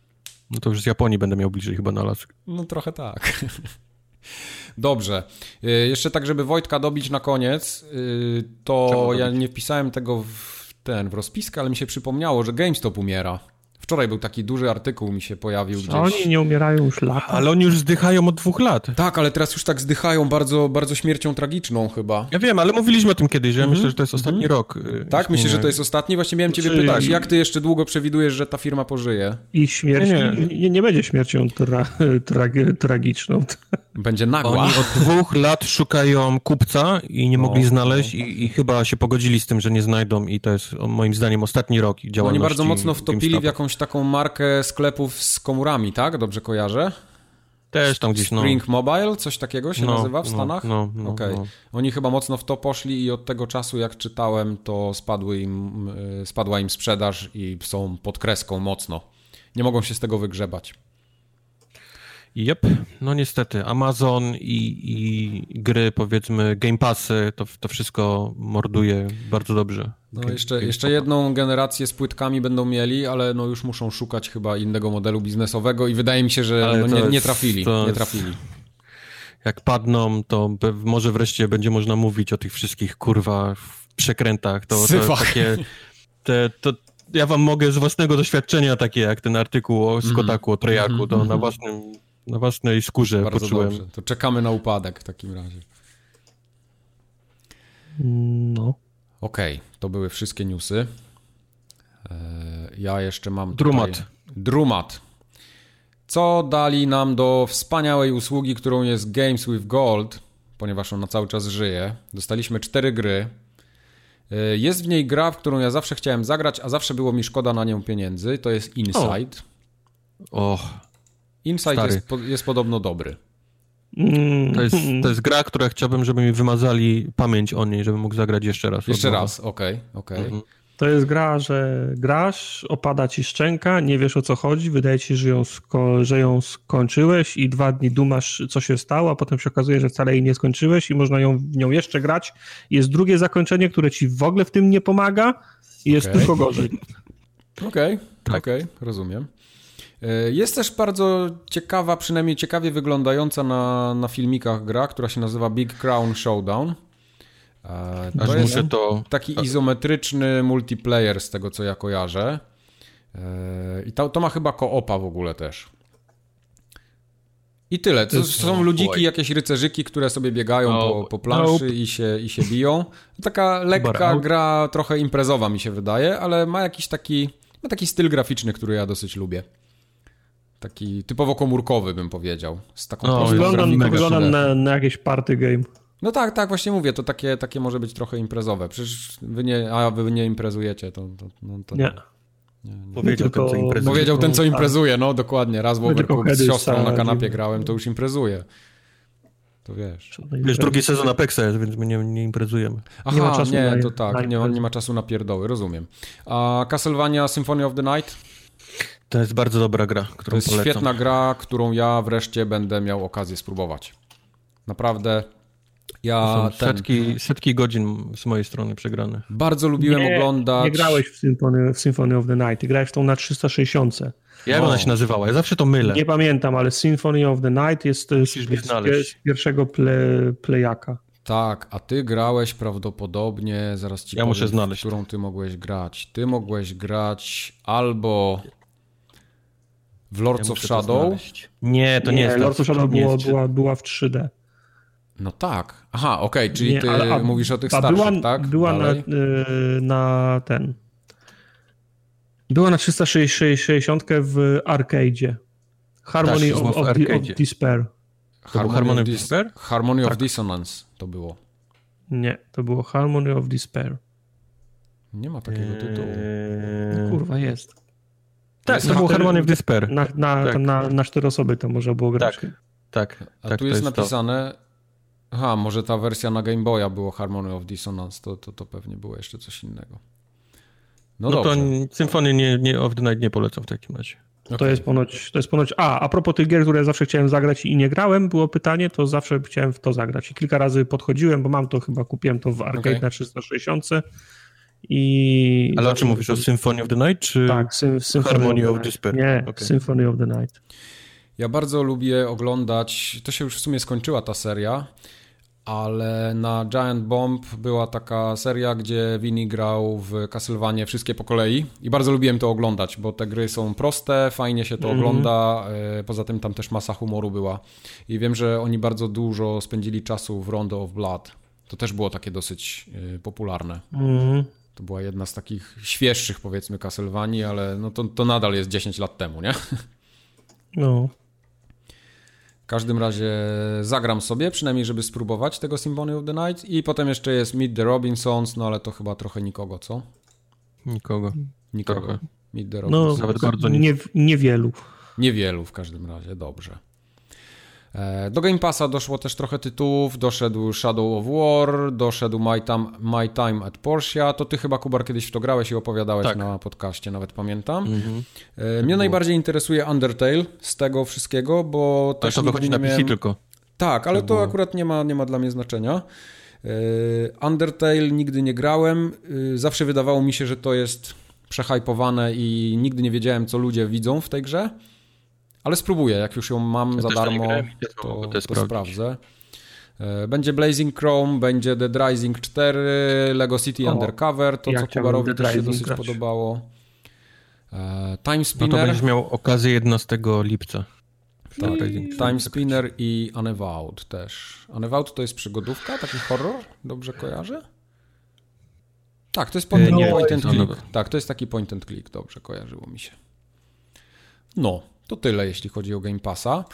C: No to już z Japonii będę miał bliżej chyba na Alaskę.
A: No trochę tak. Dobrze. Y, jeszcze tak, żeby Wojtka dobić na koniec, y, to ja nie wpisałem tego w ten, w rozpiskę, ale mi się przypomniało, że GameStop umiera. Wczoraj był taki duży artykuł, mi się pojawił gdzieś.
B: Oni nie umierają już lata.
C: Ale oni już zdychają od dwóch lat.
A: Tak, ale teraz już tak zdychają bardzo, bardzo śmiercią tragiczną chyba.
C: Ja wiem, ale mówiliśmy o tym kiedyś, że ja myślę, że to jest ostatni mm -hmm. rok.
A: Y, tak? Myślisz, że to jest ostatni? Właśnie miałem ciebie pytać, jak ty jeszcze długo przewidujesz, że ta firma pożyje?
B: I śmierć nie, nie, nie będzie śmiercią tra, tra, tragiczną.
A: Będzie nagła.
C: Oni od dwóch lat szukają kupca i nie mogli znaleźć i, i, chyba się pogodzili z tym, że nie znajdą i to jest moim zdaniem ostatni rok działalności.
A: Oni bardzo mocno wtopili w jakąś taką markę sklepów z komórami, tak? Dobrze kojarzę?
C: Też tam gdzieś, no.
A: Spring Mobile, coś takiego się no, nazywa w no, Stanach? No, no, okay. no. Oni chyba mocno w to poszli i od tego czasu, jak czytałem, to spadły im, y, spadła im sprzedaż i są pod kreską mocno. Nie mogą się z tego wygrzebać.
C: Yep, no niestety. Amazon i, i gry, powiedzmy, Game Passy, to, to wszystko morduje bardzo dobrze.
A: No jeszcze, jeszcze jedną generację z płytkami będą mieli, ale no już muszą szukać chyba innego modelu biznesowego i wydaje mi się, że no nie, nie, trafili. Nie trafili.
C: Jak padną, to może wreszcie będzie można mówić o tych wszystkich kurwa przekrętach. To, to takie... Te, to, ja wam mogę z własnego doświadczenia, takie jak ten artykuł o Skotaku, mm. o Trojaku, to mm. na własnym na własnej skórze Bardzo poczułem. Dobrze.
A: To czekamy na upadek w takim razie.
B: No.
A: Okej, okay, to były wszystkie newsy. E, ja jeszcze mam.
C: Drumat.
A: Tutaj... Drumat. Co dali nam do wspaniałej usługi, którą jest Games with Gold, ponieważ ona cały czas żyje. Dostaliśmy cztery gry. E, jest w niej gra, w którą ja zawsze chciałem zagrać, a zawsze było mi szkoda na nią pieniędzy. To jest Inside.
C: Och.
A: Inside jest, jest, podobno dobry.
C: Mm. To jest, to jest gra, która chciałbym, żeby mi wymazali pamięć o niej, żebym mógł zagrać jeszcze raz.
A: Jeszcze raz, okej, okay, okej. Okay. Mhm.
B: To jest gra, że grasz, opada ci szczęka, nie wiesz o co chodzi, wydaje ci się, że ją, sko- że ją skończyłeś i dwa dni dumasz, co się stało, a potem się okazuje, że wcale jej nie skończyłeś i można ją, w nią jeszcze grać. Jest drugie zakończenie, które ci w ogóle w tym nie pomaga i jest okay. tylko gorzej.
A: Okej, okay, tak. okej, okay, rozumiem. E, jest też bardzo ciekawa, przynajmniej ciekawie wyglądająca na, na filmikach gra, która się nazywa Big Crown Showdown.
C: E, to Aż jest muszę to...
A: taki izometryczny multiplayer z tego, co ja kojarzę. E, I to, to ma chyba koopa w ogóle też. I tyle. To są ludziki, jakieś rycerzyki, które sobie biegają no, po, po planszy nope. i, się, i się biją. Taka lekka gra, trochę imprezowa mi się wydaje, ale ma jakiś taki, ma taki styl graficzny, który ja dosyć lubię. Taki typowo komórkowy bym powiedział. Z taką
B: no, wyglądam, wyglądam na, na jakieś party game.
A: No tak, tak, właśnie mówię, to takie, takie może być trochę imprezowe. Przecież wy nie, a wy nie imprezujecie, to, to, no, to
B: nie. nie.
C: Nie. Powiedział ten, co imprezuje.
A: Powiedział ten, co imprezuje, no dokładnie. Raz w Overcooked z siostrą na kanapie grałem, to już imprezuje. To wiesz.
C: Wiesz, drugi sezon Apexa jest, więc my nie, nie imprezujemy.
A: Aha, nie, ma czasu nie na, to tak, nie, nie ma czasu na pierdoły, rozumiem. A Castlevania Symphony of the Night?
C: To jest bardzo dobra gra, którą
A: To jest
C: polecam.
A: świetna gra, którą ja wreszcie będę miał okazję spróbować. Naprawdę ja
C: ten... setki, setki godzin z mojej strony przegrane.
A: Bardzo lubiłem nie, oglądać.
B: Nie grałeś w Symphony, w Symphony of the Night, grałeś w tą na 360.
C: Jak ona się nazywała? Ja zawsze to mylę.
B: Nie pamiętam, ale Symphony of the Night jest z, z pierwszego play, playaka.
A: Tak, a ty grałeś prawdopodobnie, zaraz ci
C: ja powiem, muszę znaleźć.
A: którą ty mogłeś grać. Ty mogłeś grać albo W Lords
C: Ja
A: of Shadow?
C: Nie, to nie,
B: nie,
C: jest
B: Lords of Shadow było, była, była w 3D.
A: No tak. Aha, okej, czyli
B: Nie,
A: ty
B: ale- a-
A: mówisz o tych starszych,
B: była,
A: tak?
B: była na, y, na ten. Była na 360 w arcade'zie. Harmony
C: Tak,
B: of, of, the- of. Despair.
C: Był Harmony of
A: Dis-? Harmony of
B: Tak.
A: Dissonance to było.
B: Nie, to było Harmony of Despair.
A: Nie ma takiego tytułu.
C: Eee,
B: Kurwa, jest.
C: Tak,
A: jest
C: to był Harmony of Despair.
B: Na, na,
C: Tak.
B: na, na cztery osoby to można było grać.
C: Tak, tak.
A: A
C: tak,
A: tu
C: to
A: jest
C: to.
A: napisane... Aha, może ta wersja na Game Boya było Harmony of Dissonance, to, to, to pewnie było jeszcze coś innego. No,
C: No, to. Symfony nie, nie, of the Night nie polecam w takim razie.
B: To
A: Okej.
B: jest ponoć, to jest ponoć. A, a propos tych gier, które zawsze chciałem zagrać i nie grałem, było pytanie, to zawsze chciałem w to zagrać. I kilka razy podchodziłem, bo mam to chyba, kupiłem to w arcade
A: Okej.
B: na 360 i...
C: Ale o czym mówisz? O Symphony of the Night, czy...
B: Tak, Sym
C: Harmony
B: the
C: of
B: Night.
C: Despair?
B: Nie,
C: Okej.
B: Symphony of the Night.
A: Ja bardzo lubię oglądać, to się już w sumie skończyła ta seria, ale na Giant Bomb była taka seria, gdzie Winnie grał w Castlevanie wszystkie po kolei i bardzo lubiłem to oglądać, bo te gry są proste, fajnie się to
B: Mhm.
A: ogląda, e, poza tym tam też masa humoru była i wiem, że oni bardzo dużo spędzili czasu w Rondo of Blood. To też było takie dosyć e, popularne.
B: Mhm.
A: To była jedna z takich świeższych powiedzmy Castlevanii, ale no to, to nadal jest 10 lat temu, nie?
B: No.
A: W każdym razie zagram sobie, przynajmniej żeby spróbować tego Symphony of the Night i potem jeszcze jest Meet the Robinsons, no ale to chyba trochę nikogo, co?
C: Nikogo.
A: Nikogo.
C: Trochę.
A: Meet the
B: No,
A: Robinsons.
C: Nawet bardzo nie,
B: niewielu.
A: Niewielu w każdym razie, dobrze. E, Do Game Passa doszło też trochę tytułów, doszedł Shadow of War, doszedł My Time, My Time at Porsche, to ty chyba Kubar kiedyś w to grałeś i opowiadałeś
C: Tak.
A: na podcaście, nawet pamiętam.
C: Mhm.
A: E, Mnie najbardziej interesuje Undertale z tego wszystkiego, bo
C: Ale
A: też
C: to wychodzi na PC
A: miałem...
C: tylko.
A: Tak, ale to akurat nie ma, nie ma dla mnie znaczenia. Yy, Undertale nigdy nie grałem. Zawsze wydawało mi się, że to jest przehypowane i nigdy nie wiedziałem, co ludzie widzą w tej grze. Ale spróbuję, jak już ją mam
C: Ja
A: za darmo, to,
C: to
A: to sprawdzę. Yy, Będzie Blazing Chrome, będzie Dead Rising 4, Lego City
B: O,
A: Undercover, to
B: ja
A: co Kubarowi też się dosyć
B: grać.
A: podobało. Yy, Time
C: No to
A: Spinner.
C: będziesz miał okazję 11 lipca.
A: Tak. Time Spinner i Unavowed też. Unavowed to jest przygodówka, taki horror? Dobrze kojarzę? Tak, to jest point,
C: E,
A: point
C: to
A: and
C: jest
A: click. Tak, to jest taki point and click, dobrze kojarzyło mi się. No, to tyle jeśli chodzi o Game Passa.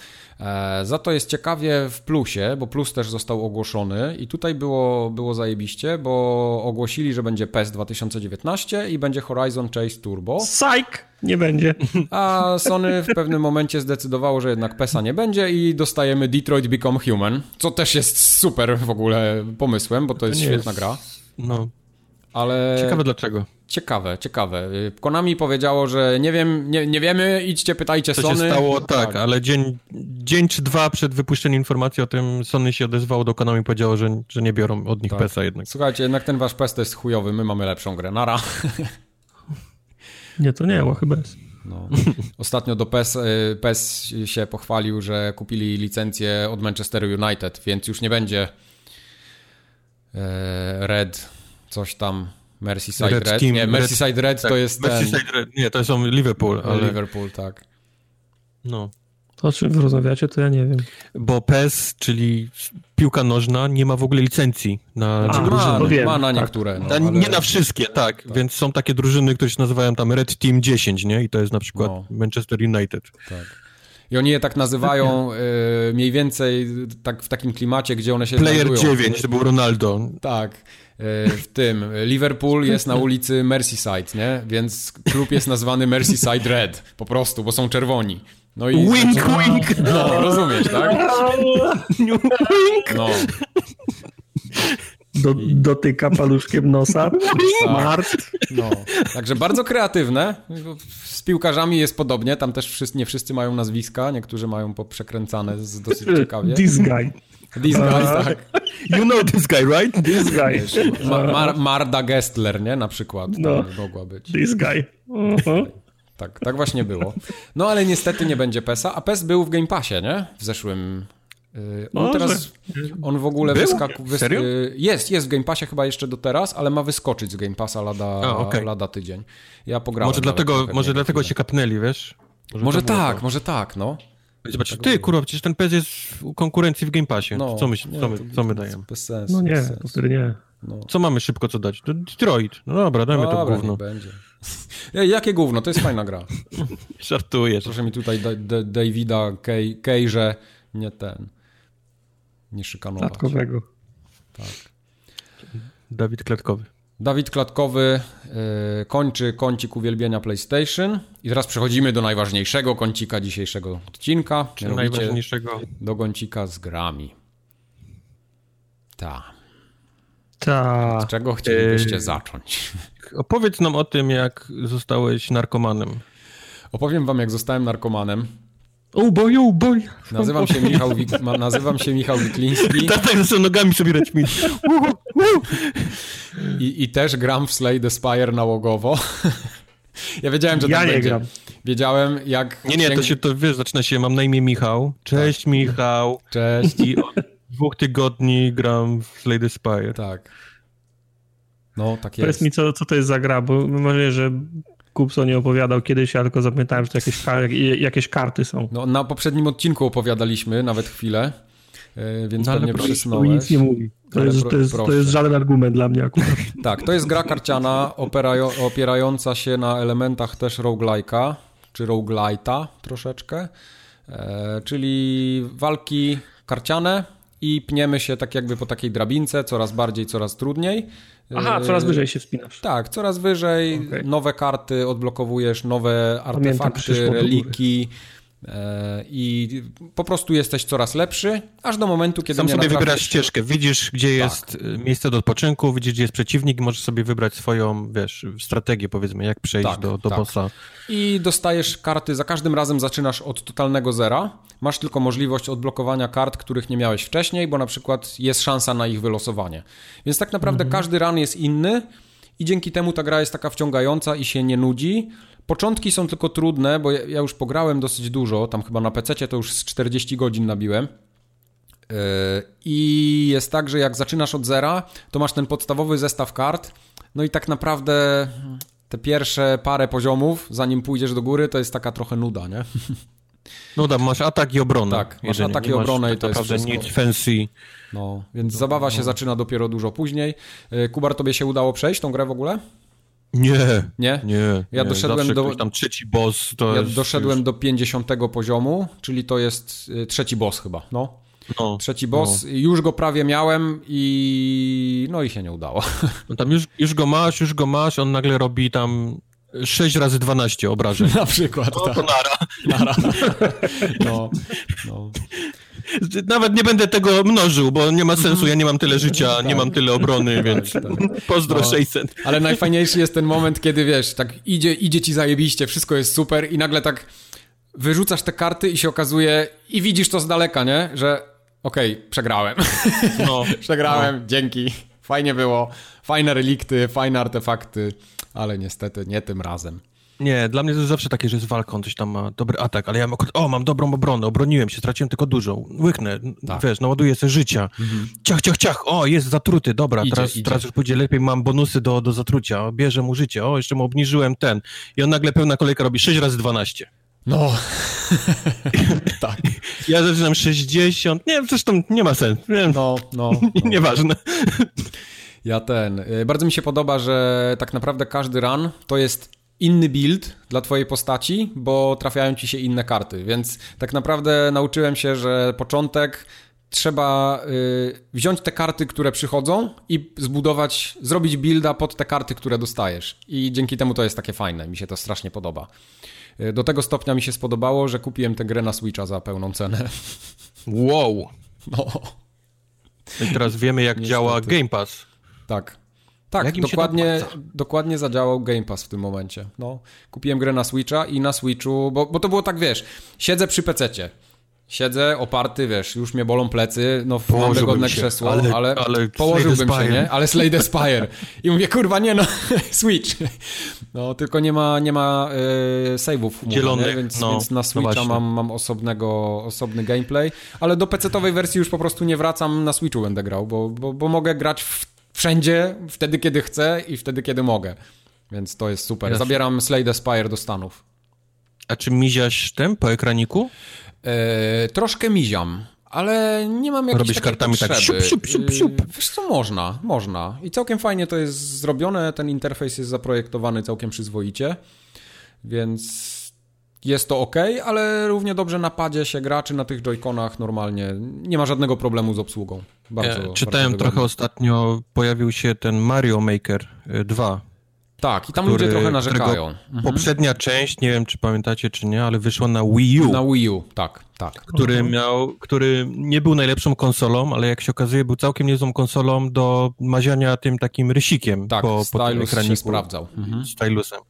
A: E, za to jest ciekawie w plusie, bo plus też został ogłoszony i tutaj było, było zajebiście, bo ogłosili, że będzie PES 2019 i będzie Horizon Chase Turbo.
B: Psych! Nie będzie.
A: A Sony w pewnym momencie zdecydowało, że jednak PESA nie będzie i dostajemy Detroit Become Human, co też jest super w ogóle pomysłem, bo to jest
C: nie
A: świetna
C: jest-
A: gra.
C: No,
A: Ale
C: ciekawe dlaczego.
A: ciekawe, ciekawe. Konami powiedziało, że nie wiem, nie, nie wiemy, idźcie, pytajcie
C: Co
A: Sony.
C: się stało, tak, ale dzień, dzień czy dwa przed wypuszczeniem informacji o tym Sony się odezwało do Konami i powiedziało, że, że nie biorą od nich
A: Tak.
C: PESA jednak.
A: Słuchajcie, jednak ten wasz PES to jest chujowy, my mamy lepszą grę. Nara.
B: Nie, to nie, chyba jest.
A: No. Ostatnio do PES, y, PES się pochwalił, że kupili licencję od Manchester United, więc już nie będzie e, Red, coś tam, Merseyside Red.
C: Red
A: nie,
C: Red-
A: Merseyside Red, to
C: Tak,
A: jest ten,
C: Merseyside Red- Nie, to są Liverpool, ale
A: Liverpool, tak.
C: no.
B: To, o czym wy rozmawiacie, to ja nie wiem.
C: Bo PES, czyli piłka nożna, nie ma w ogóle licencji na
B: A,
A: ma,
C: drużyny.
B: wiem,
A: ma na
B: tak.
A: niektóre. No,
C: Na,
A: ale-
C: Nie na wszystkie, tak, Więc są takie drużyny, które się nazywają tam Red Team 10, nie? I to jest na przykład
A: No.
C: Manchester United.
A: Tak. I oni je tak nazywają y, mniej więcej tak w takim klimacie, gdzie one się
C: Player
A: znajdują.
C: 9, to był Ronaldo.
A: Tak. y, W tym. Liverpool jest na ulicy Merseyside, nie? Więc klub jest nazwany Merseyside Red. Po prostu, bo są czerwoni. No i...
C: Wink, wink!
A: No, rozumiesz, tak?
C: Wink!
A: No.
B: Do, dotyka paluszkiem nosa. Smart.
A: No, także bardzo kreatywne. Z piłkarzami jest podobnie, tam też wszyscy, nie wszyscy mają nazwiska, niektórzy mają poprzekręcane z dosyć ciekawie.
B: This guy.
A: These guys, tak.
C: You know this guy, right?
B: This guy.
A: Ma, Mar, Marda Gestler, nie? Na przykład.
B: No.
A: No. Mogła być.
B: This guy. Uh-huh.
A: Tak, tak właśnie było. No ale niestety nie będzie PESa, a PES był w Game Passie, nie? W zeszłym... Yy, on
B: Może.
A: teraz, on w ogóle wyskakuje...
C: Serio?
A: jest, jest w Game Passie chyba jeszcze do teraz, ale ma wyskoczyć z Game Passa lada,
C: A, okej.
A: lada tydzień. Ja pograłem
C: Może dlatego, może dlatego
A: chwilę.
C: się kapnęli, wiesz?
A: Może, może tak, to. może tak, no.
C: Zobacz, tak ty, kurwa, przecież ten PES jest w konkurencji w Game Passie. No, co my, nie, co my, co my dajemy?
B: Bez sensu. No nie, to wtedy nie. No.
C: Co mamy szybko co dać? Detroit. No dobra, dajmy dobra, to gówno.
A: będzie. Ej, jakie gówno? To jest fajna gra.
C: Żartujesz.
A: Proszę mi tutaj Davida Kejże, nie ten, nie szykanować.
B: Klatkowego.
A: Tak.
C: Dawid Klatkowy.
A: Dawid Klatkowy yy, kończy kącik uwielbienia PlayStation i teraz przechodzimy do najważniejszego kącika dzisiejszego odcinka.
C: Czy najważniejszego?
A: Do kącika z grami. Ta.
B: Ta.
A: Z czego chcielibyście yy, zacząć?
C: Opowiedz nam o tym, jak zostałeś narkomanem.
A: Opowiem wam, jak zostałem narkomanem.
B: Oh boy, oh boy.
A: Nazywam się Michał, Wik nazywam się Michał Wikliński.
C: Tak, tak, z nogami sobie mi.
A: I, I też gram w Slay the Spire nałogowo. Ja wiedziałem, że
B: ja
A: tak
B: nie
A: będzie.
B: Gram.
A: Wiedziałem, jak...
C: Nie, nie, to się to, wiesz, zaczyna się, mam na imię Michał. Cześć, tak. Michał.
A: Cześć.
C: I od dwóch tygodni gram w Slay the Spire.
A: Tak. No, tak
B: jest. Powiedz mi, co, co to jest za gra, bo może, że Kupso nie opowiadał kiedyś, ja tylko zapytałem, czy to jakieś, jakieś karty są.
A: No, na poprzednim odcinku opowiadaliśmy nawet chwilę, e, więc no, pewnie przysnąłeś.
B: nic nie mówi. To jest, to, jest, to jest żaden argument dla mnie akurat.
A: tak, to jest gra karciana opierająca się na elementach też roguelike'a, czy roguelite'a troszeczkę, e, czyli walki karciane i pniemy się tak jakby po takiej drabince, coraz bardziej, coraz trudniej.
B: Aha, coraz yy, wyżej się wspinasz.
A: Tak, coraz wyżej, okay. nowe karty odblokowujesz, nowe artefakty, reliki e, i po prostu jesteś coraz lepszy, aż do momentu, kiedy
C: Sam sobie wybierasz ścieżkę, widzisz, gdzie tak. jest e, miejsce do odpoczynku, widzisz, gdzie jest przeciwnik i możesz sobie wybrać swoją, wiesz, strategię, powiedzmy, jak przejść tak, do, do tak. bossa.
A: I dostajesz karty, za każdym razem zaczynasz od totalnego zera, masz tylko możliwość odblokowania kart, których nie miałeś wcześniej, bo na przykład jest szansa na ich wylosowanie. Więc tak naprawdę mhm. każdy run jest inny i dzięki temu ta gra jest taka wciągająca i się nie nudzi. Początki są tylko trudne, bo ja już pograłem dosyć dużo, tam chyba na PC to już z 40 godzin nabiłem. Yy, I jest tak, że jak zaczynasz od zera, to masz ten podstawowy zestaw kart, no i tak naprawdę te pierwsze parę poziomów, zanim pójdziesz do góry, to jest taka trochę nuda, nie?
C: No tak, masz atak i obronę.
A: Tak, masz atak i obronę i to jest wszystko.
C: nic fancy.
A: No, więc zabawa się no. zaczyna dopiero dużo później. E, Kubar, tobie się udało przejść tą grę w ogóle?
C: Nie.
A: Nie?
C: Nie.
A: Ja
C: nie.
A: doszedłem do.
C: tam trzeci boss to
A: Ja
C: jest
A: doszedłem już... do 50 poziomu, czyli to jest e, trzeci boss chyba. No. No, trzeci boss, no. już go prawie miałem i no i się nie udało.
C: No tam już, już go masz, już go masz, on nagle robi tam 6 razy 12 obrażeń.
A: Na przykład,
C: no,
A: tak.
C: To nara.
A: nara. No, no.
C: Nawet nie będę tego mnożył, bo nie ma sensu, ja nie mam tyle życia, tak. nie mam tyle obrony, tak, więc tak. pozdro no, 600.
A: Ale najfajniejszy jest ten moment, kiedy wiesz, tak idzie, idzie ci zajebiście, wszystko jest super i nagle tak wyrzucasz te karty i się okazuje i widzisz to z daleka, nie? Że okej, okay, przegrałem. No. przegrałem, no. dzięki. Fajnie było, fajne relikty, fajne artefakty ale niestety nie tym razem.
C: Nie, dla mnie to jest zawsze takie, że jest walką, coś tam ma dobry atak, ale ja mam, o, mam dobrą obronę, obroniłem się, straciłem tylko dużą, łyknę, tak. wiesz, naładuję sobie życia, mhm. ciach, ciach, ciach, o, jest zatruty, dobra, idzie, teraz, idzie. teraz już pójdzie lepiej, mam bonusy do, do zatrucia, bierze mu życie, o, jeszcze mu obniżyłem ten i on nagle pełna kolejka robi 6 razy 12.
A: No, tak.
C: Ja zaczynam 60, nie, zresztą nie ma sensu. Nie,
A: no, no. no.
C: Nieważne.
A: Ja ten. Y, bardzo mi się podoba, że tak naprawdę każdy run to jest inny build dla twojej postaci, bo trafiają ci się inne karty, więc tak naprawdę nauczyłem się, że początek trzeba y, wziąć te karty, które przychodzą i zbudować, zrobić builda pod te karty, które dostajesz. I dzięki temu to jest takie fajne, mi się to strasznie podoba. Y, do tego stopnia mi się spodobało, że kupiłem tę grę na Switcha za pełną cenę.
C: Wow!
A: No.
C: I teraz wiemy, jak Niestety. działa Game Pass.
A: Tak. Tak, dokładnie, dokładnie zadziałał Game Pass w tym momencie. No, kupiłem grę na Switcha i na Switchu, bo, bo to było tak, wiesz, siedzę przy pececie. Siedzę oparty, wiesz, już mnie bolą plecy, no mam wygodne krzesło, ale, ale, ale położyłbym się, nie? Ale Slade Spire. I mówię, kurwa, nie no, Switch. No, tylko nie ma, nie ma yy, save'ów
C: Dzielonych,
A: więc,
C: no,
A: więc na no Switcha no mam, mam osobnego, osobny gameplay, ale do PC-owej wersji już po prostu nie wracam, na Switchu będę grał, bo, bo, bo mogę grać w wszędzie, wtedy kiedy chcę i wtedy kiedy mogę. Więc to jest super. Zabieram Slade Spire do Stanów.
C: A czy miziasz tym po ekraniku?
A: E, troszkę miziam, ale nie mam jakiejś
C: Robisz kartami tak siup, siup, siup, siup.
A: E, wiesz co, można, można. I całkiem fajnie to jest zrobione, ten interfejs jest zaprojektowany całkiem przyzwoicie, więc jest to ok, ale równie dobrze na padzie się gra, czy na tych joyconach normalnie. Nie ma żadnego problemu z obsługą. Bardzo,
C: ja czytałem
A: bardzo
C: trochę ostatnio, pojawił się ten Mario Maker 2.
A: Tak, i tam który, ludzie trochę narzekają.
C: Mhm. Poprzednia część, nie wiem czy pamiętacie czy nie, ale wyszła na Wii U.
A: Na Wii U, tak, tak.
C: Który mhm. miał, który nie był najlepszą konsolą, ale jak się okazuje był całkiem niezłą konsolą do maziania tym takim rysikiem
A: tak,
C: po,
A: po tym ekraniku. się sprawdzał.
C: Mhm. Stylusem.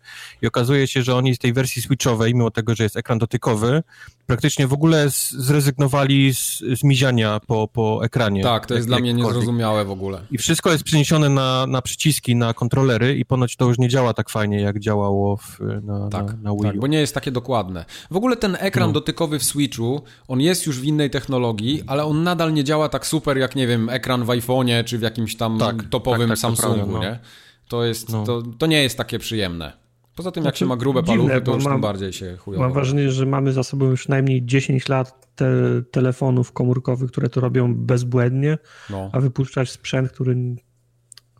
C: I okazuje się, że oni z tej wersji switchowej, mimo tego, że jest ekran dotykowy, praktycznie w ogóle zrezygnowali z, z miziania po, po ekranie.
A: Tak, to jest dla mnie niezrozumiałe w ogóle.
C: I wszystko jest przeniesione na, na przyciski, na kontrolery i ponoć to już nie działa tak fajnie, jak działało w, na,
A: tak,
C: na, na Wii U.
A: Tak, bo nie jest takie dokładne. W ogóle ten ekran no. dotykowy w Switchu, on jest już w innej technologii, ale on nadal nie działa tak super jak, nie wiem, ekran w iPhone'ie czy w jakimś tam tak, topowym tak, tak, Samsungu, no. nie? To, jest, no. to, to nie jest takie przyjemne. Poza tym, jak znaczy, się ma grube dziwne, paluchy, to już mam, tym bardziej się chujowo.
B: Mam wrażenie, że mamy za sobą już najmniej 10 lat te telefonów komórkowych, które to robią bezbłędnie, no. a wypuszczać sprzęt, który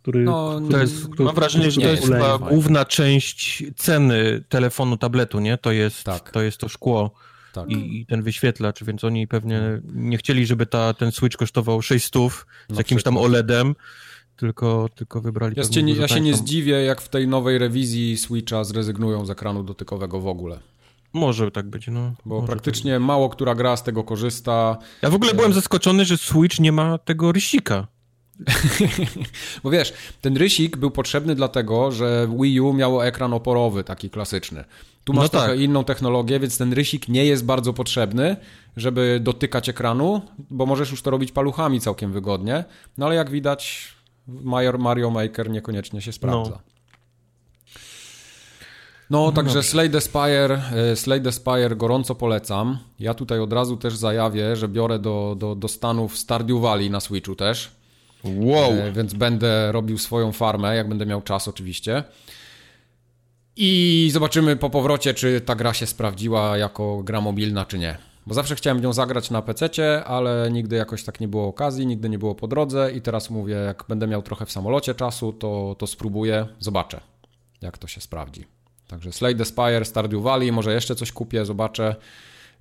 B: który,
C: no, to jest, który, mam wrażenie, że to jest chyba główna część ceny telefonu, tabletu, nie? To jest, tak. to, jest to szkło tak. i, i, ten wyświetlacz, więc oni pewnie nie chcieli, żeby ta, ten Switch kosztował 600 z jakimś tam OLEDem, tylko, tylko wybrali...
A: Ja, się nie, ja się nie zdziwię, jak w tej nowej rewizji Switcha zrezygnują z ekranu dotykowego w ogóle.
C: Może tak być, no.
A: Bo praktycznie tak mało która gra z tego korzysta.
C: Ja w ogóle byłem zaskoczony, że Switch nie ma tego rysika.
A: Bo wiesz, ten rysik był potrzebny dlatego, że Wii U miało ekran oporowy, taki klasyczny. Tu masz no tak. trochę inną technologię, więc ten rysik nie jest bardzo potrzebny, żeby dotykać ekranu, bo możesz już to robić paluchami całkiem wygodnie. No ale jak widać, Mario Maker niekoniecznie się sprawdza. No. No, także Slay the Spire, e, Slay the Spire gorąco polecam. Ja tutaj od razu też zajawię, że biorę do, do, do Stanów Stardew Valley na Switchu też.
C: Wow.
A: E, więc będę robił swoją farmę, jak będę miał czas oczywiście. I zobaczymy po powrocie, czy ta gra się sprawdziła jako gra mobilna, czy nie. Bo zawsze chciałem nią zagrać na PC, ale nigdy jakoś tak nie było okazji, nigdy nie było po drodze i teraz mówię, jak będę miał trochę w samolocie czasu, to, to spróbuję, zobaczę, jak to się sprawdzi. Także Slay the Spire, Stardew Valley, może jeszcze coś kupię, zobaczę.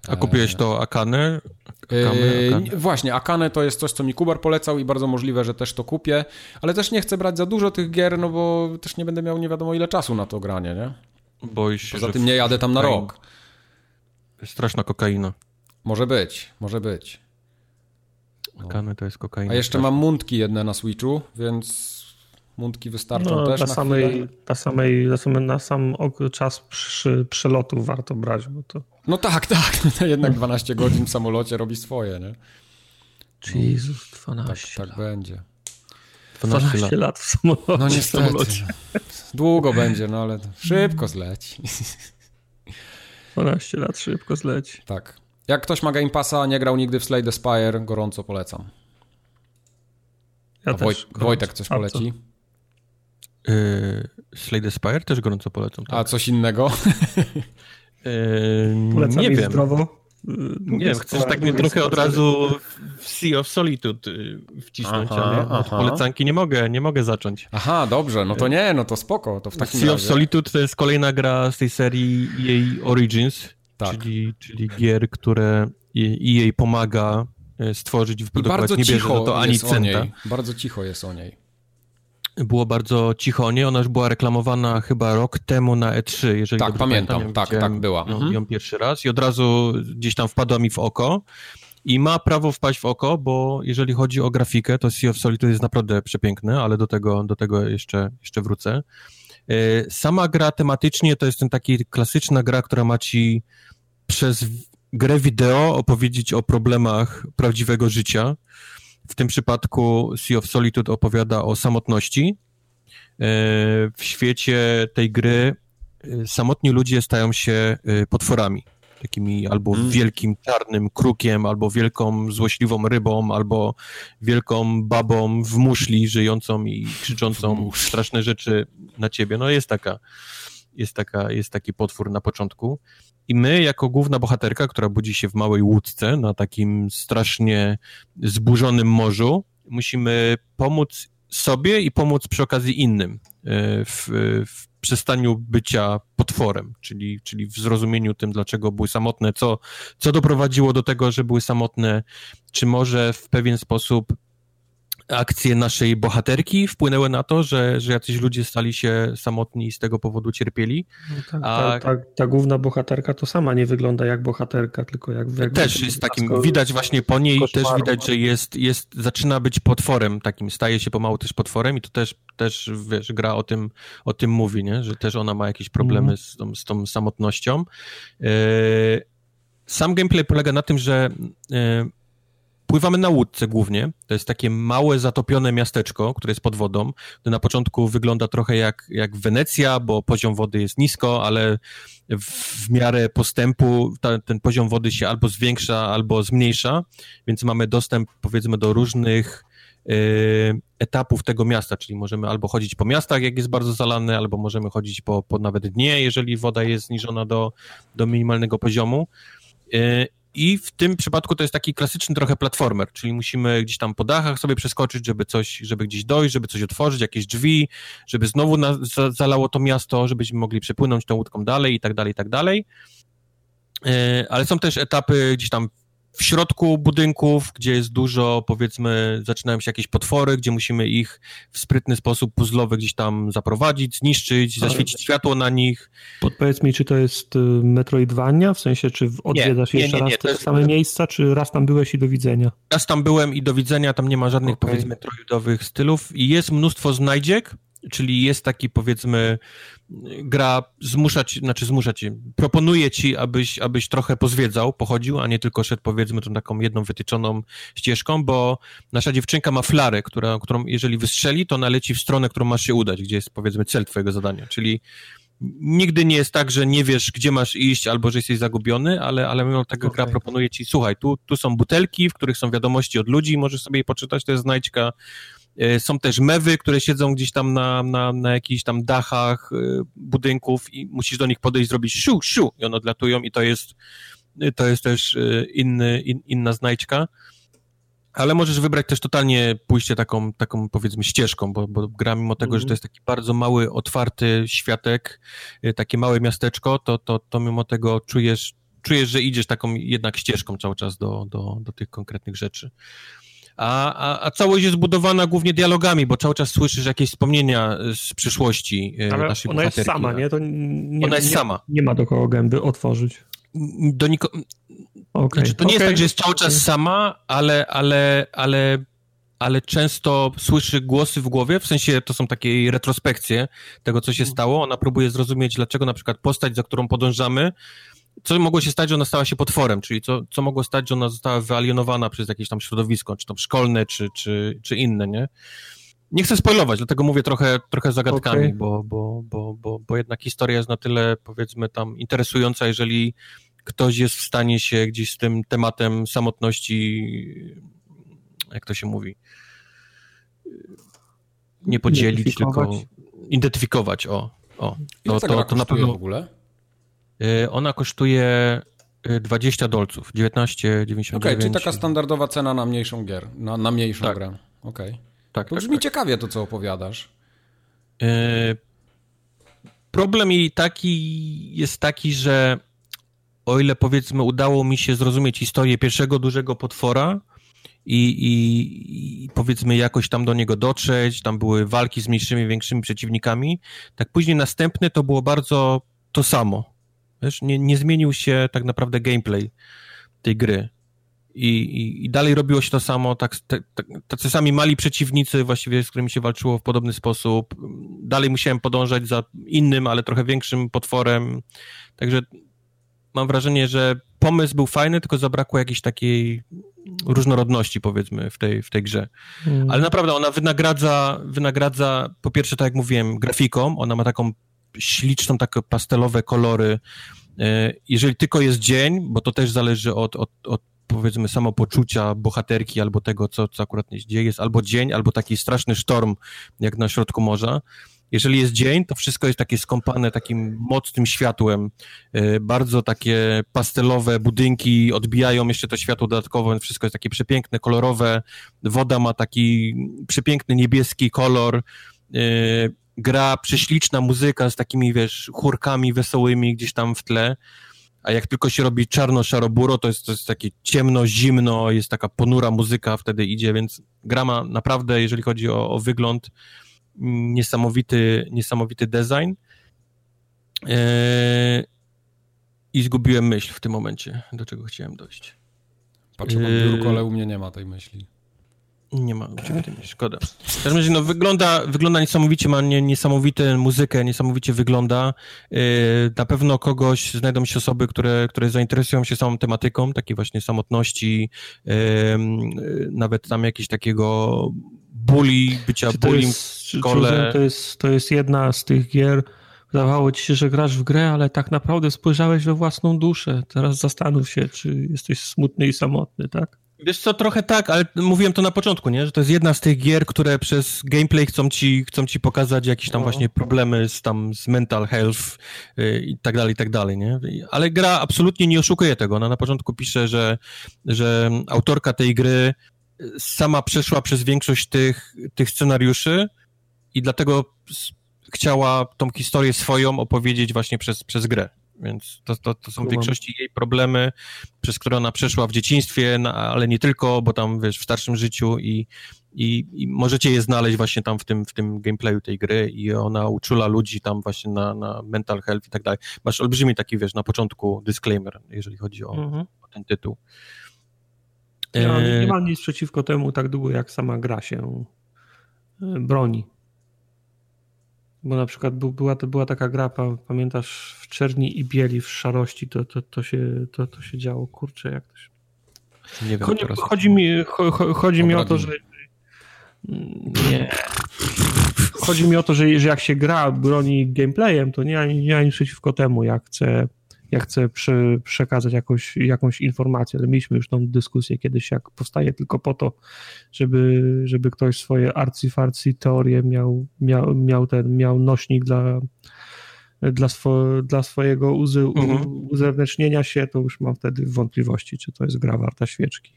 C: A kupiłeś to Akane?
A: Akane? Właśnie, Akane to jest coś, co mi Kubar polecał i bardzo możliwe, że też to kupię, ale też nie chcę brać za dużo tych gier, no bo też nie będę miał nie wiadomo ile czasu na to granie, nie?
C: Boisz się,
A: Poza tym nie jadę tam na rok.
C: Straszna kokaina.
A: Może być, może być.
C: Akane to jest kokaina.
A: A jeszcze mam mundki jedne na Switchu, więc mundki wystarczą no, też
B: na samej, na samej, na sam, na sam czas przy, przelotu warto brać, bo to...
A: No tak, tak, jednak 12 godzin w samolocie robi swoje, nie?
B: Jezus, 12
A: Tak, tak będzie.
B: 12, 12 lat. w samolocie.
A: No niestety. Samolocie. Długo będzie, no ale szybko zleci.
B: 12 lat szybko zleci.
A: Tak. Jak ktoś ma Game Passa, nie grał nigdy w Slay the Spire, gorąco polecam. Ja Woj Wojtek coś poleci?
C: Yy, Slay the Spire też gorąco polecam.
A: Tak. A coś innego?
B: yy, polecam nie wiem. zdrowo.
C: Nie wiem, chcesz tak mnie trochę od razu w Sea of Solitude y, wcisnąć, aha, ale od polecanki nie mogę, nie mogę zacząć.
A: Aha, dobrze, no to nie, no to spoko, to w takim
C: Sea razie. of Solitude to jest kolejna gra z tej serii jej Origins, tak. czyli, czyli gier, które jej pomaga e, stworzyć wyprodukować.
A: I
C: bardzo
A: nie cicho
C: to ani
A: centa. Bardzo cicho jest o niej.
C: Było bardzo cicho o niej. Ona już była reklamowana chyba rok temu na E3, jeżeli
A: Tak, pamiętam, pamiętam tak, tak była.
C: Ją, mhm. ją pierwszy raz i od razu gdzieś tam wpadła mi w oko. I ma prawo wpaść w oko, bo jeżeli chodzi o grafikę, to Sea of Solitude jest naprawdę przepiękne, ale do tego, do tego jeszcze, jeszcze wrócę. E, sama gra tematycznie to jest ten taki klasyczna gra, która ma ci przez grę wideo opowiedzieć o problemach prawdziwego życia. W tym przypadku Sea of Solitude opowiada o samotności. E, w świecie tej gry e, samotni ludzie stają się potworami. Takimi albo mm. wielkim czarnym krukiem, albo wielką złośliwą rybą, albo wielką babą w muszli żyjącą i krzyczącą straszne rzeczy na ciebie. No jest taka, jest taka, jest taki potwór na początku. I my, jako główna bohaterka, która budzi się w małej łódce na takim strasznie zburzonym morzu, musimy pomóc sobie i pomóc przy okazji innym e, w, w przestaniu bycia potworem, czyli, czyli w zrozumieniu tym, dlaczego były samotne, co, co doprowadziło do tego, że były samotne, czy może w pewien sposób akcje naszej bohaterki wpłynęły na to, że, że jacyś ludzie stali się samotni i z tego powodu cierpieli.
B: No tak, A... ta, ta, ta, główna bohaterka to sama nie wygląda jak bohaterka, tylko jak... jak
C: też jest takim, widać właśnie po niej, koszmaru. też widać, że jest, jest, zaczyna być potworem takim, staje się pomału też potworem i to też, też wiesz, gra o tym, o tym mówi, nie? że też ona ma jakieś problemy mm. z, tą, z tą samotnością. E, sam gameplay polega na tym, że e, Pływamy na łódce głównie. To jest takie małe, zatopione miasteczko, które jest pod wodą. To na początku wygląda trochę jak, jak Wenecja, bo poziom wody jest nisko, ale w, miarę postępu ta, ten poziom wody się albo zwiększa, albo zmniejsza, więc mamy dostęp, powiedzmy, do różnych y, etapów tego miasta, czyli możemy albo chodzić po miastach, jak jest bardzo zalane, albo możemy chodzić po, po nawet dnie, jeżeli woda jest zniżona do, do minimalnego poziomu. I w tym przypadku to jest taki klasyczny trochę platformer, czyli musimy gdzieś tam po dachach sobie przeskoczyć, żeby coś, żeby gdzieś dojść, żeby coś otworzyć, jakieś drzwi, żeby znowu na, za, zalało to miasto, żebyśmy mogli przepłynąć tą łódką dalej i tak dalej, i tak dalej. E, ale są też etapy gdzieś tam w środku budynków, gdzie jest dużo, powiedzmy, zaczynają się jakieś potwory, gdzie musimy ich w sprytny sposób puzzlowy gdzieś tam zaprowadzić, zniszczyć, zaświecić światło na nich.
B: Podpowiedz mi, czy to jest y, Metroidvania, w sensie, czy odwiedzasz nie, jeszcze nie, nie, raz te jest... same miejsca, czy raz tam byłeś i do widzenia?
C: Raz tam byłem i do widzenia, tam nie ma żadnych, okay. powiedzmy, metroidowych stylów i jest mnóstwo znajdziek, czyli jest taki, powiedzmy, gra zmuszać, znaczy zmuszać, proponuje ci, abyś, abyś trochę pozwiedzał, pochodził, a nie tylko szedł powiedzmy tą taką jedną wytyczoną ścieżką, bo nasza dziewczynka ma flarę, która, którą jeżeli wystrzeli, to naleci w stronę, którą masz się udać, gdzie jest powiedzmy cel twojego zadania, czyli nigdy nie jest tak, że nie wiesz, gdzie masz iść, albo że jesteś zagubiony, ale, ale mimo tego okay. gra proponuje ci, słuchaj, tu, tu są butelki, w których są wiadomości od ludzi, możesz sobie je poczytać, to jest znajdźka, są też mewy, które siedzą gdzieś tam na, na, na jakichś tam dachach e, budynków i musisz do nich podejść, zrobić siu, siu i one odlatują i to jest, e, to jest też inny, in, inna znajdźka. Ale możesz wybrać też totalnie pójście taką, taką powiedzmy ścieżką, bo, bo gra mimo tego, mm. że to jest taki bardzo mały, otwarty światek, takie małe miasteczko, to, to, to mimo tego czujesz, czujesz, że idziesz taką jednak ścieżką cały czas do, do, do tych konkretnych rzeczy a, a, a całość jest budowana głównie dialogami, bo cały czas słyszysz jakieś wspomnienia z przyszłości
B: e, Ale naszej ona jest sama, nie? To nie,
C: ona jest
B: nie,
C: sama.
B: Nie ma do kogo gęby otworzyć.
C: Do niko... Okay. Znaczy, to nie okay. jest tak, że jest cały czas sama, ale, ale, ale, ale często słyszy głosy w głowie, w sensie to są takie retrospekcje tego, co się mhm. stało. Ona próbuje zrozumieć, dlaczego na przykład postać, za którą podążamy, co mogło się stać, że ona stała się potworem, czyli co, co mogło stać, że ona została wyalienowana przez jakieś tam środowisko, czy to szkolne, czy, czy, czy inne, nie? Nie chcę spoilować, dlatego mówię trochę, trochę zagadkami, okay. bo, bo, bo, bo, bo jednak historia jest na tyle, powiedzmy, tam interesująca, jeżeli ktoś jest w stanie się gdzieś z tym tematem samotności, jak to się mówi, nie podzielić, tylko identyfikować, o. o.
A: To, to, to, to na pewno w ogóle?
C: Y, ona kosztuje 20 y, dolców, 19,99. Okej,
A: okay, czyli taka standardowa cena na mniejszą gier, na, na mniejszą tak. grę. Okej. Okay. Tak, to tak, brzmi tak. ciekawie to, co opowiadasz. Yy,
C: problem jej taki jest taki, że o ile powiedzmy udało mi się zrozumieć historię pierwszego dużego potwora i, i, i powiedzmy jakoś tam do niego dotrzeć, tam były walki z mniejszymi, większymi przeciwnikami, tak później następny to było bardzo to samo Wiesz, nie, nie zmienił się tak naprawdę gameplay tej gry. I, i, i dalej robiło się to samo, tak, tak, tacy sami mali przeciwnicy właściwie, z którymi się walczyło w podobny sposób. Dalej musiałem podążać za innym, ale trochę większym potworem. Także mam wrażenie, że pomysł był fajny, tylko zabrakło jakiejś takiej różnorodności, powiedzmy, w tej, w tej grze. Mm. Ale naprawdę ona wynagradza, wynagradza, po pierwsze, tak jak mówiłem, grafiką, ona ma taką śliczną, takie pastelowe kolory. E, jeżeli tylko jest dzień, bo to też zależy od, od, od powiedzmy samopoczucia bohaterki albo tego, co, co akurat dzieje, jest albo dzień, albo taki straszny sztorm, jak na środku morza. jeżeli jest dzień, to wszystko jest takie skąpane takim mocnym światłem, y, bardzo takie pastelowe budynki odbijają jeszcze to światło dodatkowo, więc wszystko jest takie przepiękne, kolorowe, woda ma taki przepiękny niebieski kolor, y, gra prześliczna muzyka z takimi, wiesz, chórkami wesołymi gdzieś tam w tle, a jak tylko się robi czarno-szaroburo, to jest, to jest takie ciemno, zimno, jest taka ponura muzyka wtedy idzie, więc gra ma naprawdę, jeżeli chodzi o, o wygląd, niesamowity, niesamowity design. Eee, I zgubiłem myśl w tym momencie, do czego chciałem dojść.
A: Patrzę pod biurko, ale u mnie nie ma tej myśli.
C: Nie ma u ciebie myśli, szkoda. W każdym razie, no, wygląda, wygląda niesamowicie, ma nie, niesamowitą muzykę, niesamowicie wygląda. Yy, na pewno kogoś, znajdą się osoby, które, które zainteresują się samą tematyką, takiej właśnie samotności, yy, nawet tam jakiegoś takiego bully, bycia bullying w szkole.
B: Czy, to, jest, to jest jedna z tych gier, Wydawało ci się, że grasz w grę, ale tak naprawdę spojrzałeś we własną duszę. Teraz zastanów się, czy jesteś smutny i samotny, tak?
C: Wiesz co, trochę tak, ale mówiłem to na początku, nie? Że to jest jedna z tych gier, które przez gameplay chcą ci, chcą ci pokazać jakieś tam no. właśnie problemy z tam z mental health yy, i tak dalej, i tak dalej, nie? Ale gra absolutnie nie oszukuje tego. Ona na początku pisze, że, że autorka tej gry sama przeszła przez większość tych, tych scenariuszy i dlatego chciała tą historię swoją opowiedzieć właśnie przez, przez grę. Więc to, to, to są w większości jej problemy, przez które ona przeszła w dzieciństwie, no, ale nie tylko, bo tam wiesz, w starszym życiu i, i, i, możecie je znaleźć właśnie tam w tym, w tym gameplayu tej gry i ona uczula ludzi tam właśnie na, na mental health i tak dalej. Masz olbrzymi taki, wiesz, na początku disclaimer, jeżeli chodzi o, mhm. o ten tytuł.
B: Ja nie, nie mam nic przeciwko temu tak długo, jak sama gra się e, broni. Bo na przykład była, to była taka gra, pamiętasz, w czerni i bieli, w szarości, to, to, to, się, to, to się działo, kurczę, jak to się... Nie wiem, chodzi, chodzi mi, chodzi mi o to, że nie. Chodzi mi o to, że, że jak się gra broni gameplayem, to nie, nie ma nic przeciwko temu. Jak chcę ja chcę prze, przekazać jakąś, jakąś informację, ale mieliśmy już tą dyskusję kiedyś, jak powstaje tylko po to, żeby, żeby ktoś swoje arcy-farcy teorie miał, miał, miał, ten, miał nośnik dla, dla, swo, dla swojego uzy, mhm. uzewnętrznienia się, to już mam wtedy wątpliwości, czy to jest gra warta świeczki.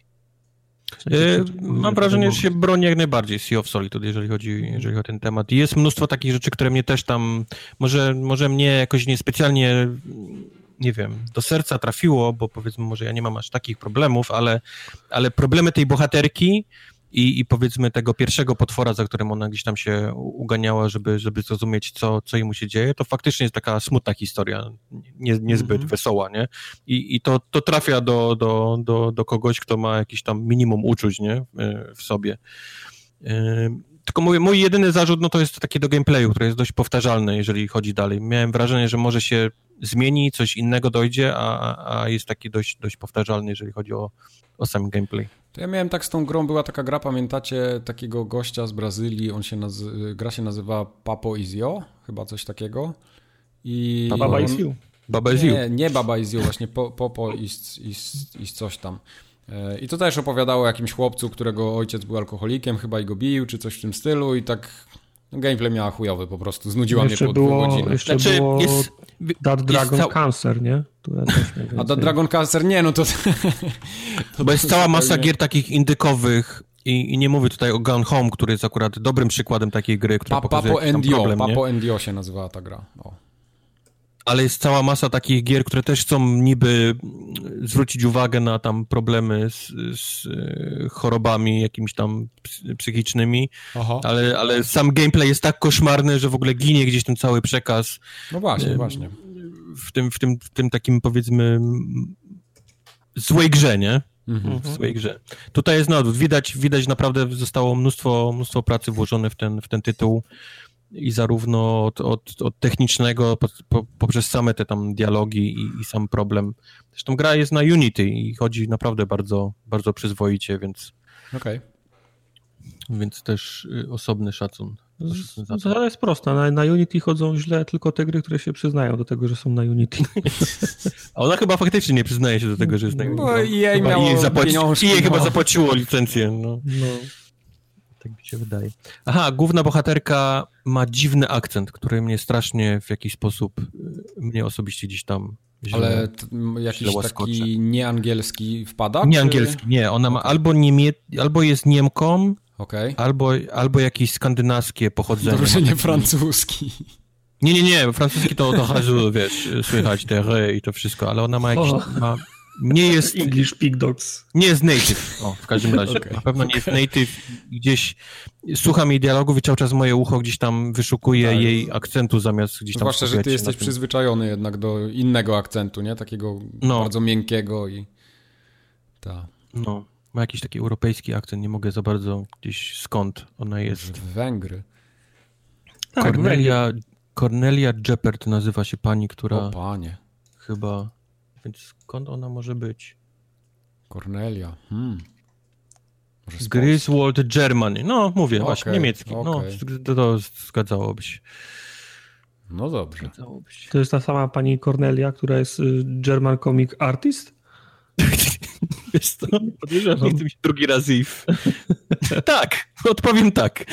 C: W sensie, yy, mam wrażenie, że się broni jak najbardziej Sea of Solitude, jeżeli chodzi, jeżeli chodzi o ten temat. Jest mnóstwo takich rzeczy, które mnie też tam, może, może mnie jakoś niespecjalnie nie wiem, do serca trafiło, bo powiedzmy, może ja nie mam aż takich problemów, ale, ale problemy tej bohaterki i, i powiedzmy tego pierwszego potwora, za którym ona gdzieś tam się uganiała, żeby, żeby zrozumieć, co, co mu się dzieje, to faktycznie jest taka smutna historia, nie, niezbyt mm -hmm. wesoła, nie? I, i to, to trafia do, do, do, do kogoś, kto ma jakiś tam minimum uczuć, nie? W sobie. Tylko mówię, mój jedyny zarzut, no to jest takie do gameplayu, które jest dość powtarzalne, jeżeli chodzi dalej. Miałem wrażenie, że może się zmieni, coś innego dojdzie, a, a jest taki dość, dość powtarzalny, jeżeli chodzi o, o sam gameplay.
A: To ja miałem tak z tą grą, była taka gra, pamiętacie takiego gościa z Brazylii, on się nazy- gra się nazywa Papo Izio, chyba coś takiego.
B: I Baba You.
C: Baba You.
A: Nie, nie Baba You, właśnie Popo is, is, is coś tam. E, I to też opowiadało o jakimś chłopcu, którego ojciec był alkoholikiem, chyba i go bił, czy coś w tym stylu i tak no, gameplay miała chujowy po prostu, znudziła jeszcze mnie po było, dwóch godzinach.
B: Jeszcze znaczy, było jest, That Dragon jest Cancer, nie?
A: A That Dragon Cancer, nie, no to...
C: to Bo jest cała masa gier takich indykowych i, i, nie mówię tutaj o Gun Home, który jest akurat dobrym przykładem takiej gry, która pa, pokazuje
A: Papo NDO, problem, Papo NDO się nazywała ta gra. O
C: ale jest cała masa takich gier, które też chcą niby zwrócić uwagę na tam problemy z, z e, chorobami jakimiś tam psychicznymi, ale, ale sam gameplay jest tak koszmarny, że w ogóle ginie gdzieś ten cały przekaz.
A: No właśnie, właśnie.
C: W tym, w tym, w tym takim powiedzmy złej grze, nie? Mhm. W złej grze. Tutaj jest na odwrót. Widać, widać naprawdę zostało mnóstwo, mnóstwo pracy włożone w ten, w ten tytuł i zarówno od, od, od technicznego po, po, poprzez same te tam dialogi i, i, sam problem. Zresztą gra jest na Unity i chodzi naprawdę bardzo, bardzo przyzwoicie, więc
A: okay.
C: więc też y, osobny szacun.
B: Zasada jest prosta. Na, na, Unity chodzą źle tylko te gry, które się przyznają do tego, że są na Unity.
C: A ona chyba faktycznie nie przyznaje się do tego, że jest na Unity.
A: No i jej, miało
C: jej, zapłaci, jej chyba zapłaciło licencję. No. no. Tak mi się wydaje. Aha, główna bohaterka ma dziwny akcent, który mnie strasznie w jakiś sposób, y, mnie osobiście gdzieś tam źle,
A: Ale jakiś taki nieangielski wpada?
C: Nie
A: czy-
C: angielski, nie. Ona ma albo, niemie... albo jest Niemką,
A: Okej.
C: albo, albo jakieś skandynawskie pochodzenie.
A: Dobrze, nie francuski.
C: Nie, nie, nie, francuski to to Hazu, wiesz, słychać te re i to wszystko, ale ona ma jakiś,
B: O.
C: ma, nie jest,
B: English Pig Dogs.
C: nie jest native, o, w każdym razie,
A: Okej.
C: na pewno nie jest native, gdzieś słucham jej dialogów i cały czas moje ucho gdzieś tam wyszukuje
A: Tak.
C: jej akcentu zamiast gdzieś tam
A: Zwłaszcza, że ty jesteś przyzwyczajony jednak do innego akcentu, nie? Takiego
C: No.
A: bardzo miękkiego i... Tak.
C: No, ma jakiś taki europejski akcent, nie mogę za bardzo gdzieś skąd ona jest.
A: Węgry.
B: Tak,
C: Cornelia, Cornelia Jeppert nazywa się pani, która
A: O panie.
C: chyba, więc skąd ona może być?
A: Cornelia. Hmm.
C: Griswold Germany. No, mówię, właśnie,
A: Okej,
C: niemiecki. No,
A: okej.
C: to, to zgadzałoby się.
A: No dobrze.
C: Zgadzałoby się.
B: To jest ta sama pani Cornelia, która jest y, German Comic Artist?
C: Wiesz co?
B: Podejrzewam.
C: Nie chcę mi się drugi raz i w... tak, odpowiem tak.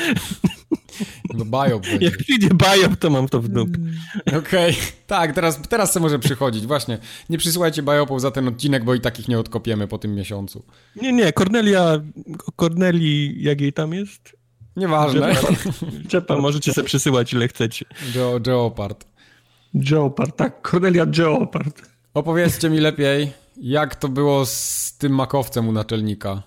A: No biop będzie.
C: Jak przyjdzie Biop, to mam to w dupie.
A: Okej. Tak, teraz, teraz se może przychodzić. Właśnie. Nie przysyłajcie biopów za ten odcinek, bo i takich nie odkopiemy po tym miesiącu.
C: Nie, nie, Cornelia, Corneli, jak jej tam jest?
A: Nieważne.
C: To możecie sobie przysyłać ile chcecie.
A: Geo, Geopard.
B: Geopard, tak, Cornelia Geopard.
A: Opowiedzcie mi lepiej, jak to było z tym makowcem u naczelnika.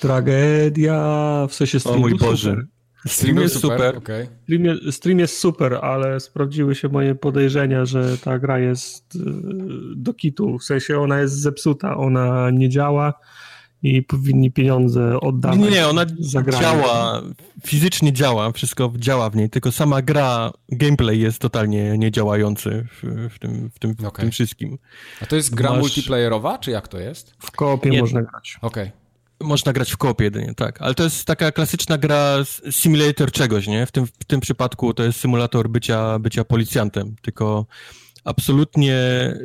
B: Tragedia, w sensie
C: O
B: stream
C: mój Boże.
B: super.
C: Stream jest super.
A: Okej.
B: Stream, jest, stream jest super, ale sprawdziły się moje podejrzenia, że ta gra jest y, do kitu. W sensie ona jest zepsuta, ona nie działa i powinni pieniądze oddawać.
C: Nie, nie, ona działa, fizycznie działa, wszystko działa w niej, tylko sama gra, gameplay jest totalnie niedziałający w, w, tym, w, tym, w
A: Okej.
C: tym wszystkim.
A: A to jest gra
C: Masz-
A: multiplayerowa, czy jak to jest?
B: W koopie
C: Nie.
B: można grać.
A: Okej.
C: Można grać w koopie jedynie, tak. Ale to jest taka klasyczna gra, simulator czegoś, nie? W tym, w tym przypadku to jest symulator bycia, bycia policjantem, tylko absolutnie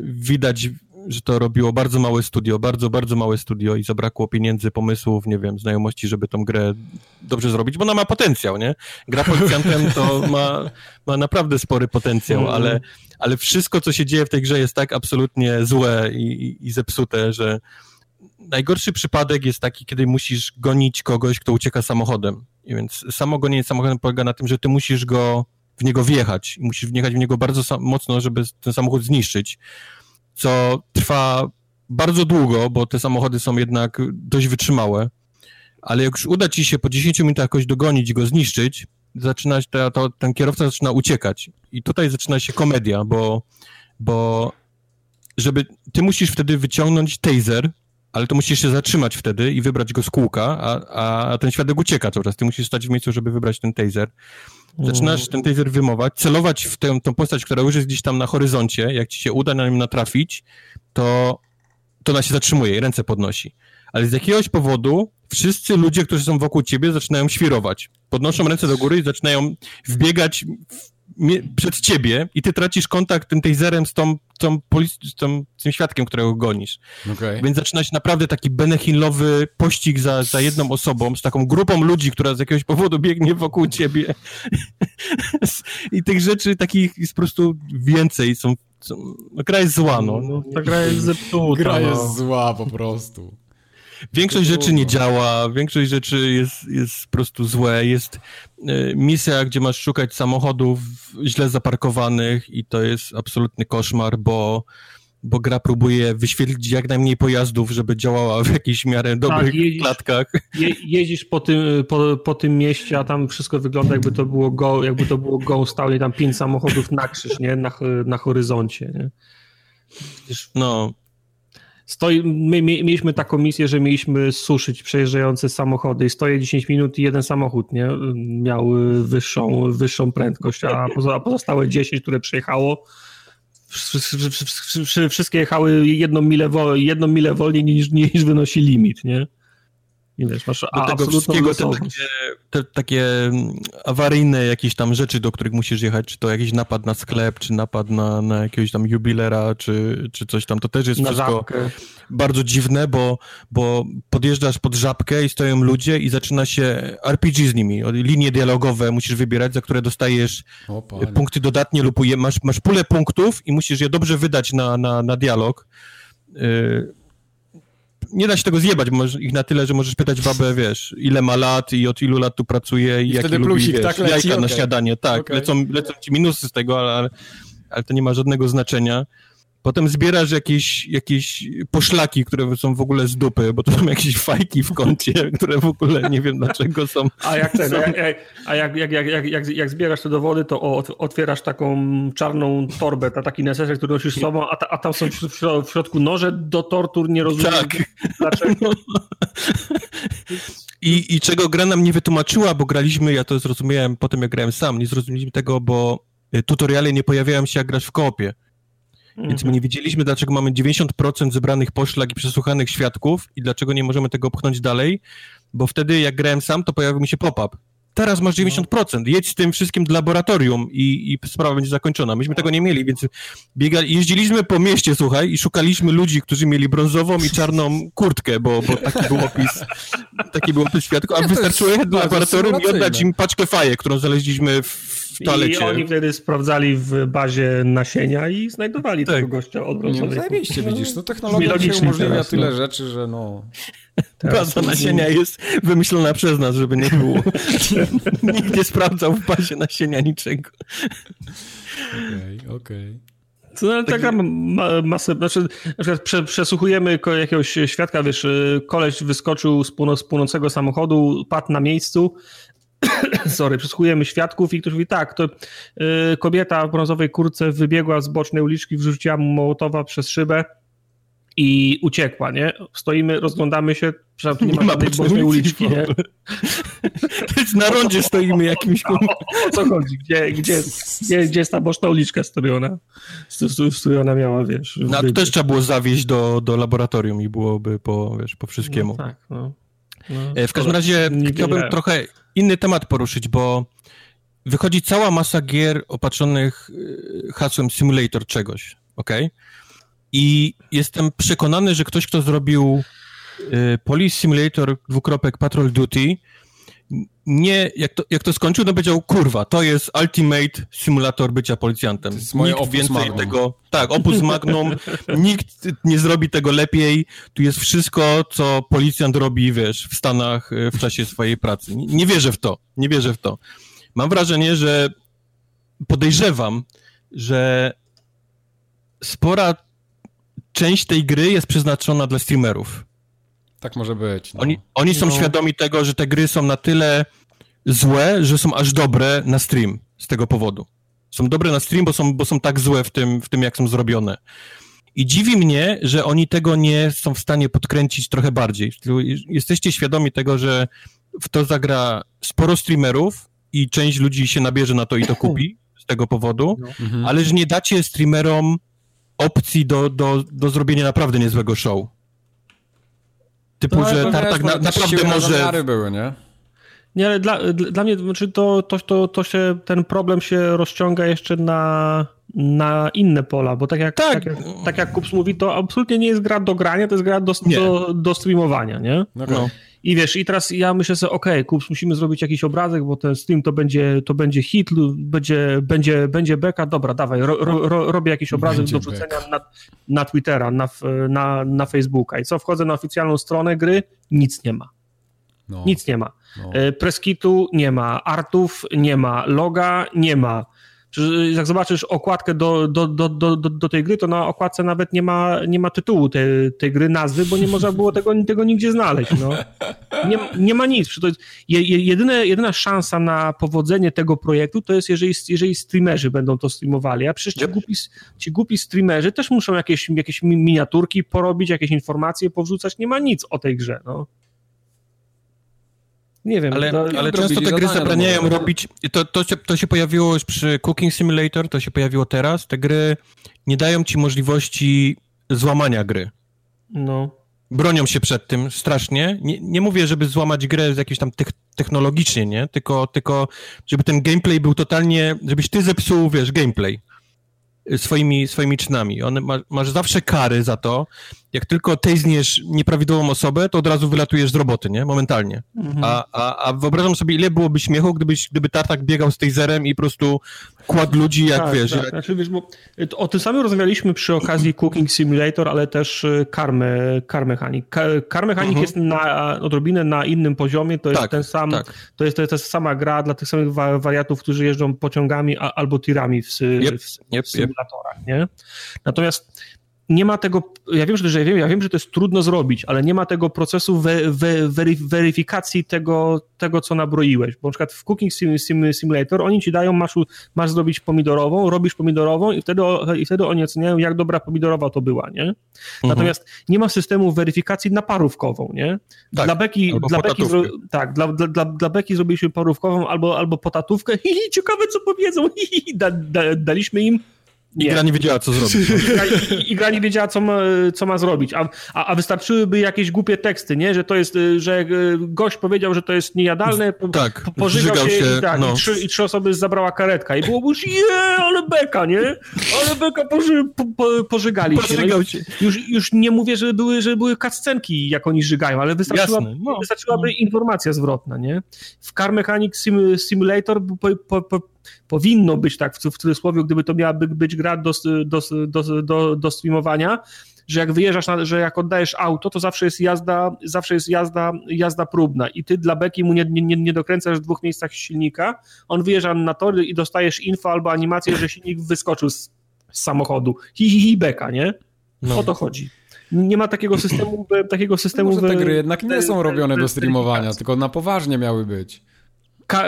C: widać, że to robiło bardzo małe studio, bardzo, bardzo małe studio i zabrakło pieniędzy, pomysłów, nie wiem, znajomości, żeby tą grę dobrze zrobić, bo ona ma potencjał, nie? Gra policjantem to ma, ma naprawdę spory potencjał,
B: Mhm.
C: ale, ale wszystko, co się dzieje w tej grze jest tak absolutnie złe i, i, i zepsute, że najgorszy przypadek jest taki, kiedy musisz gonić kogoś, kto ucieka samochodem. I więc samo gonienie samochodem polega na tym, że ty musisz go w niego wjechać. I musisz wjechać w niego bardzo mocno, żeby ten samochód zniszczyć, co trwa bardzo długo, bo te samochody są jednak dość wytrzymałe. Ale jak już uda ci się po 10 minutach jakoś dogonić i go zniszczyć, zaczynać to, to ten kierowca zaczyna uciekać. I tutaj zaczyna się komedia, bo, bo żeby ty musisz wtedy wyciągnąć taser, ale to musisz się zatrzymać wtedy i wybrać go z kółka, a, a ten świadek ucieka cały czas. Ty musisz stać w miejscu, żeby wybrać ten taser. Zaczynasz ten taser wymować, celować w tę tą postać, która już jest gdzieś tam na horyzoncie. Jak ci się uda na nim natrafić, to, to ona się zatrzymuje i ręce podnosi. Ale z jakiegoś powodu wszyscy ludzie, którzy są wokół ciebie, zaczynają świrować. Podnoszą ręce do góry i zaczynają wbiegać w, przed ciebie i ty tracisz kontakt tym taserem z tą, tą, z tą, z tym świadkiem, którego gonisz.
A: Okej.
C: Więc zaczyna się naprawdę taki benechillowy pościg za, za jedną osobą, z taką grupą ludzi, która z jakiegoś powodu biegnie wokół ciebie. I tych rzeczy takich jest po prostu więcej. Są, są, no, gra jest zła, no.
B: No, ta gra jest zepsuta.
A: Gra
B: no.
A: jest zła po prostu.
C: Większość rzeczy nie działa, większość rzeczy jest, jest po prostu złe. Jest e, misja, gdzie masz szukać samochodów źle zaparkowanych i to jest absolutny koszmar, bo, bo gra próbuje wyświetlić jak najmniej pojazdów, żeby działała w jakiejś miarę dobrych
B: jeździsz-
C: klatkach.
B: Je, jeździsz po tym, po, po tym mieście, a tam wszystko wygląda jakby to było go, jakby to było town i tam pięć samochodów na krzyż, nie? Na, na horyzoncie, nie?
C: No,
B: Stoi, my, my mieliśmy taką misję, że mieliśmy suszyć przejeżdżające samochody i stoję 10 minut i jeden samochód, nie? Miał wyższą, wyższą prędkość, a pozostałe 10, które przejechało wsz- wsz- wsz- wsz- wszystkie jechały jedną milę, wo, jedną milę wolniej niż, niż wynosi limit, nie? I wiesz, masz
C: do tego wszystkiego te takie, te takie awaryjne jakieś tam rzeczy, do których musisz jechać, czy to jakiś napad na sklep, czy napad na, na jakiegoś tam jubilera, czy, czy coś tam, to też jest na wszystko żabkę. bardzo dziwne, bo, bo podjeżdżasz pod żabkę i stoją ludzie i zaczyna się RPG z nimi, linie dialogowe musisz wybierać, za które dostajesz o, punkty dodatnie lub masz, masz pulę punktów i musisz je dobrze wydać na, na, na dialog. Yy, nie da się tego zjebać, bo ich na tyle, że możesz pytać babę, wiesz, ile ma lat i od ilu lat tu pracuje i, I jakie lubi, plusik, wiesz, tak leci, jajka okay. na śniadanie. Tak, okay. lecą, lecą ci minusy z tego, ale, ale to nie ma żadnego znaczenia. Potem zbierasz jakieś, jakieś poszlaki, które są w ogóle z dupy, bo to są jakieś fajki w kącie, które w ogóle nie wiem dlaczego są.
B: A jak ten, są... a jak, jak, jak, jak, jak, jak zbierasz te dowody, to otwierasz taką czarną torbę, ta, taki neseser, który nosisz sobą, a, ta, a tam są w, środku noże do tortur, nie rozumiem tak. dlaczego.
C: I, I czego gra nam nie wytłumaczyła, bo graliśmy, ja to zrozumiałem potem jak grałem sam, nie zrozumieliśmy tego, bo tutoriale nie pojawiają się jak grasz w koopie. Więc my mhm. nie wiedzieliśmy, dlaczego mamy 90% zebranych poszlak i przesłuchanych świadków i dlaczego nie możemy tego pchnąć dalej, bo wtedy jak grałem sam, to pojawił mi się pop-up. Teraz masz 90%, no. jedź z tym wszystkim do laboratorium i, i sprawa będzie zakończona. Myśmy tego nie mieli, więc biegali, jeździliśmy po mieście, słuchaj, i szukaliśmy ludzi, którzy mieli brązową i czarną kurtkę, bo, bo taki był opis, taki był opis świadków, a wystarczyło jechać do laboratorium i oddać im paczkę fajek, którą znaleźliśmy w w toalecie.
B: I oni wtedy sprawdzali w bazie nasienia i znajdowali tak. tego gościa od brązowej.
A: Zajebiście, widzisz, no technologia dzisiaj umożliwia teraz, tyle no. rzeczy, że no...
C: Baza nasienia jest wymyślona przez nas, żeby nie było. Nikt nie sprawdzał w bazie nasienia niczego.
A: Okej, okay, okej. Okay.
B: Co, ale taka ma, masę, znaczy na przykład prze, przesłuchujemy jakiegoś świadka, wiesz, koleś wyskoczył z, północ, z płonącego samochodu, padł na miejscu, sorry, przesłuchujemy świadków i ktoś mówi, tak, to y, kobieta w brązowej kurce wybiegła z bocznej uliczki, wrzuciła mu mołotowa przez szybę i uciekła, nie? Stoimy, rozglądamy się,
C: nie, nie ma żadnej bocznej uliczki, nie? Na rondzie stoimy jakimś...
B: O, o co chodzi? Gdzie, gdzie, gdzie, gdzie jest ta boczna uliczka, z której ona, z której ona miała, wiesz...
C: No, to też trzeba było zawieźć do, do laboratorium i byłoby po, wiesz, po wszystkiemu. No, tak, no. No, e, w każdym razie chciałbym trochę inny temat poruszyć, bo wychodzi cała masa gier opatrzonych e, hasłem simulator czegoś, ok? I jestem przekonany, że ktoś, kto zrobił e, Police Simulator dwukropek Patrol Duty, nie, jak to, jak to skończył, to powiedział, kurwa, to jest ultimate simulator bycia policjantem. To jest
A: moje nikt więcej magnum. tego,
C: tak, opus magnum, nikt nie zrobi tego lepiej, tu jest wszystko, co policjant robi, wiesz, w Stanach e, w czasie swojej pracy. Nie, nie wierzę w to, nie wierzę w to. Mam wrażenie, że podejrzewam, że spora część tej gry jest przeznaczona dla streamerów.
A: Tak może być.
C: No. Oni, oni są no. świadomi tego, że te gry są na tyle złe, że są aż dobre na stream z tego powodu. Są dobre na stream, bo są, bo są tak złe w tym, w tym, jak są zrobione. I dziwi mnie, że oni tego nie są w stanie podkręcić trochę bardziej. Jesteście świadomi tego, że w to zagra sporo streamerów i część ludzi się nabierze na to i to kupi z tego powodu, no. Mhm. ale że nie dacie streamerom opcji do, do, do zrobienia naprawdę niezłego show. Typu, no, że Tartak na, naprawdę może...
A: były, nie?
B: Nie, ale dla, dla mnie znaczy to, to, to, to się, ten problem się rozciąga jeszcze na, na inne pola, bo tak jak, tak. Tak, jak, tak jak Kups mówi, to absolutnie nie jest gra do grania, to jest gra do, do, do streamowania, nie? Okay. No. I wiesz, i teraz ja myślę sobie, okej, okay, Kups, musimy zrobić jakiś obrazek, bo ten stream to będzie, to będzie hit, będzie, będzie, będzie beka, dobra, dawaj, ro, ro, robię jakiś obrazek będzie do wrzucenia na, na Twittera, na, na, na Facebooka. I co, wchodzę na oficjalną stronę gry, nic nie ma. No. Nic nie ma. No. E, Preskitu nie ma, artów nie ma, loga nie ma. Jak zobaczysz okładkę do, do, do, do, do tej gry, to na okładce nawet nie ma, nie ma tytułu tej, tej gry, nazwy, bo nie można było tego, tego nigdzie znaleźć. No. Nie, nie ma nic. To jedyne, jedyna szansa na powodzenie tego projektu to jest, jeżeli, jeżeli streamerzy będą to streamowali. A przecież ci, głupi, ci głupi streamerzy też muszą jakieś, jakieś miniaturki porobić, jakieś informacje powrzucać. Nie ma nic o tej grze. No. Nie wiem.
C: Ale, no, ale często te gry zabraniają robić, to, to, się, to się pojawiło już przy Cooking Simulator, to się pojawiło teraz, te gry nie dają ci możliwości złamania gry.
B: No.
C: bronią się przed tym strasznie. Nie, nie mówię, żeby złamać grę z jakiejś tam technologicznie, nie? Tylko, tylko, żeby ten gameplay był totalnie, żebyś ty zepsuł, wiesz, gameplay swoimi, swoimi czynami. One, ma, masz zawsze kary za to. Jak tylko tejzniesz nieprawidłową osobę, to od razu wylatujesz z roboty, nie? Momentalnie. Mhm. A, a, a wyobrażam sobie, ile byłoby śmiechu, gdybyś, gdyby Tartak biegał z tejzerem i po prostu kładł ludzi, jak tak, wiesz. Tak. Jak...
B: Znaczy, wiesz bo o tym samym rozmawialiśmy przy okazji Cooking Simulator, ale też y, Car, car Mechanic. Car Mechanic mhm. jest na, odrobinę na innym poziomie, to jest tak, ten sam, tak. to jest, to jest sama gra dla tych samych wariatów, którzy jeżdżą pociągami a, albo tirami w, yep, w, w yep, symulatorach, yep. nie? Natomiast nie ma tego, ja wiem, że, ja wiem, ja wiem, że to jest trudno zrobić, ale nie ma tego procesu we, we, weryfikacji tego, tego, co nabroiłeś. Bo na przykład w Cooking Sim, Sim, Simulator oni ci dają, masz, masz zrobić pomidorową, robisz pomidorową i wtedy, i wtedy oni oceniają, jak dobra pomidorowa to była, nie? Mhm. Natomiast nie ma systemu weryfikacji na parówkową, nie?
C: Tak,
B: dla Beki, dla Beki tak, dla, dla, dla, dla Beki zrobiliśmy parówkową albo, albo potatówkę, hi, hi, ciekawe co powiedzą, hi, hi, da, da, daliśmy im.
C: I gra nie wiedziała, co zrobić.
B: I, gra nie wiedziała, co ma, co ma zrobić. A, a, a, wystarczyłyby jakieś głupie teksty, nie? Że to jest, że e, gość powiedział, że to jest niejadalne,
C: tak,
B: pożygał się, się, i, tak, no. i, trzy, i trzy osoby zabrała karetka. I było już, je, ale beka, nie? Ale beka poży, po, po, pożygali się. No się. Już, już nie mówię, że były, że były cutscenki, jak oni żygają, ale wystarczyła, no, wystarczyłaby no. informacja zwrotna, nie? W Car Mechanic Sim, Simulator po, po, powinno być tak w cudzysłowie, gdyby to miała być gra do, do, do, do, do streamowania, że jak wyjeżdżasz, na, że jak oddajesz auto, to zawsze jest jazda, zawsze jest jazda, jazda próbna i ty dla beki mu nie, nie, nie dokręcasz w dwóch miejscach silnika, on wyjeżdża na tory i dostajesz info albo animację, że silnik wyskoczył z, z samochodu. Hi, hi, hi, beka, nie? No. O to chodzi. Nie ma takiego systemu, takiego systemu...
A: Może te gry jednak nie są robione do streamowania, tylko na poważnie miały być.
B: Car,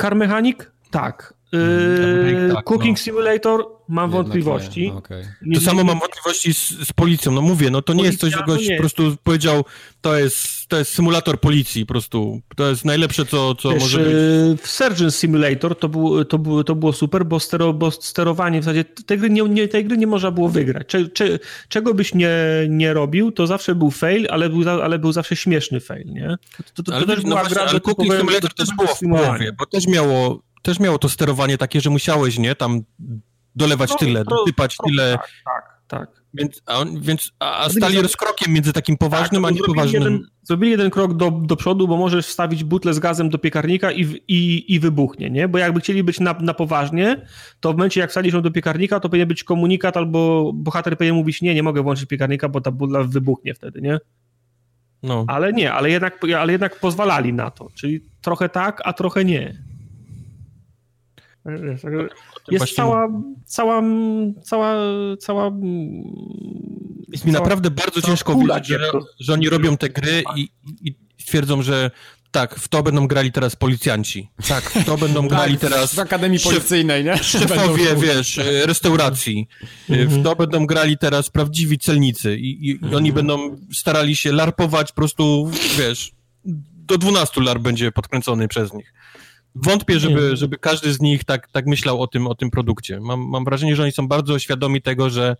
B: car Mechanic? Tak. Yy, tak, Cooking no. Simulator mam Jednak wątpliwości. Nie,
C: okay. to samo mam wątpliwości z, z, policją. No mówię, no to nie jest coś, że gość po prostu powiedział, to jest, to jest symulator policji po prostu. To jest najlepsze, co, co Wiesz, może być.
B: Yy, w Surgeon Simulator to, był, to, był, to było super, bo, stero, bo sterowanie w zasadzie tej gry nie, nie, tej gry nie można było wygrać. Cze, cze, czego byś nie, nie robił, to zawsze był fail, ale był, ale był zawsze śmieszny fail, nie?
C: To, to, to ale, też no była właśnie, gra, ale Cooking Simulator też było w połowie, bo też miało też miało to sterowanie takie, że musiałeś, nie, tam dolewać no, tyle, dosypać to, tyle.
B: Tak, tak, tak.
C: Więc, a, więc, a stali rozkrokiem między takim poważnym, tak, a niepoważnym.
B: Jeden, zrobili jeden krok do, do przodu, bo możesz wstawić butlę z gazem do piekarnika i, i, i wybuchnie, nie? Bo jakby chcieli być na, na poważnie, to w momencie jak wsadzisz ją do piekarnika, to powinien być komunikat albo bohater powinien mówić, nie, nie mogę włączyć piekarnika, bo ta butla wybuchnie wtedy, nie? No. Ale nie, ale jednak, ale jednak pozwalali na to. Czyli trochę tak, a trochę nie. Jest Właśnie... cała, cała, cała, cała...
C: Jest mi naprawdę bardzo ciężko widzieć, że, że oni robią te gry i, i twierdzą, że tak, w to będą grali teraz policjanci. Tak, w to będą tak, grali teraz...
A: W Akademii Policyjnej, nie?
C: Szefowie, wiesz, e, restauracji. E, w mhm. to będą grali teraz prawdziwi celnicy i, i mhm. oni będą starali się larpować po prostu, wiesz, do 12 lar będzie podkręcony przez nich. Wątpię, żeby, żeby każdy z nich tak, tak myślał o tym, o tym produkcie. Mam, mam wrażenie, że oni są bardzo świadomi tego, że,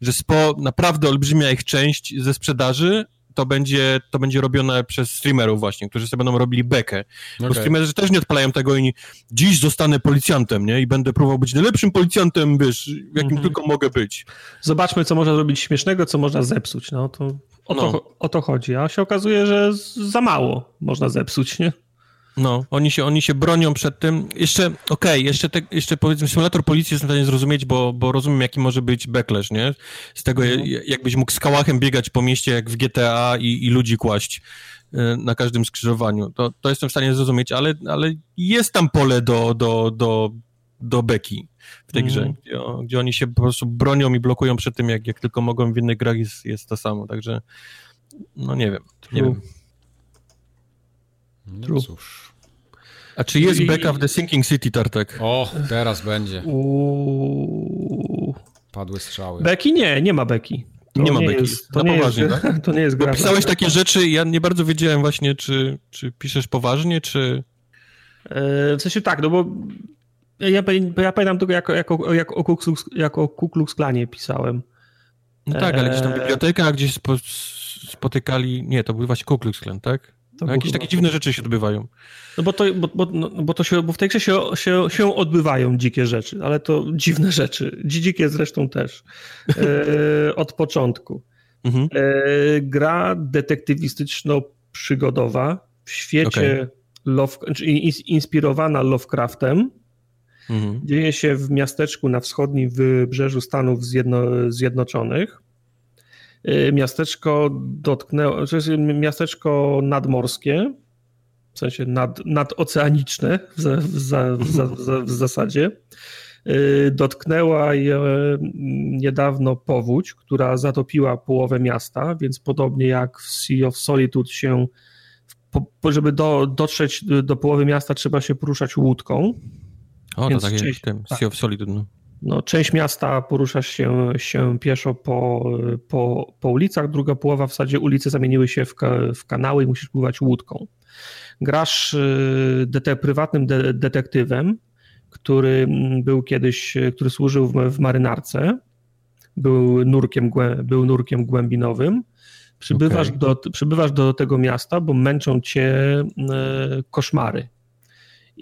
C: że spo, naprawdę olbrzymia ich część ze sprzedaży to będzie, to będzie robione przez streamerów właśnie, którzy sobie będą robili bekę. Okay. Bo streamerzy też nie odpalają tego i dziś zostanę policjantem, nie? I będę próbował być najlepszym policjantem, wiesz, jakim mm -hmm. tylko mogę być.
B: Zobaczmy, co można zrobić śmiesznego, co można zepsuć, no to o, no. to o to chodzi. A się okazuje, że za mało można zepsuć, nie?
C: No, oni się, oni się bronią przed tym. Jeszcze, okej, okay, jeszcze, te, jeszcze powiedzmy, symulator policji jest w stanie zrozumieć, bo, bo rozumiem, jaki może być backlash, nie? Z tego, no. jakbyś mógł z kałachem biegać po mieście jak w GTA i, i ludzi kłaść y, na każdym skrzyżowaniu. To, to jestem w stanie zrozumieć, ale, ale jest tam pole do, do, do, do beki w tej mm. grze, gdzie, gdzie, oni się po prostu bronią i blokują przed tym, jak, jak tylko mogą w innych grach jest, jest to samo, także no nie wiem, nie wiem.
A: No cóż.
C: A czy jest I... beka w The Sinking City, Tartek?
A: O, teraz będzie. Uuu. Padły strzały.
B: Beki? Nie, nie ma beki.
C: To nie ma beki. Jest,
B: to, nie poważnie, jest, tak? to nie jest gra.
C: Pisałeś takie rzeczy ja nie bardzo wiedziałem właśnie, czy, czy piszesz poważnie, czy...
B: E, w sensie tak, no bo ja, ja pamiętam tylko jako, jako, jako, o Ku Klux, jako Ku Klux Klanie pisałem.
C: No tak, ale gdzieś tam e, biblioteka, gdzieś spotykali, nie, to był właśnie Ku Klux Klan, tak? No, jakieś takie dziwne rzeczy się odbywają.
B: No bo, to, bo, bo, no, bo to się, bo w tej grze się, się, się odbywają dzikie rzeczy, ale to dziwne rzeczy. Dzikie zresztą też. E, od początku. Mhm. E, gra detektywistyczno-przygodowa w świecie okay. Love, znaczy inspirowana Lovecraftem. Mhm. Dzieje się w miasteczku na wschodnim wybrzeżu Stanów Zjedno, Zjednoczonych. Y, miasteczko dotknęło, to jest miasteczko nadmorskie, w sensie nad, nadoceaniczne w, w, w, w zasadzie. Y, dotknęła je niedawno powódź, która zatopiła połowę miasta, więc podobnie jak w Sea of Solitude się, żeby do, dotrzeć do połowy miasta trzeba się poruszać łódką.
C: O, to tak jak w tym Sea of Solitude. No.
B: No, część miasta porusza się, się pieszo po, po, po ulicach, druga połowa w zasadzie ulice zamieniły się w, w kanały i musisz pływać łódką. Grasz y, dete, prywatnym de, detektywem, który był kiedyś, który służył w, w marynarce, był nurkiem, był nurkiem głębinowym. Przybywasz, okay. do, przybywasz do tego miasta, bo męczą cię y, koszmary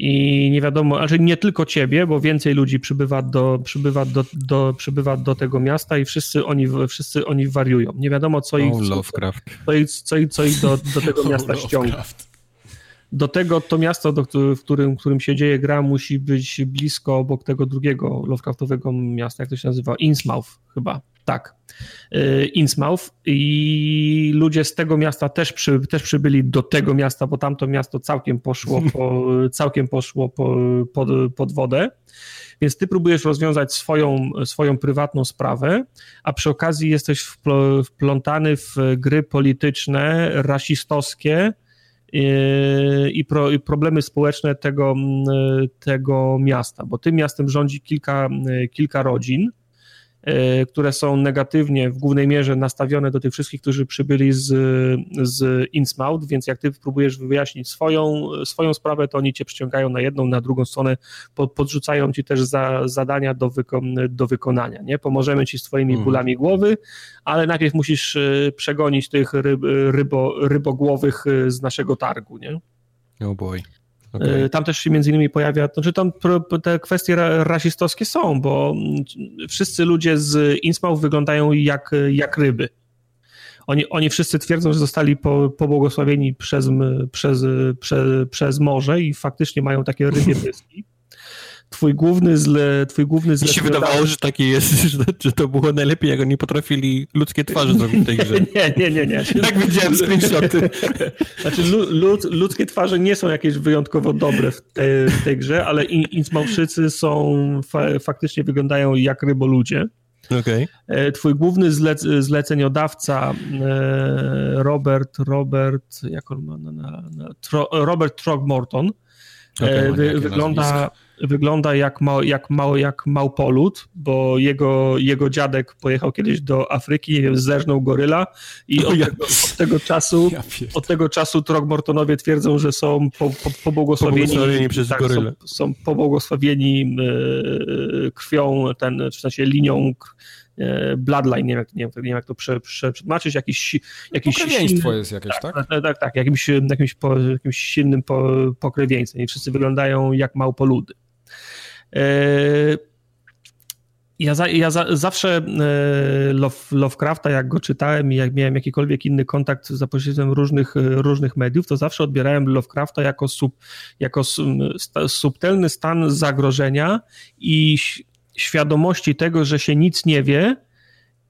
B: i nie wiadomo, znaczy nie tylko ciebie, bo więcej ludzi przybywa do, przybywa do, do, przybywa do tego miasta i wszyscy oni, wszyscy oni wariują. Nie wiadomo, co ich,
C: co,
B: co, ich, co, ich, co ich do, do tego miasta ściąga. Do tego to miasto, do, w którym, w którym się dzieje gra, musi być blisko obok tego drugiego Lovecraftowego miasta, jak to się nazywa? Innsmouth chyba, tak. Y, Innsmouth i ludzie z tego miasta też, przy, też przybyli do tego miasta, bo tamto miasto całkiem poszło, po, całkiem poszło po, pod, pod wodę. Więc ty próbujesz rozwiązać swoją, swoją prywatną sprawę, a przy okazji jesteś wplątany w gry polityczne, rasistowskie, y, i, pro, i, problemy społeczne tego, tego miasta, bo tym miastem rządzi kilka, kilka rodzin, które są negatywnie w głównej mierze nastawione do tych wszystkich, którzy przybyli z, z Innsmouth, więc jak ty próbujesz wyjaśnić swoją, swoją sprawę, to oni cię przyciągają na jedną, na drugą stronę, podrzucają ci też za, zadania do, wyko, do wykonania, nie? Pomożemy ci z twoimi mm. bólami głowy, ale najpierw musisz e, przegonić tych ryb, rybo, rybogłowych e, z naszego targu, nie?
C: Oh boy.
B: Okay. Tam też się między innymi pojawia, znaczy tam te kwestie rasistowskie są, bo wszyscy ludzie z Innsmouth wyglądają jak, jak ryby. Oni, oni wszyscy twierdzą, że zostali po, pobłogosławieni przez, przez, przez, przez morze i faktycznie mają takie rybie pyski twój główny zle, twój główny
C: zle... Mi się wydawało, że takie jest, że, że, to było najlepiej, jak oni potrafili ludzkie twarze zrobić w tej grze.
B: nie, nie, nie, nie.
C: Tak widziałem screenshoty.
B: Znaczy lud, ludzkie twarze nie są jakieś wyjątkowo dobre w, te, w tej grze, ale Innsmouthszycy są, fa, faktycznie wyglądają jak ryboludzie.
C: Okay.
B: E, twój główny zlec, zleceniodawca e, Robert, Robert, jak on ma na, na, na Robert Trogmorton, okay, wy, wygląda, wygląda jak, ma, jak, ma, jak małpolut, bo jego, jego dziadek pojechał kiedyś do Afryki, nie wiem, zerżnął goryla i od, ja. tego, od tego, czasu ja od tego czasu Trogmortonowie twierdzą, że są po, po, pobłogosławieni, pobłogosławieni
C: przez tak, goryle.
B: Są, są pobłogosławieni e, krwią, ten, w sensie linią e, bloodline, nie wiem, nie wiem, nie wiem jak to prze, prze, przetłumaczyć, jakiś... jakiś
A: Pokrewieństwo jest jakieś, tak?
B: Tak, tak, tak, tak jakimś, jakimś, po, jakimś silnym po, pokrewieństwem i wszyscy wyglądają jak małpoludy. E, ja, za, ja za, zawsze e, Love, Lovecrafta, jak go czytałem i jak miałem jakikolwiek inny kontakt za pośrednictwem różnych, różnych mediów, to zawsze odbierałem Lovecrafta jako, sub, jako subtelny stan zagrożenia i świadomości tego, że się nic nie wie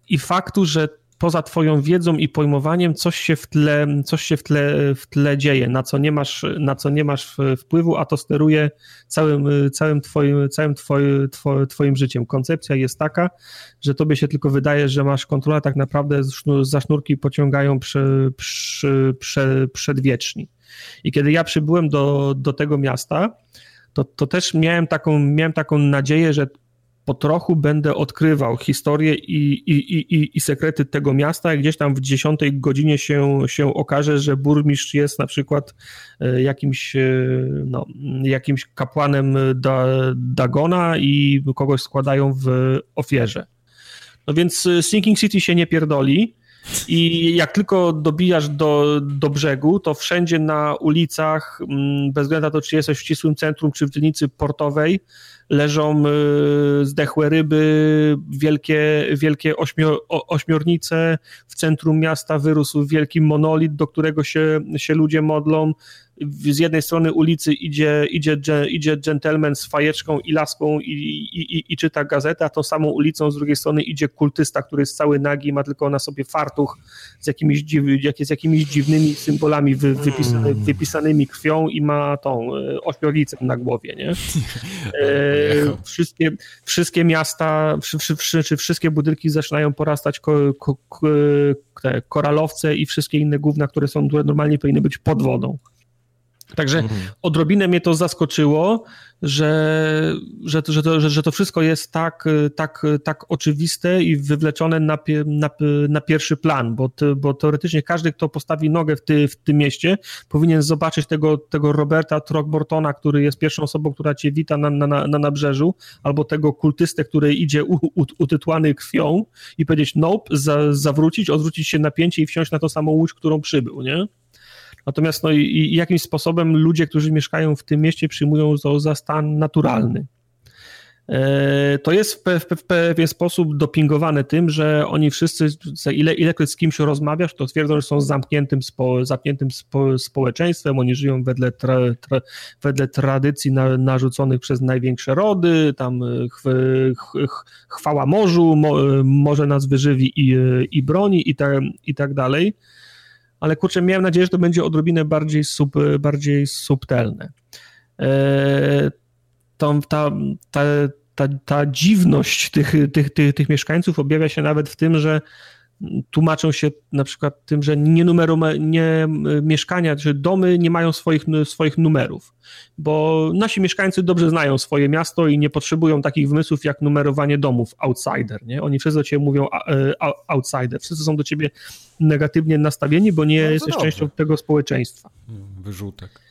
B: i faktu, że poza twoją wiedzą i pojmowaniem coś się w tle, coś się w tle, w tle dzieje, na co nie masz, na co nie masz wpływu, a to steruje całym, całym, twoim, całym twoim, twoim życiem. Koncepcja jest taka, że tobie się tylko wydaje, że masz kontrolę, tak naprawdę za sznurki pociągają przy, przy, przy, przedwieczni. I kiedy ja przybyłem do, do tego miasta, to, to też miałem taką, miałem taką nadzieję, że po trochu będę odkrywał historię i, i, i, i sekrety tego miasta gdzieś tam w dziesiątej godzinie się, się okaże, że burmistrz jest na przykład e, jakimś, e, no, jakimś kapłanem da, Dagona i kogoś składają w ofierze. No więc e, Sinking City się nie pierdoli I jak tylko dobijasz do, do brzegu, to wszędzie na ulicach, mm, bez względu na to, czy jesteś w ścisłym centrum, czy w dzielnicy portowej, leżą y, zdechłe ryby, wielkie, wielkie ośmior, ośmiornice, w centrum miasta wyrósł wielki monolit, do którego się, się ludzie modlą, z jednej strony ulicy idzie, idzie, idzie dżentelmen z fajeczką i laską i, i, i, czyta gazetę, a tą samą ulicą z drugiej strony idzie kultysta, który jest cały nagi, ma tylko na sobie fartuch z jakimiś, dziw, z jakimiś dziwnymi symbolami wy, wypisany, mm. wypisanymi krwią i ma tą e, ośmiornicę na głowie, nie? E, wszystkie, wszystkie miasta, czy wszystkie budynki zaczynają porastać ko, ko, ko, te koralowce i wszystkie inne główne, które są, które normalnie powinny być pod wodą. Także mhm. odrobinę mnie to zaskoczyło, że, że, że, to, że, że to wszystko jest tak, tak, tak oczywiste i wywleczone na, na, na pierwszy plan, bo, bo teoretycznie każdy, kto postawi nogę w, ty, w tym mieście, powinien zobaczyć tego, tego Roberta Throckmortona, który jest pierwszą osobą, która cię wita na, na, na nabrzeżu, albo tego kultystę, który idzie u, u, utytłany krwią i powiedzieć nope, za, zawrócić, odwrócić się napięcie i wsiąść na tą samą łódź, którą przybył, nie? Natomiast no, i, i jakimś sposobem ludzie, którzy mieszkają w tym mieście, przyjmują to za stan naturalny. E, to jest w, pe, w, pewien sposób dopingowane tym, że oni wszyscy, ile, ilekroć z kimś rozmawiasz, to twierdzą, że są zamkniętym, spo, zamkniętym spo, społeczeństwem, oni żyją wedle, tra, tra, wedle tradycji na, narzuconych przez największe rody, tam ch, ch, chwała morzu, mo, może nas wyżywi i, i broni i, i tak dalej ale kurczę, miałem nadzieję, że to będzie odrobinę bardziej, sub, bardziej subtelne. E, ta, ta, ta, ta dziwność tych, tych, tych, tych mieszkańców objawia się nawet w tym, że tłumaczą się na przykład tym, że nie, numeru, nie mieszkania, że domy nie mają swoich, swoich numerów, bo nasi mieszkańcy dobrze znają swoje miasto i nie potrzebują takich wymysłów jak numerowanie domów outsider, nie? Oni wszyscy do ciebie mówią e, outsider, wszyscy są do ciebie negatywnie nastawieni, bo nie no jesteś dobrze. częścią tego społeczeństwa.
A: Wyrzutek.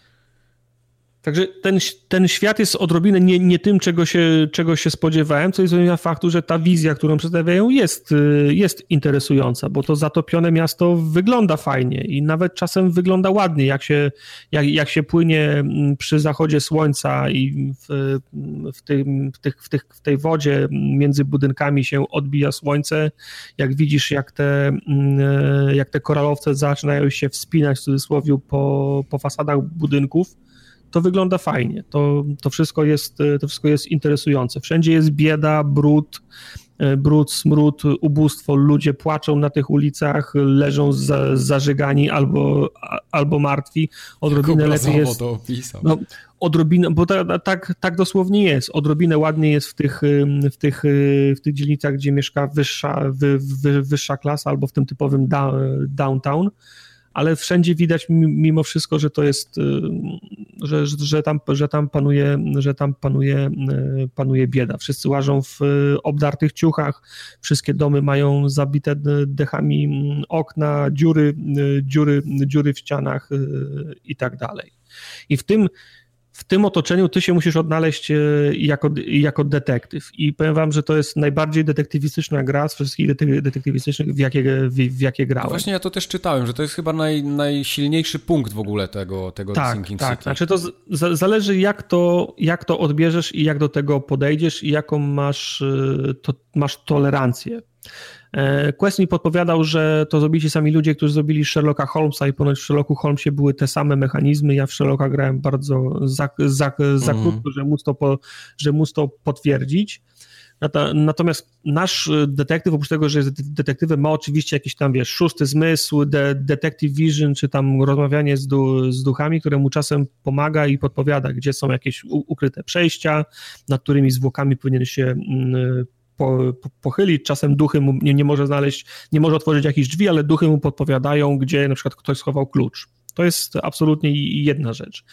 B: Także ten, ten świat jest odrobinę nie, nie tym, czego się, czego się spodziewałem, co jest zmienia faktu, że ta wizja, którą przedstawiają, jest, y, jest interesująca, bo to zatopione miasto wygląda fajnie i nawet czasem wygląda ładnie, jak się, jak, jak się płynie mm, przy zachodzie słońca i w, w, tym, w, tych, w, tych, w tej wodzie między budynkami się odbija słońce, jak widzisz, jak te, mm, jak te koralowce zaczynają się wspinać w cudzysłowie po, po fasadach budynków, to wygląda fajnie. To, to, wszystko jest, to wszystko jest interesujące. Wszędzie jest bieda, brud, e, brud, smród, ubóstwo. Ludzie płaczą na tych ulicach, leżą za, zażygani albo, albo martwi. Odrobinę lepiej jest.
A: to opisał.
B: No, odrobinę, bo ta, tak, tak dosłownie jest. Odrobinę ładnie jest w tych, w tych, w tych dzielnicach, gdzie mieszka wyższa, wy, wy, wyższa klasa albo w tym typowym downtown ale wszędzie widać mimo wszystko, że to jest, y, że, że, tam, że tam panuje, że tam panuje, y, panuje bieda. Wszyscy łażą w y, obdartych ciuchach, wszystkie domy mają zabite dechami mm, okna, dziury, dziury, dziury w ścianach i tak dalej. I w tym w tym otoczeniu ty się musisz odnaleźć e, jako, jako detektyw. I powiem wam, że to jest najbardziej detektywistyczna gra z wszystkich detektywistycznych, w jakie, w, w jakie grałem.
A: Właśnie ja to też czytałem, że to jest chyba naj, najsilniejszy punkt w ogóle tego, tego
B: tak,
A: Sinking
B: tak.
A: City.
B: Znaczy to z, zależy jak to, jak to odbierzesz i jak do tego podejdziesz i jaką masz, e, to, masz tolerancję. E, Quest mi podpowiadał, że to zrobili sami ludzie, którzy zrobili Sherlocka Holmesa i ponoć w Sherlocku Holmesie były te same mechanizmy. Ja w Sherlocka grałem bardzo za, za, za mm. krótko, że móc, to po, że móc to potwierdzić. Natomiast nasz detektyw, oprócz tego, że jest detektywem, ma oczywiście jakiś tam, wiesz, szósty zmysł, de, detective vision, czy tam rozmawianie z, du, z duchami, które mu czasem pomaga i podpowiada, gdzie są jakieś ukryte przejścia, nad którymi zwłokami powinien się mm, po, po, pochylić, czasem duchy mu nie, nie może znaleźć, nie może otworzyć jakichś drzwi, ale duchy mu podpowiadają, gdzie na przykład ktoś schował klucz. To jest absolutnie jedna rzecz.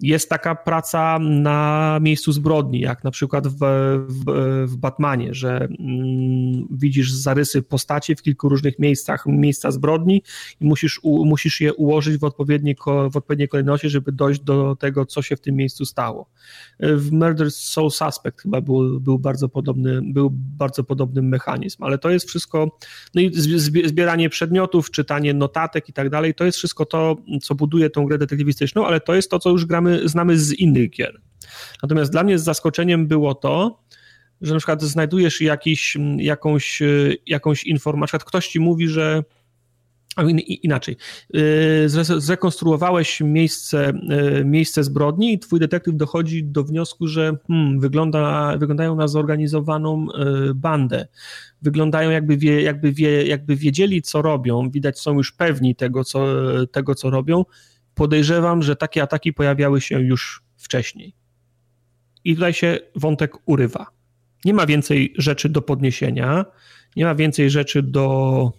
B: Jest taka praca na miejscu zbrodni, jak na przykład w, w, w Batmanie, że mm, widzisz zarysy postaci w kilku różnych miejscach, miejsca zbrodni i musisz, u, musisz je ułożyć w odpowiedniej, w odpowiedniej kolejności, żeby dojść do tego, co się w tym miejscu stało. W Murder Soul Suspect chyba był, był, bardzo podobny, był bardzo podobny mechanizm, ale to jest wszystko, no i zbieranie przedmiotów, czytanie notatek i tak dalej, to jest wszystko to, co buduje tą grę detektywistyczną, ale to jest to, co już gramy, znamy z innych gier. Natomiast dla mnie zaskoczeniem było to, że na przykład znajdujesz jakiś, jakąś, jakąś informację, na ktoś ci mówi, że inaczej. Y, zrekonstruowałeś miejsce, y, miejsce zbrodni i twój detektyw dochodzi do wniosku, że hmm, wygląda, wyglądają na zorganizowaną bandę. Wyglądają jakby, wie, jakby, wie, jakby wiedzieli, co robią. Widać, są już pewni tego co, tego, co robią. Podejrzewam, że takie ataki pojawiały się już wcześniej. I tutaj się wątek urywa. Nie ma więcej rzeczy do podniesienia nie ma więcej rzeczy do,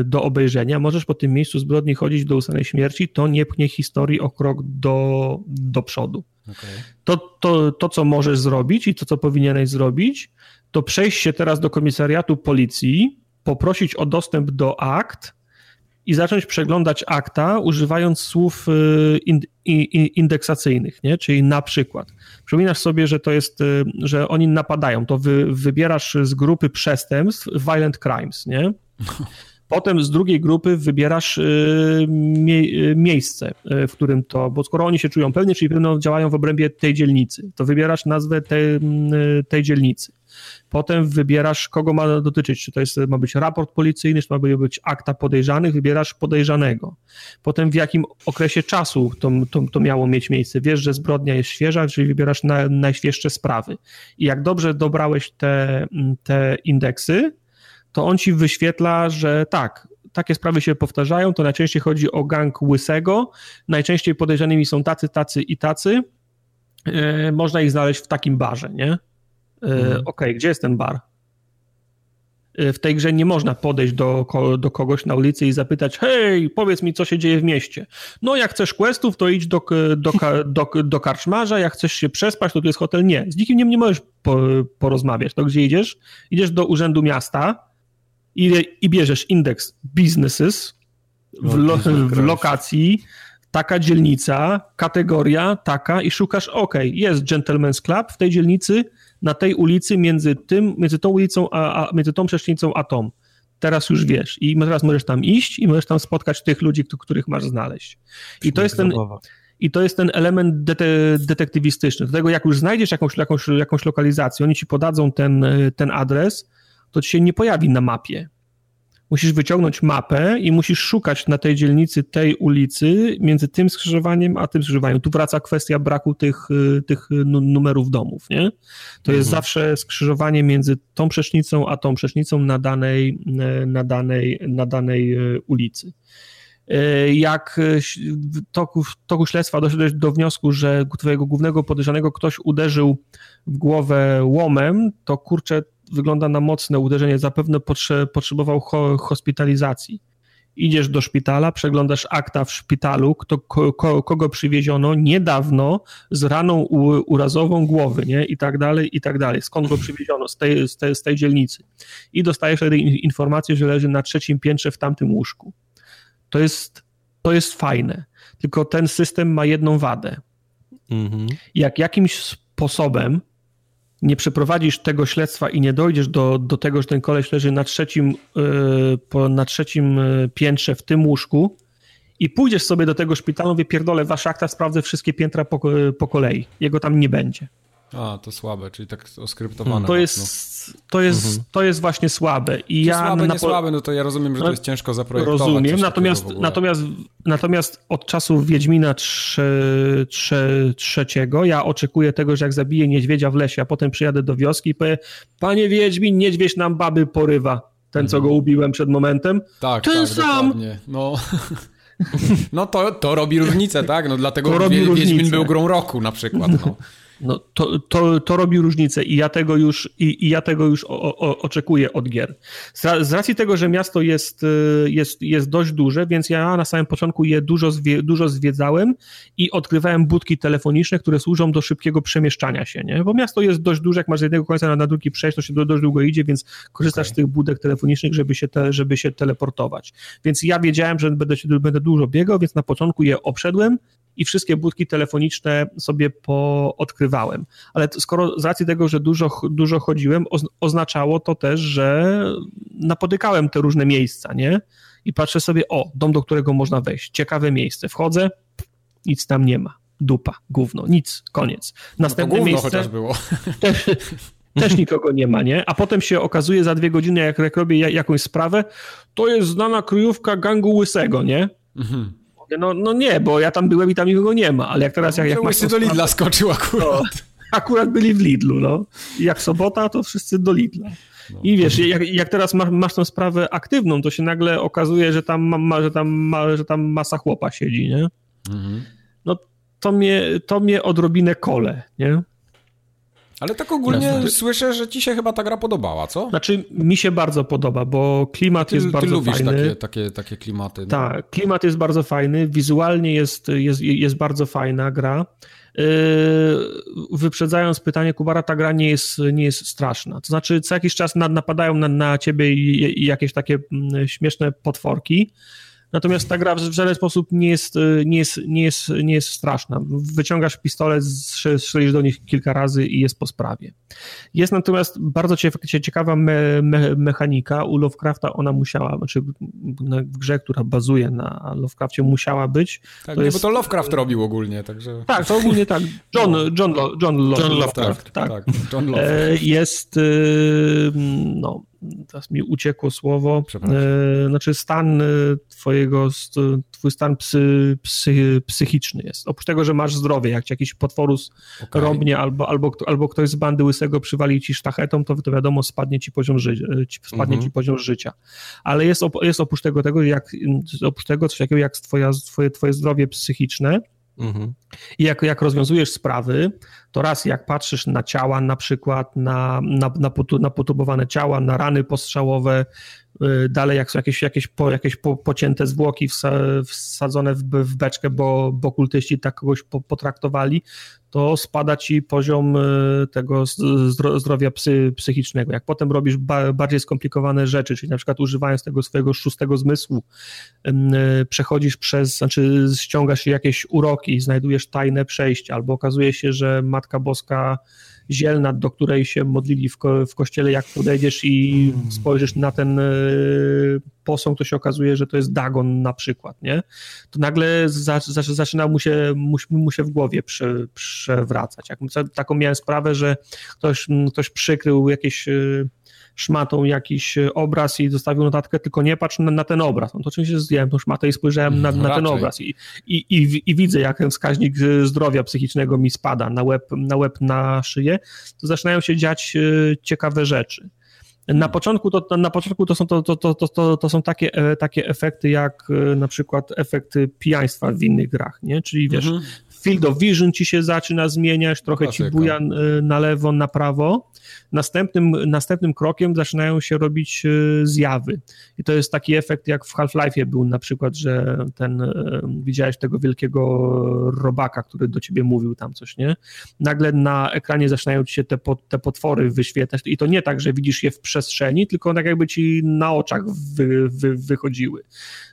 B: y, do obejrzenia, możesz po tym miejscu zbrodni chodzić do ustanej śmierci, to nie pchnie historii o krok do, do przodu. Okay. To, to, to, co możesz zrobić i to, co powinieneś zrobić, to przejść się teraz do komisariatu policji, poprosić o dostęp do akt i zacząć przeglądać akta, używając słów y, indeksacyjnych, nie? czyli na przykład. Przypominasz sobie, że to jest, y, że oni napadają, to wy, wybierasz z grupy przestępstw violent crimes, nie? Potem z drugiej grupy wybierasz y, mie miejsce, w którym to, bo skoro oni się czują pewnie, czyli pewno działają w obrębie tej dzielnicy, to wybierasz nazwę tej, tej dzielnicy. Potem wybierasz, kogo ma dotyczyć, czy to jest, ma być raport policyjny, czy ma być akta podejrzanych, wybierasz podejrzanego. Potem w jakim okresie czasu to, to, to miało mieć miejsce. Wiesz, że zbrodnia jest świeża, czyli wybierasz na, najświeższe sprawy. I jak dobrze dobrałeś te, te indeksy, to on ci wyświetla, że tak, takie sprawy się powtarzają, to najczęściej chodzi o gang łysego, najczęściej podejrzanymi są tacy, tacy i tacy, yy, można ich znaleźć w takim barze, nie? E, mhm. Okej, okay, gdzie jest ten bar? E, w tej grze nie można podejść do, do kogoś na ulicy i zapytać, hej, powiedz mi, co się dzieje w mieście. No, jak chcesz questów, to idź do, do, do, do karczmarza, jak chcesz się przespać, to tu jest hotel. Nie, z nikim nie, nie możesz po, porozmawiać. To gdzie idziesz? Idziesz do urzędu miasta i, i bierzesz indeks businesses w, lo, w lokacji, taka dzielnica, kategoria taka i szukasz, ok, jest Gentleman's Club w tej dzielnicy, na tej ulicy między tym, między tą ulicą, a, a między tą przecznicą a tą. Teraz już wiesz i teraz możesz tam iść i możesz tam spotkać tych ludzi, których masz znaleźć. I to jest ten... I to jest ten element dete detektywistyczny. Do tego, jak już znajdziesz jakąś, jakąś, jakąś lokalizację, oni ci podadzą ten, ten adres, to ci się nie pojawi na mapie musisz wyciągnąć mapę i musisz szukać na tej dzielnicy tej ulicy między tym skrzyżowaniem a tym skrzyżowaniem. Tu wraca kwestia braku tych, y, tych numerów domów, nie? To mhm. jest zawsze skrzyżowanie między tą przecznicą a tą przecznicą na danej, y, na danej, na danej y, ulicy jak w toku, w toku śledztwa doszedłeś do wniosku, że twojego głównego podejrzanego ktoś uderzył w głowę łomem, to kurczę, wygląda na mocne uderzenie, zapewne potrze potrzebował ho hospitalizacji. Idziesz do szpitala, przeglądasz akta w szpitalu, kto, ko, kogo przywieziono niedawno z raną urazową głowy, nie? I tak dalej, i tak dalej. Skąd go przywieziono? Z tej, z tej, z tej dzielnicy. I dostajesz wtedy informację, że leży na trzecim piętrze w tamtym łóżku. To jest, to jest fajne. Tylko ten system ma jedną wadę. Mhm. Jak jakimś sposobem nie przeprowadzisz tego śledztwa i nie dojdziesz do, do tego, że ten koleś leży na trzecim, yy, po, na trzecim e, piętrze w tym łóżku i pójdziesz sobie do tego szpitalu, wie pierdolę, wasza akta, sprawdzę wszystkie piętra po, po kolei. Jego tam nie będzie.
A: A, to słabe, czyli tak oskryptowane.
B: To jest, to jest, mhm. to jest właśnie słabe. I
A: ja słabe, na... nie słabe, no to ja rozumiem, że to jest ciężko zaprojektować.
B: Rozumiem, natomiast, natomiast, natomiast od czasu Wiedźmina trze, trzeciego ja oczekuję tego, że jak zabiję niedźwiedzia w lesie, a potem przyjadę do wioski i powiem, panie Wiedźmin, niedźwiedź nam baby porywa. Ten, co mhm. go ubiłem przed momentem.
A: Tak, Ten tak, sam. Dokładnie. No... No to, to robi różnicę, tak? No dlatego Wiedźmin był grą roku na przykład. No.
B: No, to, to, to robi różnicę i ja tego już, i, i ja tego już o, o, oczekuję od gier. Z, z, racji tego, że miasto jest, y, jest, jest dość duże, więc ja na samym początku je dużo, zwie, dużo zwiedzałem i odkrywałem budki telefoniczne, które służą do szybkiego przemieszczania się, nie? Bo miasto jest dość duże, jak masz z jednego końca na, na drugi przejść, to się dość długo idzie, więc korzystasz okay. z tych budek telefonicznych, żeby się, te, żeby się teleportować. Więc ja wiedziałem, że będę, będę dużo biegał, więc na początku je obszedłem, i wszystkie budki telefoniczne sobie poodkrywałem. Ale skoro z racji tego, że dużo, dużo chodziłem, oznaczało to też, że napotykałem te różne miejsca, nie? I patrzę sobie, o, dom, do którego można wejść, ciekawe miejsce. Wchodzę, nic tam nie ma. Dupa, gówno, nic, koniec.
A: No Następne no miejsce. chociaż było.
B: Też, też nikogo nie ma, nie? A potem się okazuje za dwie godziny, jak, jak robię jakąś sprawę, to jest znana kryjówka gangu łysego, nie? Mhm. No, no nie, bo ja tam byłem i tam nikogo nie ma, ale jak teraz... Jak, jak
A: masz do Lidla skoczył akurat. No,
B: akurat byli w Lidlu, no. I jak sobota, to wszyscy do Lidla. No. I wiesz, jak, jak teraz masz, masz tą sprawę aktywną, to się nagle okazuje, że tam, ma, że tam, ma, że tam masa chłopa siedzi, nie? Mhm. No to mnie, to mnie odrobinę kole, nie?
A: Ale tak ogólnie Jasne. słyszę, że ci się chyba ta gra podobała, co?
B: Znaczy, mi się bardzo podoba, bo klimat
A: ty,
B: jest ty bardzo
A: lubisz
B: fajny.
A: Takie, takie, takie klimaty. No.
B: Tak, klimat jest bardzo fajny, wizualnie jest, jest, jest bardzo fajna gra. Yy, wyprzedzając pytanie Kubara, ta gra nie jest, nie jest straszna. To znaczy, co jakiś czas napadają na, na ciebie jakieś takie mm, śmieszne potworki, Natomiast ta gra w żaden sposób nie jest, y, nie jest, nie jest, nie jest straszna. Wyciągasz pistolet, strzelisz do nich kilka razy i jest po sprawie. Jest natomiast bardzo ciekawa me, me, mechanika. U Lovecrafta ona musiała, znaczy w grze, która bazuje na Lovecraftie, musiała być.
A: Tak, to nie, jest... bo to Lovecraft robił ogólnie, także...
B: Tak, to ogólnie tak. John, John, John, John, John Lovecraft. Tak, tak. John e, Lovecraft. Jest, y, no, teraz mi uciekło słowo, e, znaczy stan e, twojego, twój stan psy, psy, psychiczny jest. Oprócz tego, że masz zdrowie, jak ci jakiś potworus okay. robnie albo, albo, albo ktoś z bandy łysego przywali ci sztachetą, to, to wiadomo, spadnie ci poziom, ży, e, spadnie mhm. ci poziom życia. Ale jest, op, jest oprócz tego, tego jak, oprócz tego coś takiego jak twoja, twoje, twoje zdrowie psychiczne, Mhm. I jak, jak rozwiązujesz sprawy, to raz jak patrzysz na ciała, na przykład na, na, na, potu, na potubowane ciała, na rany postrzałowe, y, dalej jak są jakieś, jakieś, po, jakieś po, pocięte zwłoki wsadzone w, w beczkę, bo, bo kultyści tak kogoś potraktowali, to spada ci poziom e, tego zdrowia psy, psychicznego. Jak potem robisz ba bardziej skomplikowane rzeczy, czyli na przykład używając tego swojego szóstego zmysłu, e, przechodzisz przez, znaczy ściągasz jakieś uroki, znajdujesz tajne przejście, albo okazuje się, że Matka Boska zielna, do której się modlili w, ko w kościele, jak podejdziesz i mm. spojrzysz na ten y, posąg, to się okazuje, że to jest Dagon na przykład, nie? To nagle za, za, zaczyna mu się, mu, mu się w głowie przy, przewracać. Jak, taką miałem sprawę, że ktoś, ktoś przykrył jakieś y, szmatą jakiś e, obraz i zostawił notatkę, tylko nie patrz na, na ten obraz. No to oczywiście zdjąłem tą szmatę i spojrzałem na, na ten obraz i, i, i, i, widzę, jak ten wskaźnik e, zdrowia psychicznego mi spada na łeb, na łeb, na szyję, to zaczynają się dziać e, ciekawe rzeczy. Na początku to, na początku to są, to, to, to, to, to są takie, takie efekty jak na przykład efekty pijaństwa w innych grach, nie? Czyli wiesz, mhm. Field of vision ci się zaczyna zmieniać, trochę Klasyka. ci buja na lewo, na prawo Następnym, następnym krokiem zaczynają się robić e, zjawy. I to jest taki efekt, jak w Half-Life'ie był na przykład, że ten, e, widziałeś tego wielkiego robaka, który do ciebie mówił tam coś, nie? Nagle na ekranie zaczynają ci się te, te potwory wyświetlać i to nie tak, że widzisz je w przestrzeni, tylko tak jakby ci na oczach wy, wy, wychodziły.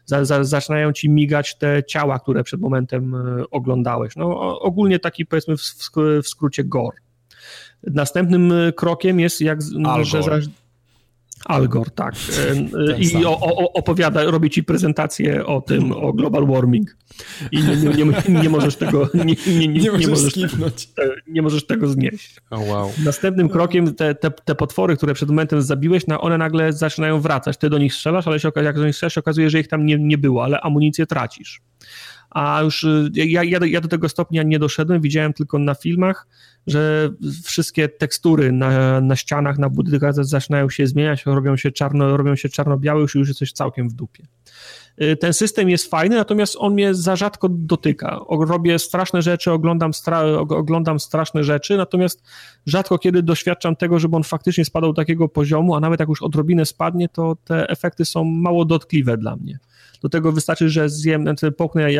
B: Za, za, zaczynają ci migać te ciała, które przed momentem e, oglądałeś. No ogólnie taki powiedzmy w, w, skrócie gore. Następnym e, krokiem jest jak...
A: Algor. Że za...
B: Algor, tak. E, e, I o, o, opowiada, robi ci prezentację o tym, o global warming. I nie, nie, nie, nie możesz tego nie, nie, nie, nie, możesz, możesz nie możesz tego znieść.
A: Oh, wow.
B: Następnym krokiem te, te, te potwory, które przed momentem zabiłeś, one nagle zaczynają wracać. Ty do nich strzelasz, ale się, jak do nich strzelasz, okazuje, że ich tam nie, nie było, ale amunicję tracisz a już y, ja, ja, ja, do tego stopnia nie doszedłem, widziałem tylko na filmach, że wszystkie tekstury na, na ścianach, na budynkach zaczynają się zmieniać, robią się czarno, robią się czarno-białe, już już jest coś całkiem w dupie. y, ten system jest fajny, natomiast on mnie za rzadko dotyka. Robię straszne rzeczy, oglądam, stra oglądam straszne rzeczy, natomiast rzadko kiedy doświadczam tego, żeby on faktycznie spadał do takiego poziomu, a nawet jak już odrobinę spadnie, to te efekty są mało dotkliwe dla mnie. Do tego wystarczy, że zjem, znaczy połknę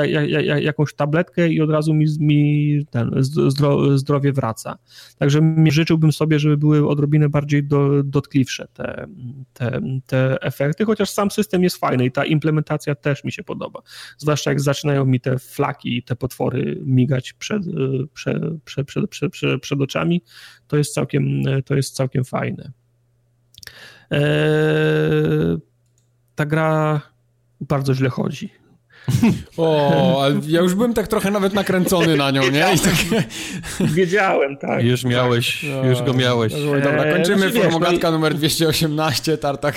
B: jakąś tabletkę i od razu mi, mi ten zdro, zdrowie wraca. Także życzyłbym sobie, żeby były odrobinę bardziej do, dotkliwsze te, te, te efekty, chociaż sam system jest fajny i ta implementacja też mi się podoba. Zwłaszcza jak zaczynają mi te flaki i te potwory migać przed, przed, przed, przed, przed, przed, przed oczami, to jest całkiem, to jest całkiem fajne. Eee, ta gra bardzo źle chodzi.
A: O, ale ja już byłem tak trochę nawet nakręcony na nią, nie? I tak...
B: Wiedziałem, tak.
C: Już miałeś, tak. już go miałeś.
A: Dobra, eee, kończymy znaczy, formogatka no numer 218, tartak.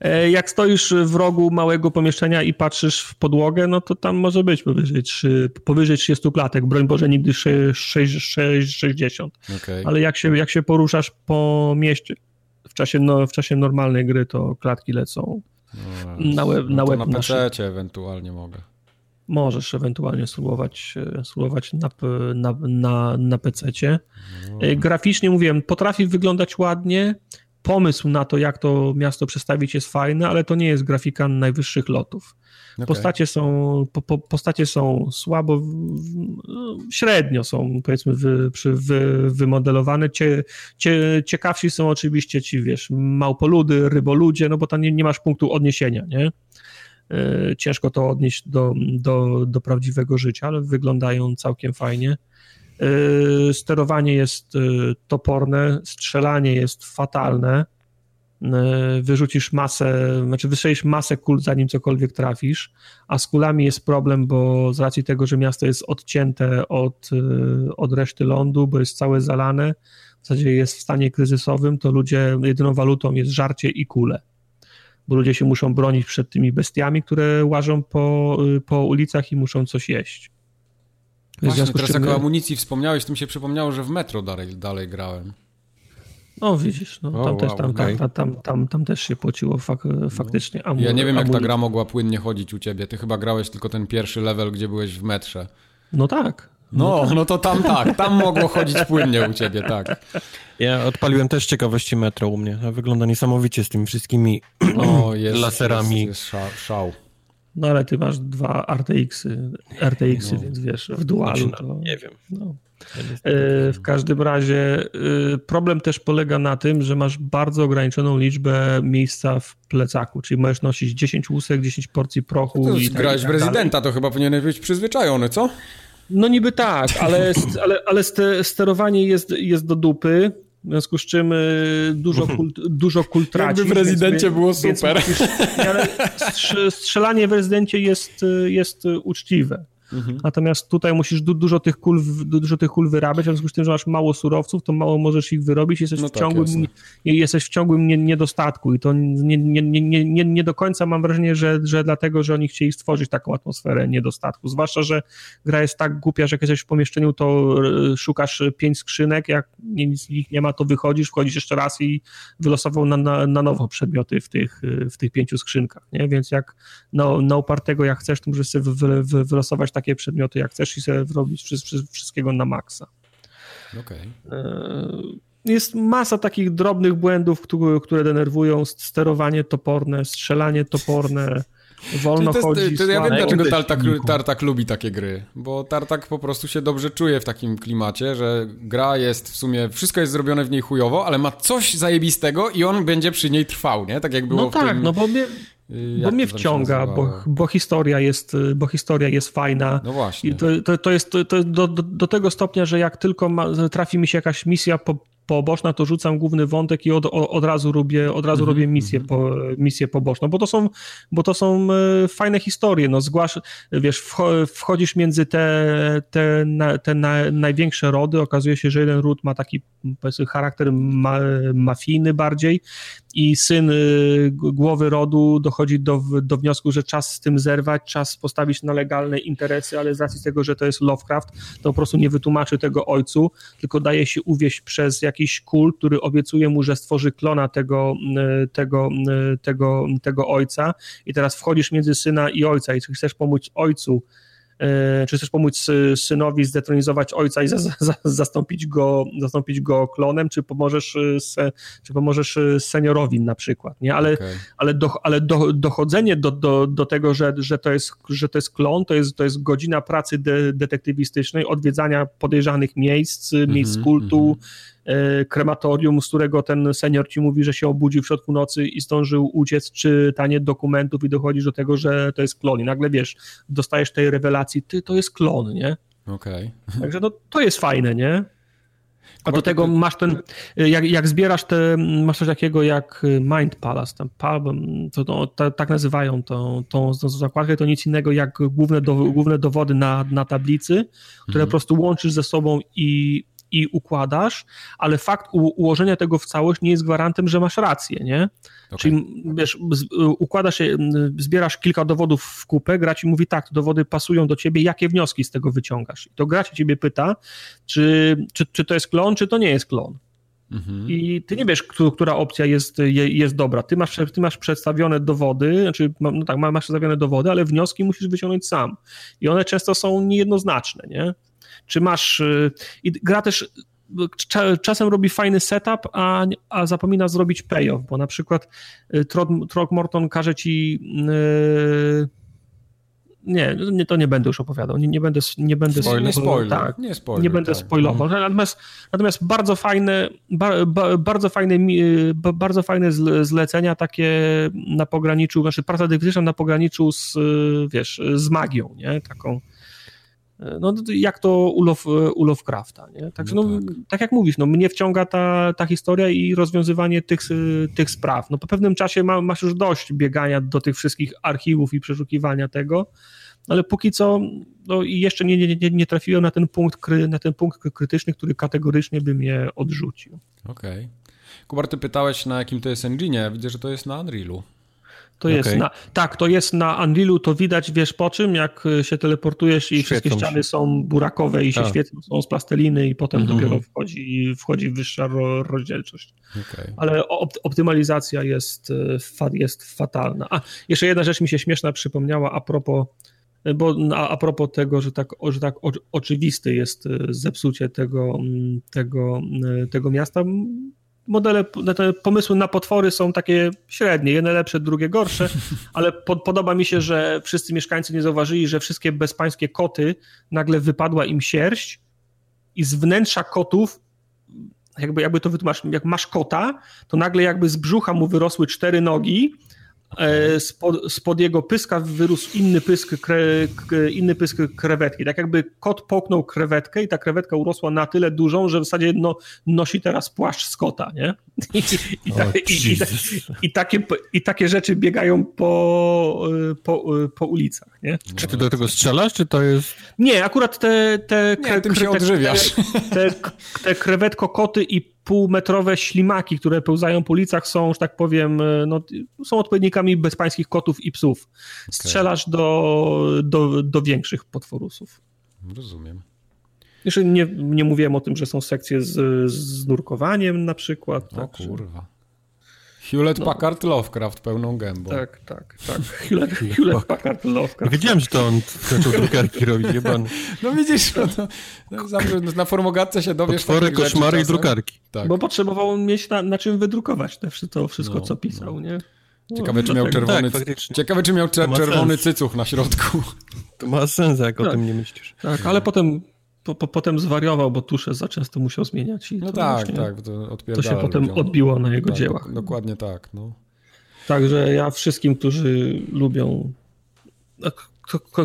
B: Eee, jak stoisz w rogu małego pomieszczenia i patrzysz w podłogę, no to tam może być powyżej, 3, powyżej 30 klatek. Broń Boże, nigdy 6, 6, 6, 60. Okay. Ale jak się, jak się poruszasz po mieście w czasie, no, w czasie normalnej gry, to klatki lecą
A: no, na web, no na, web na PC ewentualnie mogę.
B: Możesz ewentualnie spróbować, e, spróbować na, na, na, na PC. No. E, graficznie mówiłem, potrafi wyglądać ładnie. Pomysł na to, jak to miasto przedstawić, jest fajny, ale to nie jest grafika najwyższych lotów. Okay. Postacie, są, po, po, postacie są słabo, średnio są powiedzmy wy, przy, wy, wymodelowane. Cie, cie, ciekawsi są oczywiście ci, wiesz, małpoludy, ryboludzie, no bo tam nie, nie masz punktu odniesienia, nie? E, ciężko to odnieść do, do, do prawdziwego życia, ale wyglądają całkiem fajnie. E, sterowanie jest e, toporne, strzelanie jest fatalne wyrzucisz masę, znaczy wystrzelisz masę kul, zanim cokolwiek trafisz, a z kulami jest problem, bo z racji tego, że miasto jest odcięte od, e, od reszty lądu, bo jest całe zalane, w zasadzie jest w stanie kryzysowym, to ludzie, jedyną walutą jest żarcie i kule, bo ludzie się muszą bronić przed tymi bestiami, które łażą po, e, po ulicach i muszą coś jeść.
A: Właśnie, teraz jak o amunicji wspomniałeś, to mi się przypomniało, że w metro dalej, dalej grałem.
B: No widzisz, no, tam, oh, też, tam, okay. tam, tam, tam, tam, też się płaciło fak, no. faktycznie.
A: Amu, ja nie wiem, jak ta gra mogła płynnie chodzić u ciebie. Ty chyba grałeś tylko ten pierwszy level, gdzie byłeś w metrze.
B: No tak.
A: No, no, tak. no to tam tak, tam mogło chodzić płynnie u ciebie, tak.
C: Ja odpaliłem też ciekawości metro u mnie. Wygląda niesamowicie z tymi wszystkimi o, jest, laserami.
A: Jest, jest szał.
B: No ale ty masz dwa RTX-y, RTX-y no. więc wiesz, w dualu
C: znaczy, no, to... Nie wiem. No.
B: E, w każdym razie e, problem też polega na tym, że masz bardzo ograniczoną liczbę miejsca w plecaku, czyli możesz nosić 10 łusek, 10 porcji prochu.
A: To i tak, grałeś tak w rezydenta, to chyba powinieneś być przyzwyczajony, co?
B: No niby tak, ale, ale, ale sterowanie jest, jest do dupy. W związku z czym y, dużo kul, dużo kul tracisz.
A: Jakby w rezydencie było super. Musisz,
B: strzelanie w rezydencie jest, jest uczciwe. Mhm. Natomiast tutaj musisz du dużo, tych kul, dużo tych kul wyrabiać, w związku z tym, że masz mało surowców, to mało możesz ich wyrobić, jesteś, no w, tak, ciągłym, jesteś w ciągłym nie, niedostatku i to nie, nie, nie, nie, nie do końca mam wrażenie, że, że dlatego, że oni chcieli stworzyć taką atmosferę niedostatku. Zwłaszcza, że gra jest tak głupia, że jak jesteś w pomieszczeniu, to e, szukasz pięć skrzynek, jak nic z nich nie ma, to wychodzisz, wchodzisz jeszcze raz i wylosował na, na, na nowo przedmioty w tych, w tych pięciu skrzynkach, nie? Więc jak na, na upartego jak chcesz, to możesz sobie wy, wy, wylosować takie przedmioty jak chcesz i sobie robić wszystkiego na maksa.
A: Okay.
B: E, jest masa takich drobnych błędów, które, denerwują. Sterowanie toporne, strzelanie toporne, wolno to chodzi.
A: To, to ja wiem, dlaczego Tartak, Tartak lubi takie gry, bo Tartak po prostu się dobrze czuje w takim klimacie, że gra jest w sumie, wszystko jest zrobione w niej chujowo, ale ma coś zajebistego i on będzie przy niej trwał, nie? Tak jak było
B: no
A: w
B: tak,
A: tym...
B: no bo bo mnie wciąga, bo, bo, historia jest, bo historia jest fajna.
A: No właśnie.
B: To, to, to jest, to, do, do, tego stopnia, że jak tylko ma, trafi mi się jakaś misja po, poboczna, to rzucam główny wątek i od, od razu robię, od razu mm -hmm. robię misję, po, misję poboczną, bo to są, bo to są e, fajne historie, no zgłasz, wiesz, wchodzisz między te, te, te na, największe rody, okazuje się, że jeden ród ma taki charakter ma, mafijny bardziej i syn głowy rodu dochodzi do, do wniosku, że czas z tym zerwać, czas postawić na legalne interesy, ale z racji tego, że to jest Lovecraft, to po prostu nie wytłumaczy tego ojcu, tylko daje się uwieść przez jakiś kult, który obiecuje mu, że stworzy klona tego, tego, tego, tego ojca. I teraz wchodzisz między syna i ojca i chcesz pomóc ojcu czy chcesz pomóc synowi zdetronizować ojca i za, za, zastąpić, go, zastąpić go klonem, czy pomożesz, e, se, czy pomożesz e, seniorowi na przykład, nie? Ale, okay. ale, do, ale do, dochodzenie do, do, do tego, że, że, to jest, że to jest klon, to jest, to jest godzina pracy de, detektywistycznej, odwiedzania podejrzanych miejsc, mm -hmm, miejsc kultu, mm -hmm E, krematorium, z którego ten senior ci mówi, że się obudził w środku nocy i zdążył uciec, czytanie dokumentów i dochodzisz do tego, że to jest klon. I nagle wiesz, dostajesz tej rewelacji, ty, to jest klon, nie?
A: Okej.
B: Okay. Także no, to jest fajne, nie? A do tego masz ten, jak, jak zbierasz te, masz coś takiego jak Mind Palace, tam, to, to, to, tak nazywają tą, tą, tą zakładkę, to nic innego jak główne, do, główne dowody na, na tablicy, które mm. po prostu łączysz ze sobą i i układasz, ale fakt ułożenia tego w całość nie jest gwarantem, że masz rację, nie? Okay. Czyli wiesz, układasz się, zbierasz kilka dowodów w kupę, gra ci mówi tak, dowody pasują do ciebie, jakie wnioski z tego wyciągasz? I to gra ci ciebie pyta, czy, czy, czy to jest klon, czy to nie jest klon. Mhm. I ty nie wiesz, która opcja jest, jest dobra. Ty masz, ty masz przedstawione dowody, znaczy, no tak, masz przedstawione dowody, ale wnioski musisz wyciągnąć sam. I one często są niejednoznaczne, nie? Czy masz. Y, I gra też czasem robi fajny setup, a, a zapomina zrobić payoff, bo na przykład y, Trogmorton każe ci. Yy, nie, nie, to nie będę już opowiadał. Nie, nie będę. Nie będę
A: spoiler, spoiler.
B: Tak,
A: nie, spoiler,
B: nie będę tak. spoilował. Mhm. Natomiast, natomiast bardzo fajne, ba, ba, bardzo fajne, bardzo fajne zlecenia takie na pograniczu, znaczy praca detektywna na pograniczu z, wiesz, z magią, nie? Taką no, jak to u, Love, u Lovecrafta, nie? Także no, no tak. tak. jak mówisz, no, mnie wciąga ta, ta historia i rozwiązywanie tych, tych spraw. No, po pewnym czasie ma, masz już dość biegania do tych wszystkich archiwów i przeszukiwania tego, ale póki co no, jeszcze nie, nie, nie, nie trafiłem na ten, punkt, na ten punkt krytyczny, który kategorycznie by mnie odrzucił.
A: Okej. Okay. Kubar, ty pytałeś na jakim to jest engine, widzę, że to jest na Unrealu.
B: To jest okay. na, tak, to jest na Unrealu, to widać, wiesz po czym, jak się teleportujesz i świecą wszystkie ściany się. są burakowe i się tak. świecą, są z plasteliny i potem mm -hmm. dopiero wchodzi, wchodzi wyższa ro, rozdzielczość. Okay. Ale op, optymalizacja jest, e, jest fatalna. A, jeszcze jedna rzecz mi się śmieszna przypomniała a propos bo a, a propos tego, że tak, że tak o, oczywiste jest zepsucie tego, tego, e, tego miasta, modele, te pomysły na potwory są takie średnie, jedne lepsze, drugie gorsze, ale po, podoba mi się, że wszyscy mieszkańcy nie zauważyli, że wszystkie bezpańskie koty, nagle wypadła im sierść i z wnętrza kotów jakby, jakby to wytłumaczyć, jak masz kota, to nagle jakby z brzucha mu wyrosły cztery nogi, spod, spod, jego pyska wyrósł inny pysk, kre, inny pysk krewetki. Tak jakby kot połknął krewetkę i ta krewetka urosła na tyle dużą, że w zasadzie no, nosi teraz płaszcz z kota, nie? I, i, ta, i, takie, I takie rzeczy biegają po, po, po ulicach, nie?
C: Czy ty do tego strzelasz, czy to jest...
B: Nie, akurat te... te
A: Nie, tym się odżywiasz.
B: Te, te krewetko-koty i półmetrowe ślimaki, które pełzają po ulicach są, że tak powiem, e, no, są odpowiednikami bezpańskich kotów i psów. Strzelasz okay. do, do, do większych potworusów.
A: Rozumiem.
B: Jeszcze nie, nie mówiłem o tym, że są sekcje z, z nurkowaniem na przykład.
A: O tak, kurwa. Hewlett no. Packard Lovecraft pełną gębą.
B: Tak, tak, tak. Hewlett, Hewlett Packard Lovecraft.
C: Wiedziałem, że to on zaczął drukarki robić, pan.
A: No widzisz, no to, no, zawsze na formogatce się dowiesz
C: Potwory, koszmary i drukarki.
B: Tak. Bo potrzebował mieć na, na czym wydrukować te, to wszystko, no, co pisał, no. nie?
A: No, Ciekawe, czy miał tak, czerwony, tak, ciekawe, czy miał czerwony cycuch na środku.
C: To ma sens, jak tak. o tym nie myślisz.
B: Tak, ale potem po, po, potem zwariował, bo tusze za często musiał zmieniać.
A: no tak, tak. To,
B: to się potem ludziom. odbiło na jego
A: tak,
B: dziełach.
A: Dokładnie tak. No.
B: Także ja wszystkim, którzy lubią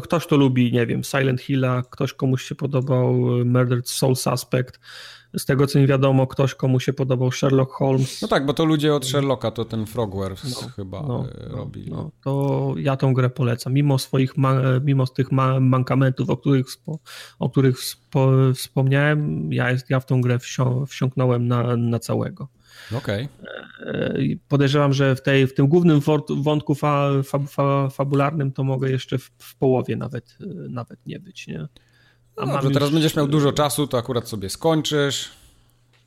B: ktoś to lubi, nie wiem, Silent Hilla, ktoś komuś się podobał Murdered Soul Suspect, z tego co mi wiadomo, ktoś komu się podobał Sherlock Holmes.
A: No tak, bo to ludzie od Sherlocka, to ten Frogwares no, chyba no, e, no, robi.
B: No, to ja tą grę polecam. Mimo swoich, mimo tych mankamentów, o których, o których wspomniałem, ja, jest, ja w tą grę wsią, wsiąknąłem na, na całego.
A: Okej.
B: E, i Podejrzewam, że w, tej, w tym głównym wątku fa, fa, fa, fabularnym to mogę jeszcze w, w połowie nawet, e, nawet nie być, nie?
A: No
B: mam
A: dobrze, teraz
B: już,
A: będziesz miał dużo czasu, to akurat sobie skończysz.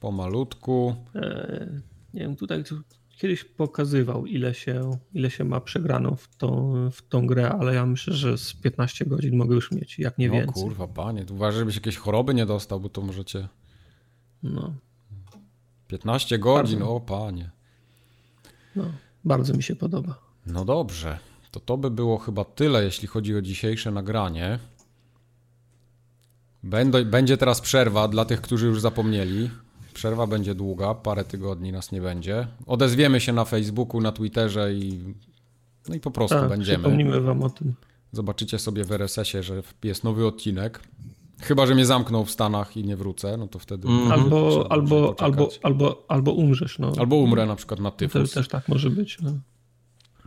A: Pomalutku.
B: E, nie wiem, tutaj tu kiedyś pokazywał, ile się, ile się ma przegraną w tą, w tą grę, ale ja myślę, że z 15 godzin mogę już mieć, jak nie
A: no
B: więcej.
A: kurwa, panie, tu uważaj, żebyś jakieś choroby nie dostał, bo to możecie...
B: No,
A: 15 godzin,
B: Bardzo.
A: o panie.
B: no, bardzo mi się podoba.
A: No dobrze, to to by było chyba tyle, jeśli chodzi o dzisiejsze nagranie. Będą, będzie teraz przerwa dla tych, którzy już zapomnieli. Przerwa będzie długa, parę tygodni nas nie będzie. Odezwiemy się na Facebooku, na Twitterze i no i po prostu
B: Tak,
A: będziemy.
B: przypomnimy wam o tym.
A: Zobaczycie sobie w RSS-ie, że jest nowy odcinek. Chyba, że mnie zamkną w Stanach i nie wrócę, no to wtedy trzeba
B: Albo, albo, albo, albo, albo umrzesz. No.
A: albo umrę na przykład na
B: to
A: tyfus.
B: też tak może być. No.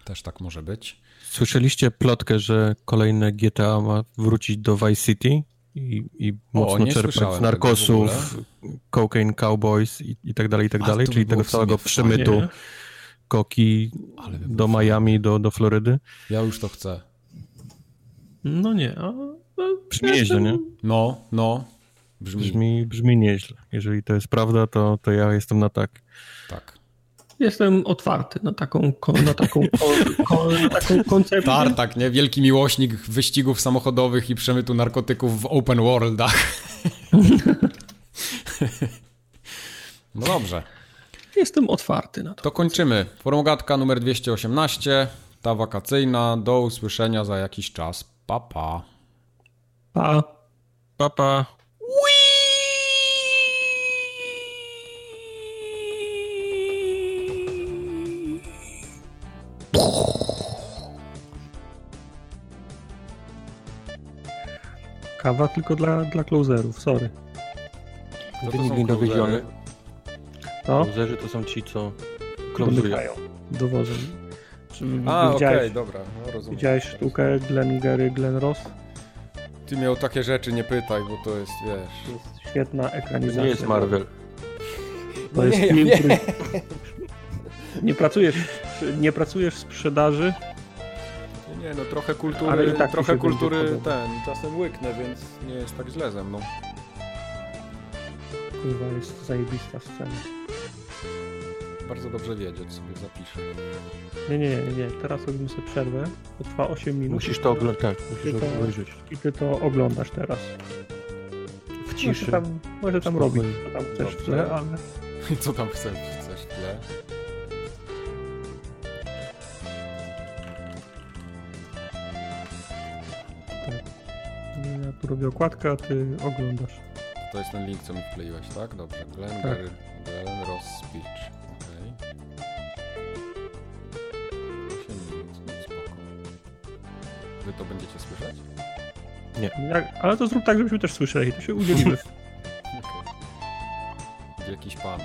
A: Też tak może być.
C: Słyszeliście plotkę, że kolejne GTA ma wrócić do Vice City i, i mocno
A: nie
C: czerpać z narkosów, cocaine cowboys i, i tak dalej, i tak
A: A,
C: dalej,
A: by
C: czyli tego całego
A: fajnie.
C: przemytu koki
A: by
C: do Miami, do, do Florydy.
A: Ja już to chcę.
B: No nie. A, a,
C: Brzmi nieźle, nie?
A: No, no. Brzmi,
C: Brzmi, brzmi nieźle. Jeżeli to jest prawda, to, to ja jestem na tak.
B: Jestem otwarty na taką, na taką, na taką koncepcję.
A: Tartak, nie? Wielki miłośnik wyścigów samochodowych i przemytu narkotyków w open worldach. No dobrze.
B: Jestem otwarty na to.
A: To kończymy. Formogatka numer 218, ta wakacyjna. Do usłyszenia za jakiś czas. Pa, pa.
B: Pa.
C: Papa.
B: Kawa tylko dla, dla closerów, sorry.
A: Co to
C: Wynik
A: są
C: niedowieziony.
B: No,
C: Klauzerzy to są ci, co
B: domykają. Dowożę. Czy
A: A, okej,
B: widziałeś,
A: dobra. No, rozumiem.
B: widziałeś sztukę Glen Gary, Glen Ross?
A: Ty o takie rzeczy nie pytaj, bo to jest, wiesz...
B: To jest świetna
C: To
B: ekranizacja.
C: nie jest Marvel.
B: To jest
A: nie,
B: film,
A: wiem.
B: który... Nie pracujesz, nie pracujesz w sprzedaży,
A: Nie, no trochę
B: Ale
A: kultury,
B: i tak
A: trochę kultury ten, czasem łyknę, więc nie jest tak źle ze mną.
B: kurwa, jest zajebista scena.
A: Bardzo dobrze wiedzieć, sobie zapiszę.
B: Nie, nie, nie, nie. Teraz robimy sobie przerwę. To trwa 8 minut.
C: Musisz to oglądać. Tak, musisz to obejrzeć.
B: I ty to oglądasz teraz.
C: W
B: Może
C: ciszy.
B: tam, może tam robić, co tam chcesz w tle, ale...
A: Co tam chcesz, chcesz w tle?
B: Ja tu robię okładkę, a ty oglądasz.
A: To jest ten link, co mi wkleiłeś, tak? Dobrze. Glenn,
B: Tak.
A: Glenn Ross Speech. Okej. 8 minut, spoko. Wy to będziecie słyszeć?
B: Jak, ale to zrób tak, żebyśmy też słyszeli, to się udzielimy.
A: Gdzie jakiś pan.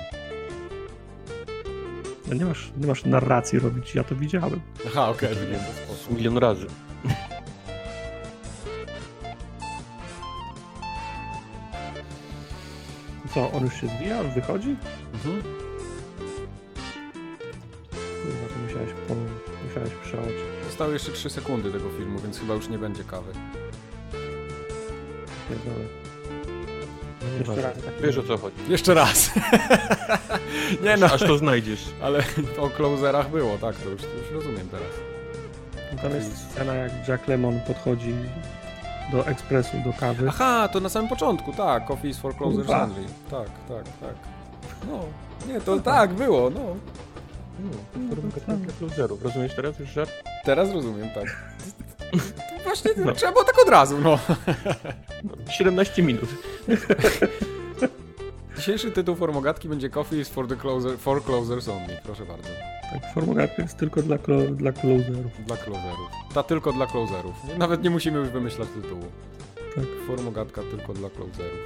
B: No nie, masz, nie masz narracji robić, ja to widziałem.
A: Aha, okej, okay, w ten sposób.
C: Milion razy.
B: Co, on już się zwija, wychodzi?
A: Mhm.
B: Kurwa, to musiałeś, po, musiałeś przeoczyć.
A: Zostały jeszcze 3 sekundy tego filmu, więc chyba już nie będzie kawy.
B: Pierdolę.
C: Nie
B: Jeszcze raz. tak
C: Wiesz o co chodzi.
A: Jeszcze raz. nie no,
C: Aż to znajdziesz.
A: ale o closerach było, tak, to już, to już rozumiem teraz.
B: Tam jest scena, jak Jack Lemon podchodzi do ekspresu, do kawy.
A: Aha, to na samym początku, tak, Coffee is for closers only. Tak, tak, tak. No, nie, to tak, było, no.
C: No, to dla. Rozumiesz teraz już żart?
A: Teraz rozumiem, tak. To właśnie
C: No.
A: trzeba było tak od razu, no.
C: 17 minut.
A: Dzisiejszy tytuł formogatki będzie Coffee is for, the closer, for closers only, proszę bardzo.
B: Tak, formularka jest tylko dla, klo, dla closerów.
A: Dla closerów. Ta tylko dla closerów. Nawet nie musimy już wymyślać tytułu.
B: Tak.
A: Formogatka tylko dla closerów.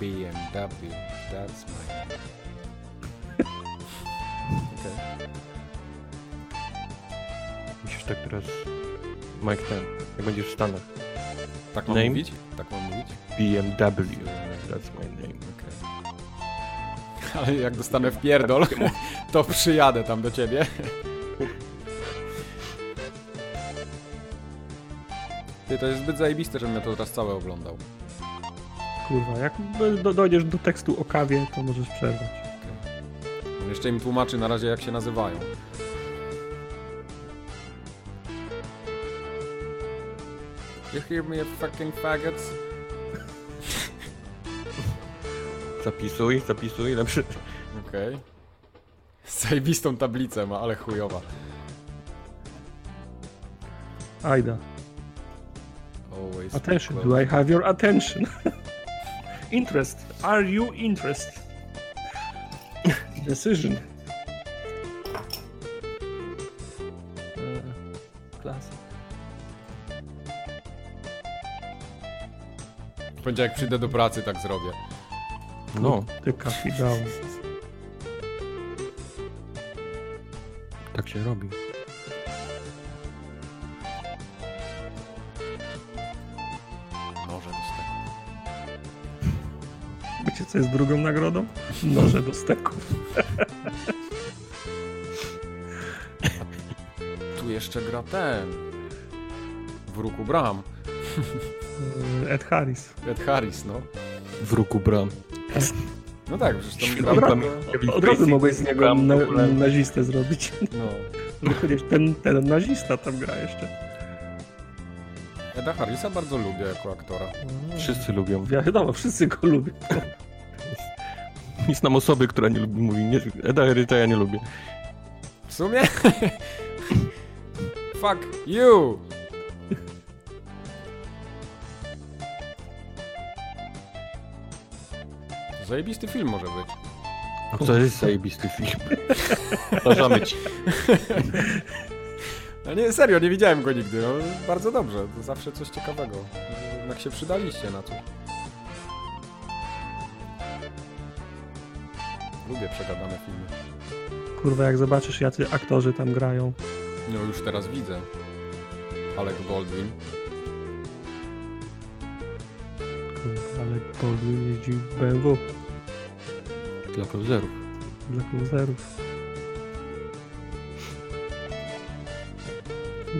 A: BMW, that's my name. Okej.
C: Musisz tak teraz... Mike ten, jak będziesz w Stanach.
A: Tak mam
C: Name?
A: mówić? Tak mam mówić?
C: BMW. That's my name.
A: Okej. Ale jak dostanę w pierdol, to przyjadę tam do ciebie. Ty, to jest zbyt zajebiste, żebym ja to teraz całe oglądał.
B: Kurwa, jak do, dojdziesz do tekstu o kawie, to możesz przerwać.
A: On jeszcze im tłumaczy na razie, jak się nazywają. You hear me, fucking faggots?
C: Zapisuj, zapisuj, lepszy.
A: Okej. Zajebistą tablicę ma, ale chujowa.
B: Ajda.
A: Always
B: Attention, do I have your attention? interest, are you interested? Decision. E, Klasyk.
A: Będzie jak przyjdę do pracy, tak zrobię.
C: No,
B: Ty kafi dał.
C: tak się robi.
A: Może do steku.
B: Wiecie co jest drugą nagrodą? Noże do steków.
A: Tu jeszcze gra ten. W ruku Bram.
B: Ed Harris.
A: Ed Harris, no.
C: W ruku bram.
A: No tak, przecież tam
B: Od od razu mogłeś z niego na, nazistę zrobić.
A: No.
B: Chociaż ten, ten nazista tam gra jeszcze.
A: Eda Harrisa bardzo lubię jako aktora.
C: Wszyscy lubią.
B: Wiadomo, wszyscy go lubią.
C: Nie znam osoby, która nie lubi, mówi, nie, Eda Eryta ja nie lubię.
A: W sumie? Fuck you! Zajebisty film może być.
C: No to jest zajebisty film. Uważamy ci.
A: No nie, serio, nie widziałem go nigdy. No, bardzo dobrze, to zawsze coś ciekawego. Jednak się przydaliście na coś. Lubię przegadane filmy.
B: Kurwa, jak zobaczysz, jacy aktorzy tam grają.
A: No już teraz widzę. Alec Baldwin.
B: Ale Baldwin jeździ w BMW
C: Dla closerów.
B: dla cruiserów.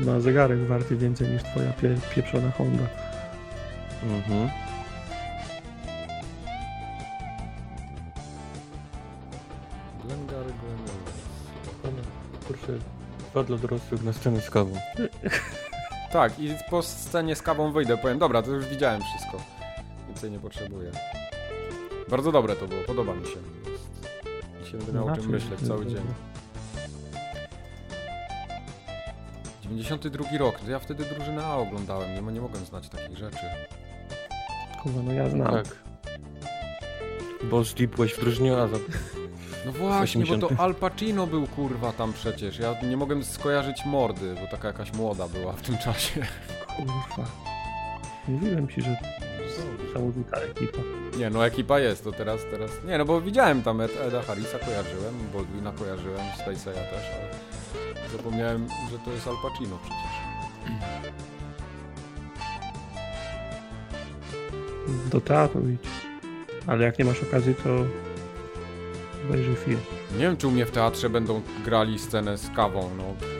B: Ma zegarek warty więcej niż twoja pie pieprzona Honda.
C: Mhm.
A: Glengarry Glen
C: Kurczę, dwa dla dorosłych na scenę z kawą.
A: Tak, i po scenie z kawą wyjdę, powiem, dobra, to już widziałem wszystko. Więcej nie potrzebuję. Bardzo dobre to było, podoba mi się. Dzisiaj będę miał o czym
B: Raczej
A: myśleć cały dzień. 92 rok, to ja wtedy drużynę A oglądałem, nie, nie mogłem znać takich rzeczy.
B: Kurwa, no ja znam.
C: Tak. Bo zlipłeś w drużynie A za...
A: No właśnie, bo
C: 80.
A: to Al Pacino był kurwa tam przecież. Ja nie mogłem skojarzyć mordy, bo taka jakaś młoda była w tym czasie.
B: Kurwa. Mówiłem ci, że niesamowita ekipa.
A: Nie, no ekipa jest, to teraz, teraz... Nie, no bo widziałem tam Ed, Eda Harrisa, kojarzyłem, Baldwina kojarzyłem, Space'a ja też, ale zapomniałem, że to jest Al Pacino przecież.
B: Do teatru idź. Ale jak nie masz okazji, to obejrzyj film.
A: Nie wiem, czy u mnie w teatrze będą grali scenę z kawą, no.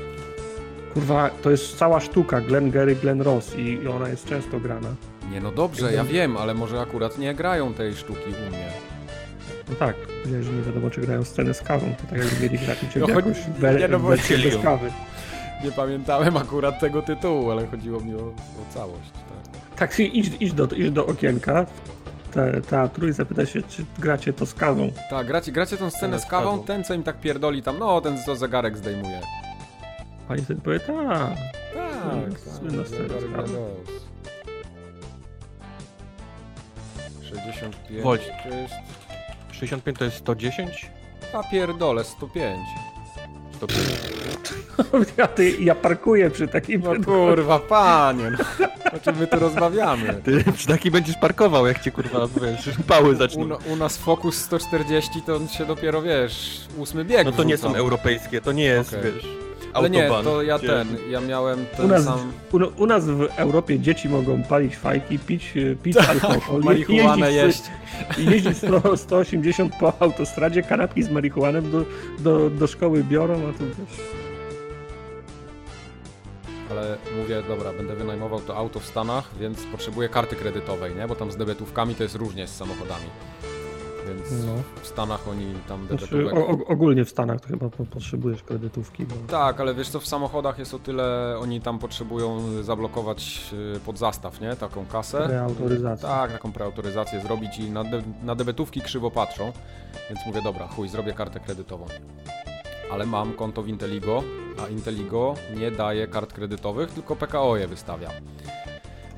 B: Kurwa, to jest cała sztuka, Glenn Gary, Glenn Ross i ona jest często grana.
A: Nie, no dobrze, ja wiem, ale może akurat nie grają tej sztuki u mnie.
B: No tak, że nie wiadomo, czy grają scenę z kawą, to tak jakby mieli grać
A: No
B: no, jakąś we,
A: nie, no bo
B: bez kawy.
A: Nie pamiętałem akurat tego tytułu, ale chodziło mi o, o całość, tak.
B: Tak, idź, idź, do, idź do okienka te, teatru i zapytaj się, czy gracie to z kawą.
A: Tak, gracie, gracie tą scenę
C: Scenę
A: z kawą. ten co im tak pierdoli tam, no ten co zegarek zdejmuje.
B: Pani wtedy powie, tak,
A: Tak, tak.
B: Słynna scena z
A: zegarek
B: kawą.
A: Gledos. 65
C: Wojt.
A: czyst.
C: 65 to jest 110?
A: A pierdole, 105.
C: 105.
B: ja, ty, ja parkuję przy takim...
A: No kurwa, panie, no. o czym my tu rozmawiamy?
C: Ty przy taki będziesz parkował, jak cię kurwa, wiesz, pały
A: U,
C: zaczną.
A: u nas Focus 140 to on się dopiero, wiesz, ósmy bieg
C: No to nie
A: wrzuca.
C: są europejskie, to nie jest,
A: Okej.
C: wiesz...
A: Ale nie, to ja
C: gdzie-
A: ten, ja miałem
B: U
A: ten
B: nas,
A: sam...
B: u, u nas w Europie dzieci mogą palić fajki, pić, e, pić alkohol,
A: Marihuanę jeść.
B: i jeździć 100, 180 po autostradzie, kanapki z marihuanem do, do, do szkoły biorą, a tu wiesz...
A: Ale mówię, dobra, będę wynajmował to auto w Stanach, więc potrzebuję karty kredytowej, nie? Bo tam z debetówkami to jest różnie z samochodami. Więc
B: No.
A: w Stanach oni tam
B: Znaczy, o, o, ogólnie w Stanach to chyba po, potrzebujesz kredytówki, bo...
A: Tak, ale wiesz co, w samochodach jest o tyle, oni tam potrzebują zablokować y, pod zastaw, nie? Taką kasę.
B: Preautoryzacja.
A: Tak, taką preautoryzację zrobić i na, de na debetówki krzywo patrzą. Więc mówię, dobra, chuj, zrobię kartę kredytową. Ale mam konto w Inteligo, a Inteligo nie daje kart kredytowych, tylko PKO je wystawia.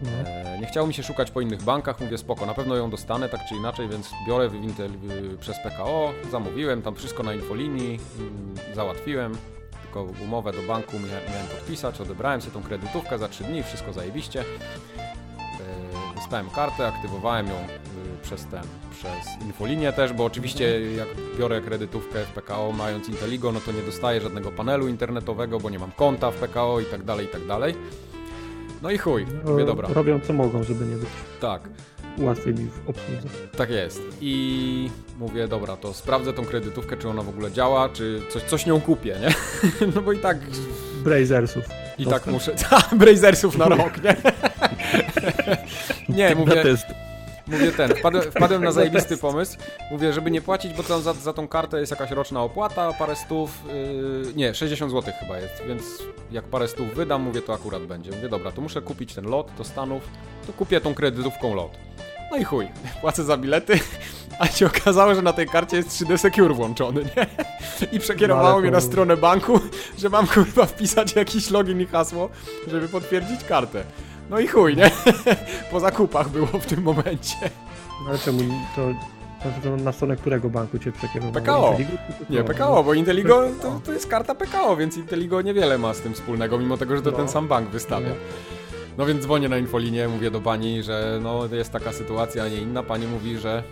B: No.
A: E, nie chciało mi się szukać po innych bankach, mówię spoko, na pewno ją dostanę tak czy inaczej, więc biorę w Intel y, przez PKO, zamówiłem tam wszystko na infolinii, y, załatwiłem, tylko umowę do banku mia- miałem podpisać, odebrałem sobie tą kredytówkę za 3 dni, wszystko zajebiście. E, Dostałem kartę, aktywowałem ją y, przez ten, przez infolinię też, bo oczywiście jak biorę kredytówkę w PKO mając Inteligo, no to nie dostaję żadnego panelu internetowego, bo nie mam konta w PKO i tak dalej, i tak dalej. No i chuj, mówię dobra,
B: Robią co mogą, żeby nie być
A: tak.
B: łatwiej mi w obsłudze.
A: Tak jest. I mówię, dobra, to sprawdzę tą kredytówkę, czy ona w ogóle działa, czy coś, coś nią kupię, nie? No bo i tak,
B: Brazersów.
A: i
B: Dostęp.
A: tak muszę. Brazersów na rok, nie? Nie, mówię. Mówię ten, wpadłem, wpadłem na zajebisty pomysł. Mówię, żeby nie płacić, bo tam za, za tą kartę jest jakaś roczna opłata, parę stów, yy, nie, 60 zł chyba jest, więc jak parę stów wydam, mówię, to akurat będzie. Mówię, dobra, to muszę kupić ten lot do Stanów, to kupię tą kredytówką lot. No i chuj, płacę za bilety, a się okazało, że na tej karcie jest 3D Secure włączony, nie? I przekierowało
B: No,
A: mnie na stronę banku, że mam kurwa wpisać jakiś login i hasło, żeby potwierdzić kartę. No i chuj, nie? Po zakupach było w tym momencie.
B: No Ale czemu to, to, na stronę którego banku cię przekierowało?
A: PKO. Nie, PKO, bo Inteligo to, to jest karta PKO, więc Inteligo niewiele ma z tym wspólnego, mimo tego, że to
B: No.
A: ten sam bank wystawia.
B: No.
A: No więc dzwonię na infolinię, mówię do pani, że no jest taka sytuacja, a nie inna. Pani mówi, że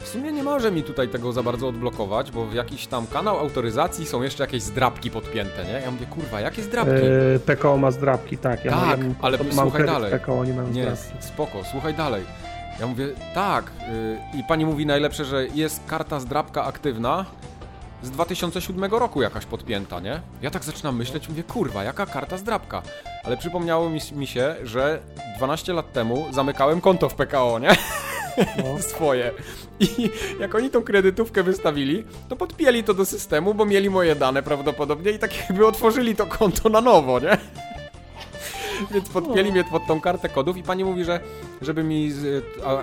A: w sumie nie może mi tutaj tego za bardzo odblokować, bo w jakiś tam kanał autoryzacji są jeszcze jakieś zdrabki podpięte, nie? Ja mówię, kurwa, jakie zdrabki?
B: E, PKO ma zdrabki, tak. Ja,
A: Tak,
B: mam,
A: ale
B: mam
A: słuchaj dalej.
B: PKO, nie mam
A: Nie,
B: zdrabki.
A: spoko, słuchaj dalej. Ja mówię, tak. y, I pani mówi najlepsze, że jest karta zdrabka aktywna z 2007 roku jakaś podpięta, nie? Ja tak zaczynam myśleć, mówię, kurwa, jaka karta zdrabka? Ale przypomniało mi, mi się, że 12 lat temu zamykałem konto w PKO, nie?
B: No.
A: Swoje. I jak oni tą kredytówkę wystawili, to podpięli to do systemu, bo mieli moje dane prawdopodobnie i tak jakby otworzyli to konto na nowo, nie? Więc podpięli mnie pod tą kartę kodów i pani mówi, że żeby mi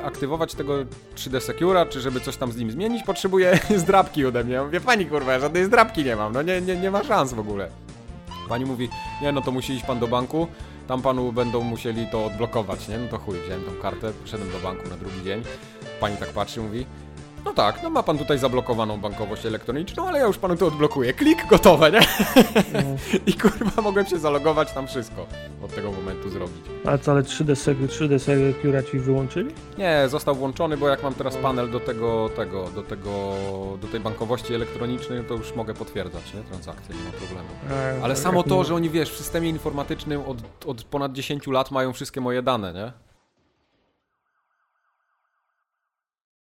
A: aktywować tego 3D Secura, czy żeby coś tam z nim zmienić, potrzebuję zdrabki ode mnie. Ja mówię, pani kurwa, ja żadnej zdrabki nie mam, no nie, nie, nie ma szans w ogóle. Pani mówi, nie no to musi iść pan do banku, tam panu będą musieli to odblokować, nie? No to chuj, wziąłem tą kartę, poszedłem do banku na drugi dzień. Pani tak patrzy, mówi, no tak, no ma pan tutaj zablokowaną bankowość elektroniczną, ale ja już panu to odblokuję. Klik, gotowe, nie?
B: No.
A: I kurwa mogłem się zalogować, tam wszystko od tego momentu zrobić.
B: Ale co, ale 3D, Sec- 3D Secura ci wyłączyli?
A: Nie, został włączony, bo jak mam teraz panel do tego, tego, do tego, do tej bankowości elektronicznej, to już mogę potwierdzać, nie? Transakcje, nie ma problemu.
B: A,
A: Ale
B: tak
A: samo to, że oni, wiesz, w systemie informatycznym od, od ponad 10 lat mają wszystkie moje dane, nie?